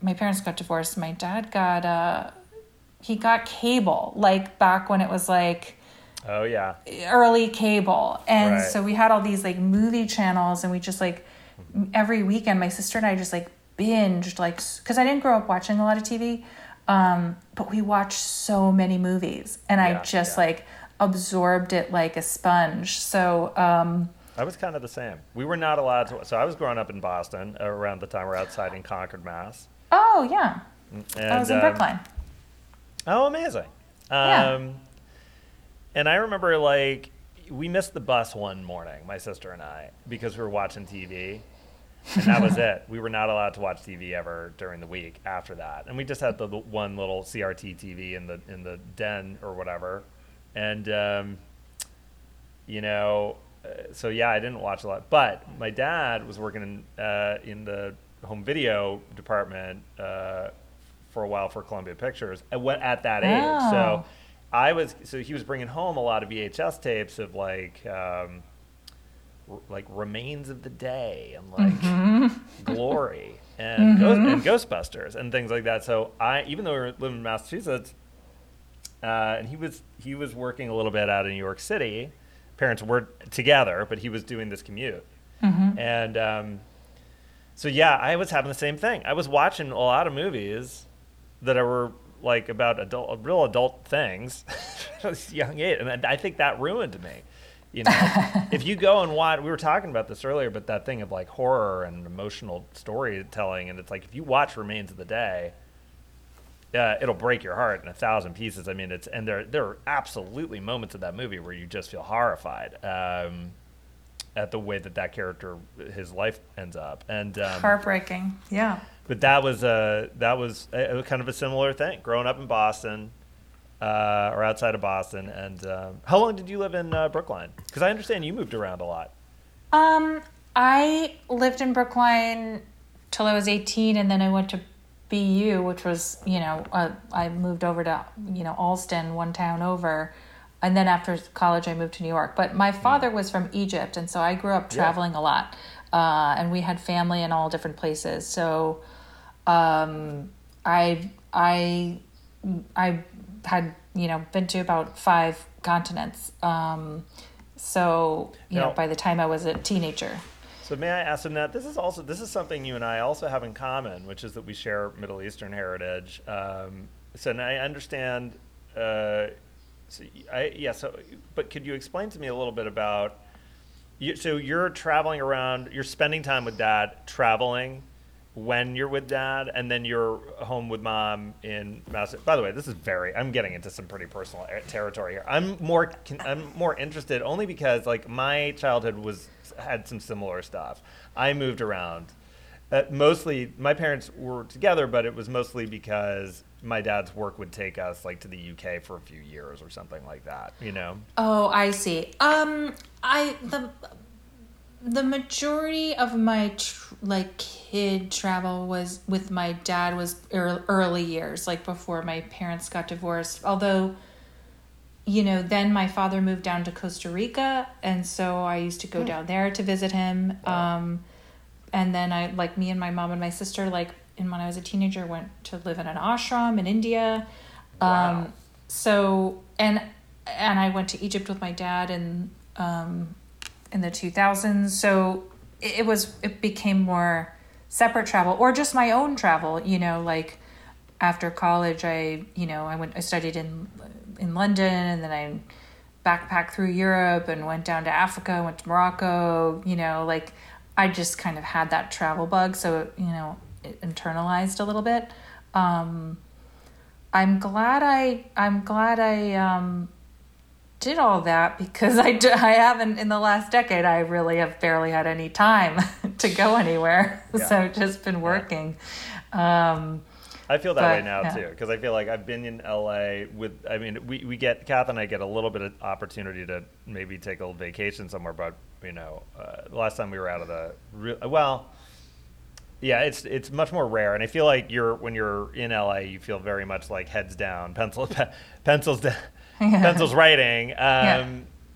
my parents got divorced. My dad got uh, he got cable like back when it was like Oh yeah, early cable and Right. so we had all these like movie channels and we just like every weekend my sister and i just like binged like because i didn't grow up watching a lot of tv um, but we watched so many movies and i just yeah. like absorbed it like a sponge so um, I was kind of the same. We were not allowed to. So I was growing up in Boston around the time we're outside in Concord, Mass. oh yeah And, i was in um, brookline Oh, amazing. Yeah. Um, and I remember like we missed the bus one morning, my sister and I, because we were watching TV. And that was it. We were not allowed to watch TV ever during the week after that. And we just had the l- one little CRT TV in the in the den or whatever. And um, you know, uh, so yeah, I didn't watch a lot. But my dad was working in uh, in the home video department uh, for a while for Columbia Pictures at, what- at that age. Oh. So I was so he was bringing home a lot of VHS tapes of like. Um, r- like remains of the day and like glory and, Ghost, and ghostbusters and things like that so i even though we were living in massachusetts uh, and he was he was working a little bit out of new york city. Parents were together but he was doing this commute. And um, so yeah i was having the same thing. I was watching a lot of movies that were like about adult real adult things I was young age. And I- i think that ruined me you know? If you go and watch we were talking about this earlier but that thing of like horror and emotional storytelling and it's like if you watch remains of the day uh, it'll break your heart in a thousand pieces. I mean it's and there there are absolutely moments of that movie where you just feel horrified um, at the way that that character his life ends up. And um, heartbreaking. Yeah. but that was a that was a, a kind of a similar thing growing up in boston uh, or outside of boston. And um, how long did you live in uh, brookline? Because i understand you moved around a lot. Um, I lived in Brookline till I was 18, and then I went to BU, which was, you know, uh, I moved over to, you know, Allston, one town over. And then after college, I moved to New York. But my father was from Egypt, and so I grew up traveling a lot. Uh, and we had family in all different places. So um, I, I, I had, you know, been to about five continents. Um, so, you Now- know, by the time I was a teenager. So may I ask him that this is also this is something you and I also have in common, which is that we share Middle Eastern heritage. Um, so now I understand. Uh, so I, yeah. So, but could you explain to me a little bit about? You, so you're traveling around. You're spending time with dad, traveling when you're with dad, and then you're home with mom in Mass. By the way, this is very. I'm getting into some pretty personal territory here. I'm more. I'm more interested only because like my childhood was had some similar stuff. I moved around. Uh, mostly, my parents were together, but it was mostly because my dad's work would take us like to the UK for a few years or something like that. You know. Oh, I see. Um, I the the majority of my tr- like kid travel was with my dad was early years like before my parents got divorced although you know then my father moved down to costa rica and so i used to go hmm. down there to visit him wow. um, and then i like me and my mom and my sister like and when i was a teenager went to live in an ashram in india wow. um, so and and i went to egypt with my dad and um, in the 2000s. So it was it became more separate travel or just my own travel, you know, like after college I, you know, I went I studied in in London and then I backpacked through Europe and went down to Africa, went to Morocco, you know, like I just kind of had that travel bug, so you know, it internalized a little bit. Um, I'm glad I I'm glad I um, did all that because I, do, I haven't in the last decade I really have barely had any time to go anywhere yeah. so just been working um, I feel that but, way now yeah. too because I feel like I've been in LA with I mean we, we get Kath and I get a little bit of opportunity to maybe take a little vacation somewhere but you know uh, the last time we were out of the well yeah, it's it's much more rare, and I feel like you're when you're in LA, you feel very much like heads down, pencil pencils down, yeah. pencils writing. Um, yeah.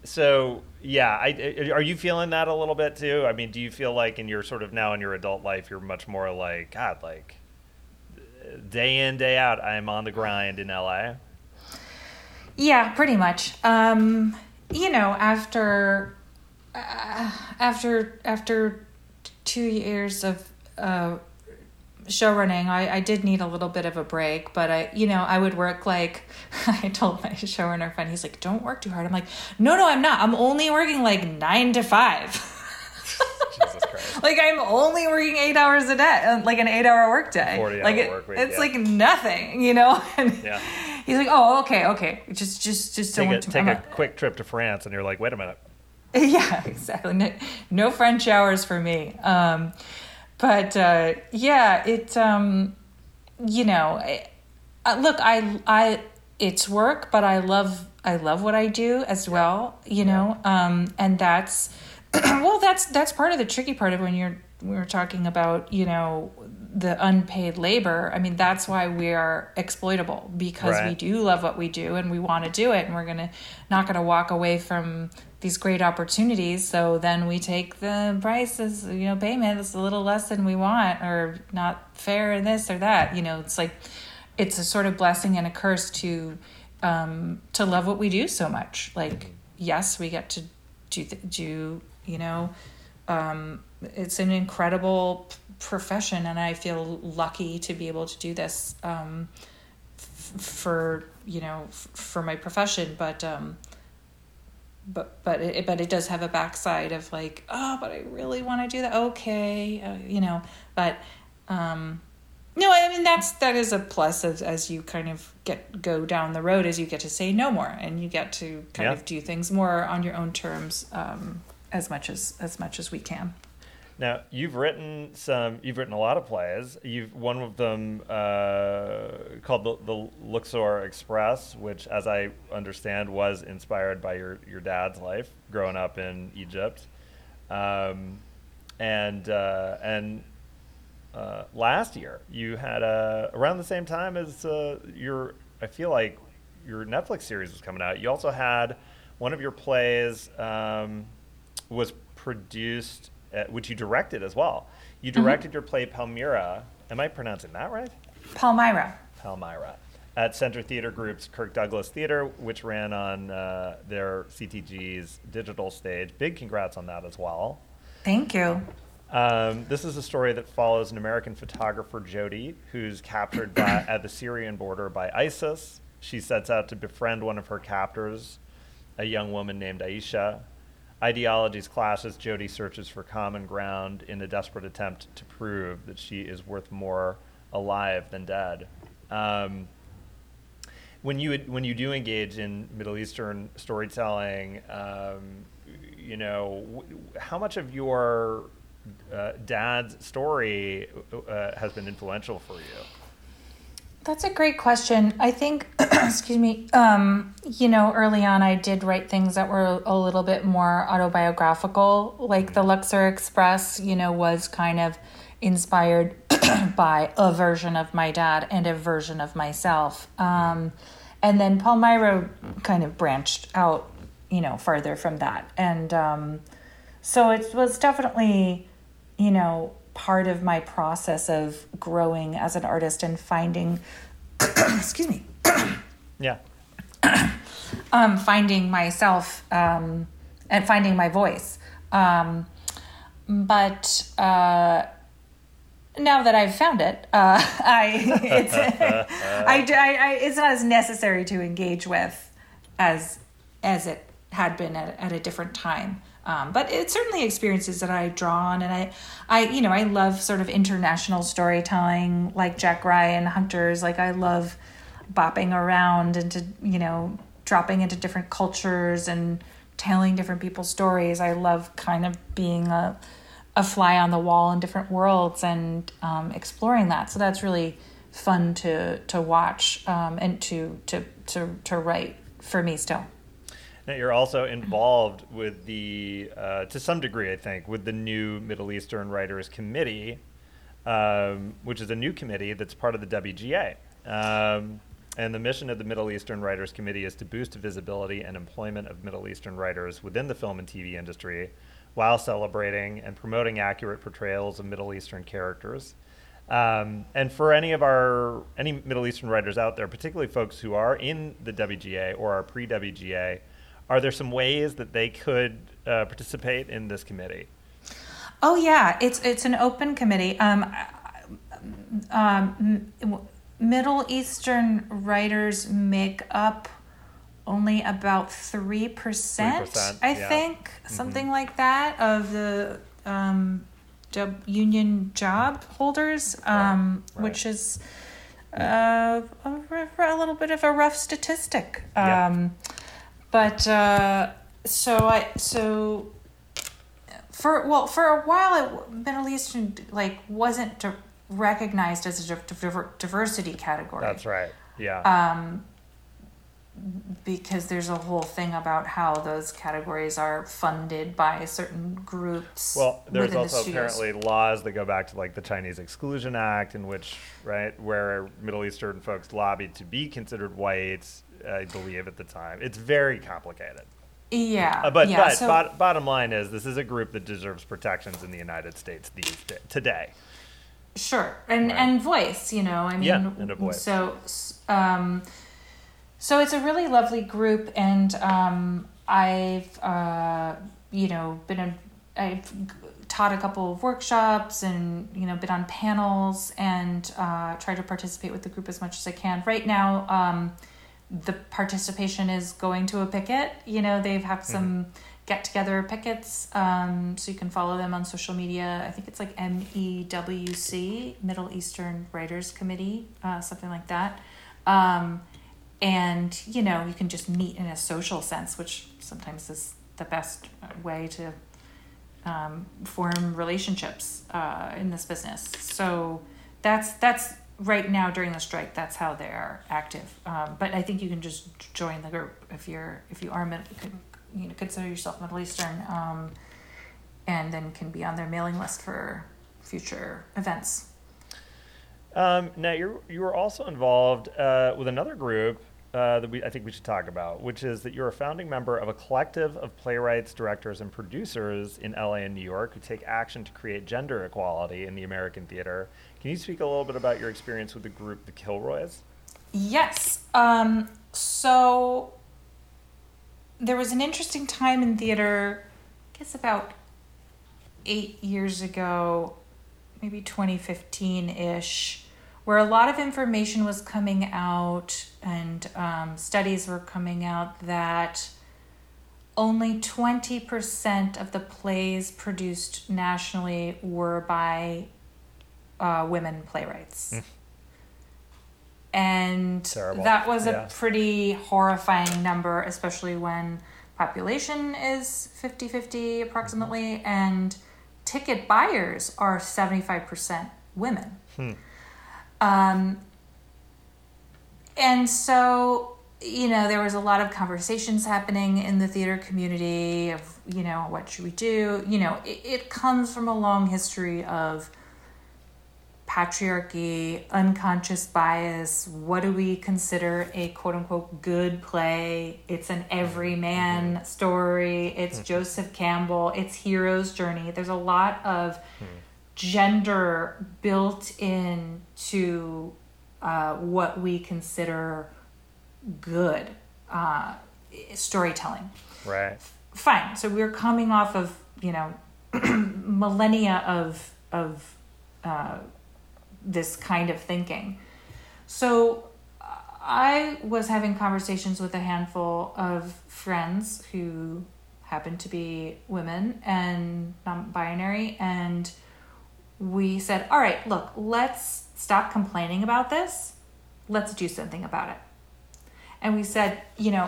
So yeah, I, are you feeling that a little bit too? I mean, do you feel like in your sort of now in your adult life, you're much more like God, like day in day out, I'm on the grind in LA. Yeah, pretty much. Um, you know, after uh, after after two years of uh, show running, I, I did need a little bit of a break, but I, you know, I would work like, I told my showrunner friend, he's like, don't work too hard. I'm like, no, no, I'm not. I'm only working like nine to five. like I'm only working eight hours a day, uh, like an eight hour work day. 40 like it, work week, it's yeah. like nothing, you know? And yeah. he's like, oh, okay, okay. Just, just, just take don't a, take a quick trip to France and you're like, wait a minute. Yeah, exactly. No, no French hours for me. Um, but uh, yeah, it um, you know, uh, look, I I it's work, but I love I love what I do as well. You know, um, and that's well, that's that's part of the tricky part of when you're we were talking about you know the unpaid labor i mean that's why we are exploitable because right. we do love what we do and we want to do it and we're gonna not gonna walk away from these great opportunities. So then we take the prices, you know, payment that's a little less than we want or not fair in this or that. You know, it's like it's a sort of blessing and a curse to um, to love what we do so much. Like, yes, we get to do do you know, um, it's an incredible profession, and I feel lucky to be able to do this um, f- for you know f- for my profession. But um, but but it but it does have a backside of like oh but I really want to do that okay uh, you know but um no I mean that's that is a plus as as you kind of get go down the road as you get to say no more and you get to kind yeah. of do things more on your own terms um as much as as much as we can now you've written some. You've written a lot of plays. You've one of them uh, called the, the Luxor Express, which, as I understand, was inspired by your your dad's life growing up in Egypt, um, and uh, and uh, last year you had a around the same time as uh, your. I feel like your Netflix series was coming out. You also had one of your plays um, was produced uh, which you directed as well. You mm-hmm. directed mm-hmm. your play Palmyra. Am I pronouncing that right? Palmyra. Palmyra. At Center Theater Group's Kirk Douglas Theater, which ran on uh, their CTG's digital stage. Big congrats on that as well. Thank you. Um, this is a story that follows an American photographer, Jody, who's captured by, at the Syrian border by ISIS. She sets out to befriend one of her captors, a young woman named Aisha. Ideologies clash as Jody searches for common ground in a desperate attempt to prove that she is worth more alive than dead. Um, when you when you do engage in Middle Eastern storytelling, um, you know how much of your uh, dad's story uh, has been influential for you? That's a great question. I think, excuse me, um, you know, early on I did write things that were a little bit more autobiographical. Like the Luxor Express, you know, was kind of inspired by a version of my dad and a version of myself. Um, and then Palmyra kind of branched out, you know, farther from that. And um, so it was definitely, you know, part of my process of growing as an artist and finding, excuse me, Yeah. um, finding myself um, and finding my voice. Um, but uh, now that I've found it, uh, I it's I, I, I it's not as necessary to engage with as as it had been at, at a different time. Um, but it's certainly experiences that I draw on, and I, I, you know, I love sort of international storytelling, like Jack Ryan Hunters. Like I love bopping around into, you know, dropping into different cultures and telling different people's stories. I love kind of being a, a fly on the wall in different worlds and um, exploring that. So that's really fun to to watch um, and to to to to write for me still. You're also involved with the, uh, to some degree, I think, with the new Middle Eastern Writers Committee, um, which is a new committee that's part of the WGA. Um, and the mission of the Middle Eastern Writers Committee is to boost visibility and employment of Middle Eastern writers within the film and TV industry while celebrating and promoting accurate portrayals of Middle Eastern characters. Um, and for any of our any Middle Eastern writers out there, particularly folks who are in the WGA or are pre-WGA, are there some ways that they could uh, participate in this committee? Oh yeah, it's it's an open committee. Um, um, Middle Eastern writers make up only about three percent, I yeah. think, Mm-hmm. something like that, of the um, job, union job holders, um, right. which is uh, a, a little bit of a rough statistic. Yeah. But uh, so I so for well for a while it, Middle Eastern like wasn't di- recognized as a diver- diversity category. That's right. Yeah. Um, because there's a whole thing about how those categories are funded by certain groups. well, there's within the also apparently laws that go back to like the Chinese Exclusion Act, in which right where Middle Eastern folks lobbied to be considered whites. I believe at the time, it's very complicated. yeah, Uh, but yeah. but so, bot- bottom line is, this is a group that deserves protections in the United States these da- today. Sure, and Right. and voice, you know, I mean, Yeah, and a voice. So, um, so it's a really lovely group, and um, I've uh, you know been a, I've taught a couple of workshops, and you know been on panels, and uh, try to participate with the group as much as I can. Right now, um, the participation is going to a picket. You know, they've had some get together pickets. Um, so you can follow them on social media. I think it's like MEWC, Middle Eastern Writers Committee, uh, something like that. Um, and, you know, you can just meet in a social sense, which sometimes is the best way to um, form relationships uh, in this business. So that's that's right now during the strike. That's how they're active. Um, but I think you can just join the group if you're if you are you know consider yourself Middle Eastern, um, and then can be on their mailing list for future events. Um, now you're you were also involved uh, with another group uh, that we I think we should talk about, which is that you're a founding member of a collective of playwrights, directors, and producers in LA and New York who take action to create gender equality in the American theater. Can you speak a little bit about your experience with the group, the Kilroys? Yes. Um, so there was an interesting time in theater, I guess about eight years ago, maybe 2015 ish, where a lot of information was coming out and um, studies were coming out that only 20% of the plays produced nationally were by uh, women playwrights. Mm. And Terrible. that was Yeah. a pretty horrifying number, especially when population is 50 50 approximately, and ticket buyers are 75% women. Um, and so, you know, there was a lot of conversations happening in the theater community of, you know, what should we do? You know, it, it comes from a long history of patriarchy, unconscious bias. What do we consider a quote unquote good play? It's an everyman story. It's Joseph Campbell. It's hero's journey. There's a lot of gender built into uh, what we consider good uh, storytelling Right. fine. So we're coming off of you know millennia of of uh, this kind of thinking. So I was having conversations with a handful of friends who happened to be women and non-binary, and we said, "All right, look, let's stop complaining about this. Let's do something about it." And we said, you know,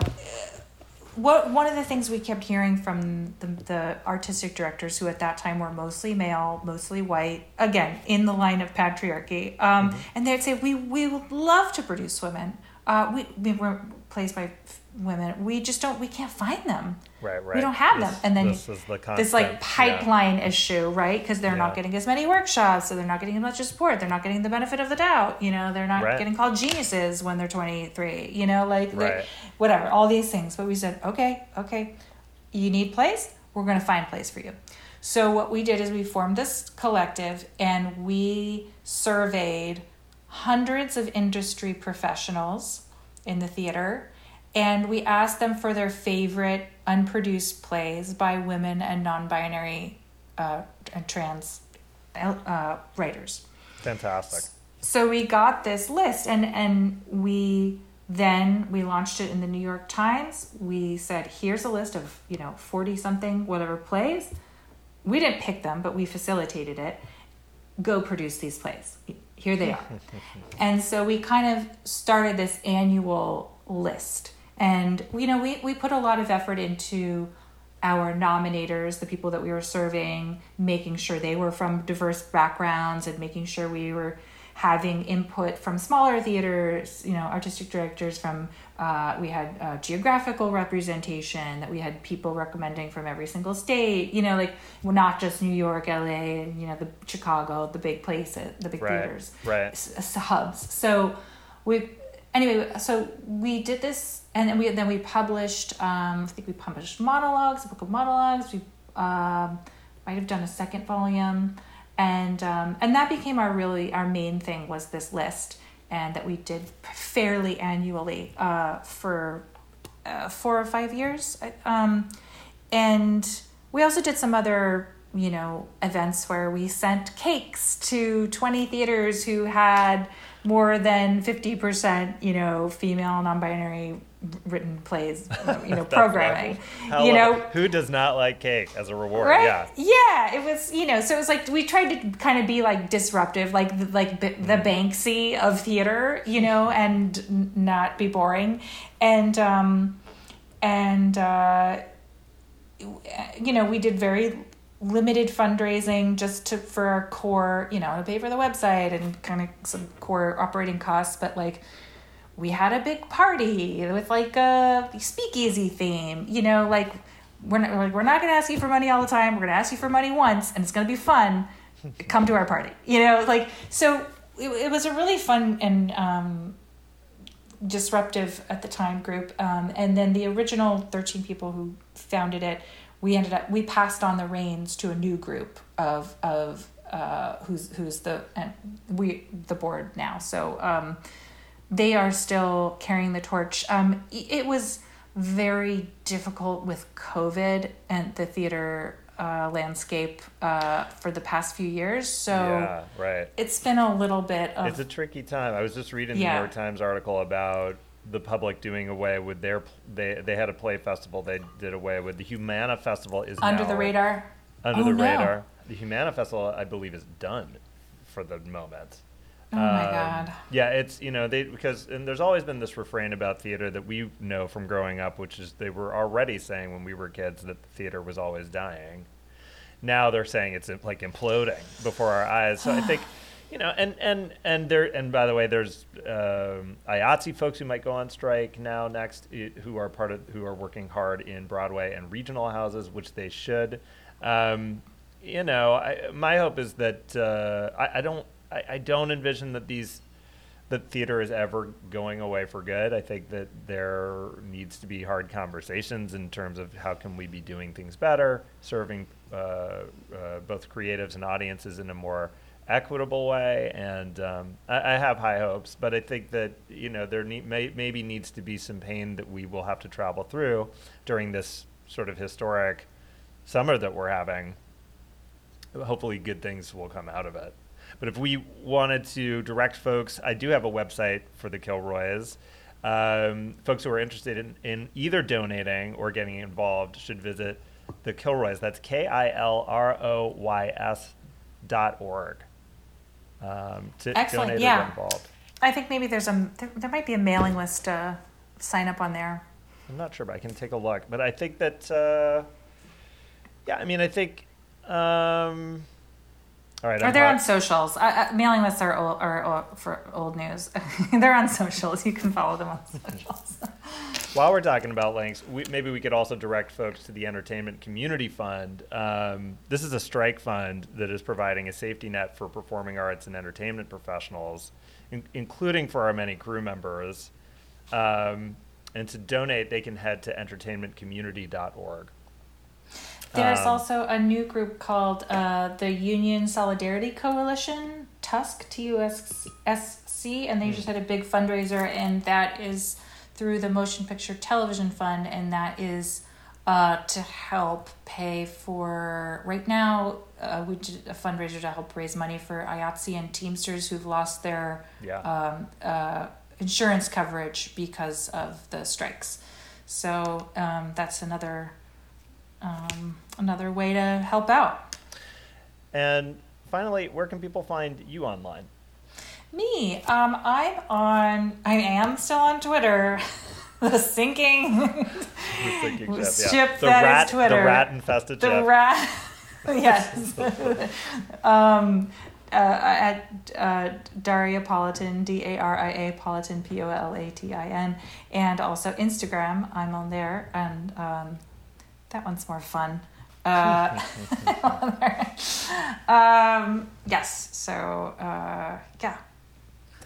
what one of the things we kept hearing from the, the artistic directors who at that time were mostly male mostly white again in the line of patriarchy um, and they'd say we we would love to produce women uh, we, we were placed by f- women we just don't we can't find them Right. Right. we don't have This- them and then this is the this like constant- yeah. pipeline issue right because they're Yeah. not getting as many workshops so they're not getting as much support they're not getting the benefit of the doubt you know they're not Right. getting called geniuses when they're 23 you know like Right. whatever all these things but we said okay okay you need place we're going to find place for you so what we did is we formed this collective and we surveyed hundreds of industry professionals in the theater and we asked them for their favorite unproduced plays by women and non-binary uh, and trans uh, writers. Fantastic. so we got this list and and we then we launched it in the new york times. We said here's a list of you know 40 something whatever plays. We didn't pick them but we facilitated it. Go produce these plays here they are. And so we kind of started this annual list. And you know we, we put a lot of effort into our nominators the people that we were serving making sure they were from diverse backgrounds and making sure we were having input from smaller theaters you know artistic directors from uh, we had uh, geographical representation that we had people recommending from every single state you know like well, not just new york la and you know the chicago the big places the big Right. theaters Right. s- hubs. So we anyway. So we did this, and then we then we published. Um, I think we published monologues, a book of monologues. We um, might have done a second volume, and um, and that became our really our main thing was this list, and that we did fairly annually uh, for uh, four or five years. Um, and we also did some other you know events where we sent cakes to 20 theaters who had more than 50% you know female non-binary written plays you know programming you know? who does not like cake as a reward? right? Yeah. yeah it was you know so it was like we tried to kind of be like disruptive like the, like the, the banksy of theater you know and n- not be boring. And um and uh you know we did very limited fundraising just to for our core you know to pay for the website and kind of some core operating costs but like we had a big party with like a speakeasy theme you know like we're not, like, we're not going to ask you for money all the time we're going to ask you for money once and it's going to be fun come to our party you know like so it, it was a really fun and um, disruptive at the time group um, and then the original 13 people who founded it we ended up we passed on the reins to a new group of of uh, who's who's the and we the board now so um, they are still carrying the torch um, it was very difficult with covid and the theater uh, landscape uh, for the past few years. So yeah, right. it's been a little bit of It's a tricky time. I was just reading the New York Times article about the public doing away with their they they had a play festival they did away with the Humana festival is under the radar. under Oh, the no. radar. The Humana festival I believe is done for the moment. Oh my Um, god. Yeah, it's you know they because and there's always been this refrain about theater that we know from growing up, which is they were already saying when we were kids that the theater was always dying. Now they're saying it's like imploding before our eyes. So I think, you know, and and and there and by the way, there's um, IATSE folks who might go on strike now next, who are part of who are working hard in Broadway and regional houses, which they should. Um, you know, I, my hope is that uh, I, I don't I, I don't envision that these that theater is ever going away for good. I think that there needs to be hard conversations in terms of how can we be doing things better, serving uh, uh, both creatives and audiences in a more equitable way. And um, I, I have high hopes, but I think that you know there need, may, maybe needs to be some pain that we will have to travel through during this sort of historic summer that we're having. Hopefully, good things will come out of it. But if we wanted to direct folks, I do have a website for the Kilroys. Um, folks who are interested in, in either donating or getting involved should visit the Kilroys. That's K I L R O Y S dot org. Um, to Excellent, donate or yeah. get involved. I think maybe there's a there, there might be a mailing list to sign up on there. I'm not sure, but I can take a look. But I think that, uh, yeah, I mean, I think. Um, all right, Or I'm they're hot- on socials. Uh, uh, mailing lists are, old, are old, for old news. they're on socials. You can follow them on socials. While we're talking about links, we, maybe we could also direct folks to the Entertainment Community Fund. Um, this is a strike fund that is providing a safety net for performing arts and entertainment professionals, in, including for our many crew members. Um, and to donate, they can head to entertainmentcommunity.org. There's Um, also a new group called uh, the Union Solidarity Coalition, TUSC, T U S S C, and they just had a big fundraiser, and that is through the Motion Picture Television Fund, and that is uh, to help pay for. Right now, uh, we did a fundraiser to help raise money for IATSE and Teamsters who've lost their Yeah. um, uh, insurance coverage because of the strikes. So um, that's another um, another way to help out. And finally, where can people find you online? Me, um, I'm on. I am still on Twitter. the sinking, The thinking Ship ship, yeah. the that is rat, Twitter. The rat infested the ship. rat. yes. um, uh, at uh, Daria Polatin, D A R I A Polatin, P O L A T I N, and also Instagram. I'm on there, and um, that one's more fun. Uh, um, yes. So uh, yeah,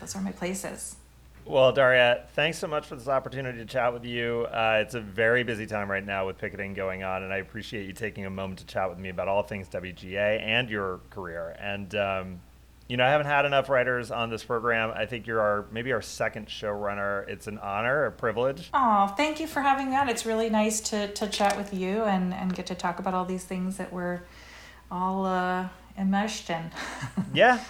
those are my places. Well, Daria, thanks so much for this opportunity to chat with you. Uh, it's a very busy time right now with picketing going on, and I appreciate you taking a moment to chat with me about all things WGA and your career. And um, you know, I haven't had enough writers on this program. I think you're our maybe our second showrunner. It's an honor, a privilege. Oh, thank you for having me on. It's really nice to, to chat with you and, and get to talk about all these things that we're all uh, immersed in. Yeah.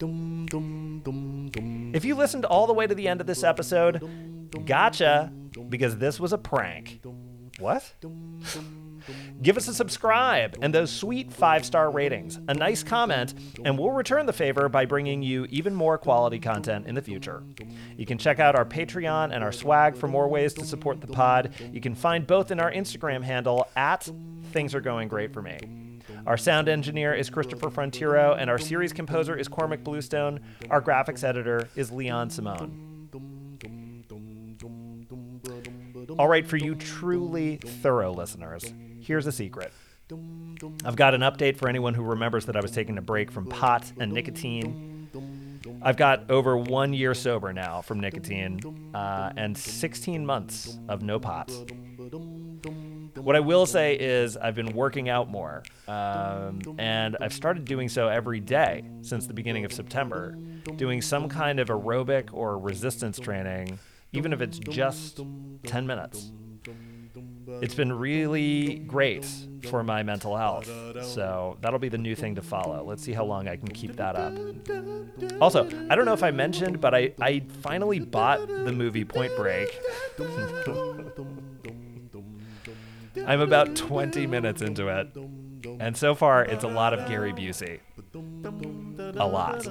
Dum, dum, dum, dum. If you listened all the way to the end of this episode, gotcha, because this was a prank. What? Give us a subscribe and those sweet five star ratings, a nice comment, and we'll return the favor by bringing you even more quality content in the future. You can check out our Patreon and our swag for more ways to support the pod. You can find both in our Instagram handle at Things Are Going Great For Me. Our sound engineer is Christopher Frontiero, and our series composer is Cormac Bluestone. Our graphics editor is Leon Simone. All right, for you truly thorough listeners, here's a secret. I've got an update for anyone who remembers that I was taking a break from pot and nicotine. I've got over one year sober now from nicotine uh, and 16 months of no pot. What I will say is, I've been working out more, um, and I've started doing so every day since the beginning of September, doing some kind of aerobic or resistance training, even if it's just 10 minutes. It's been really great for my mental health. So that'll be the new thing to follow. Let's see how long I can keep that up. Also, I don't know if I mentioned, but I, I finally bought the movie Point Break. I'm about 20 minutes into it. And so far, it's a lot of Gary Busey. A lot.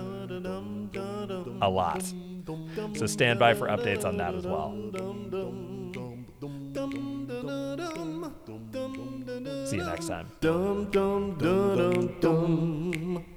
A lot. So stand by for updates on that as well. See you next time. Dum dum dum.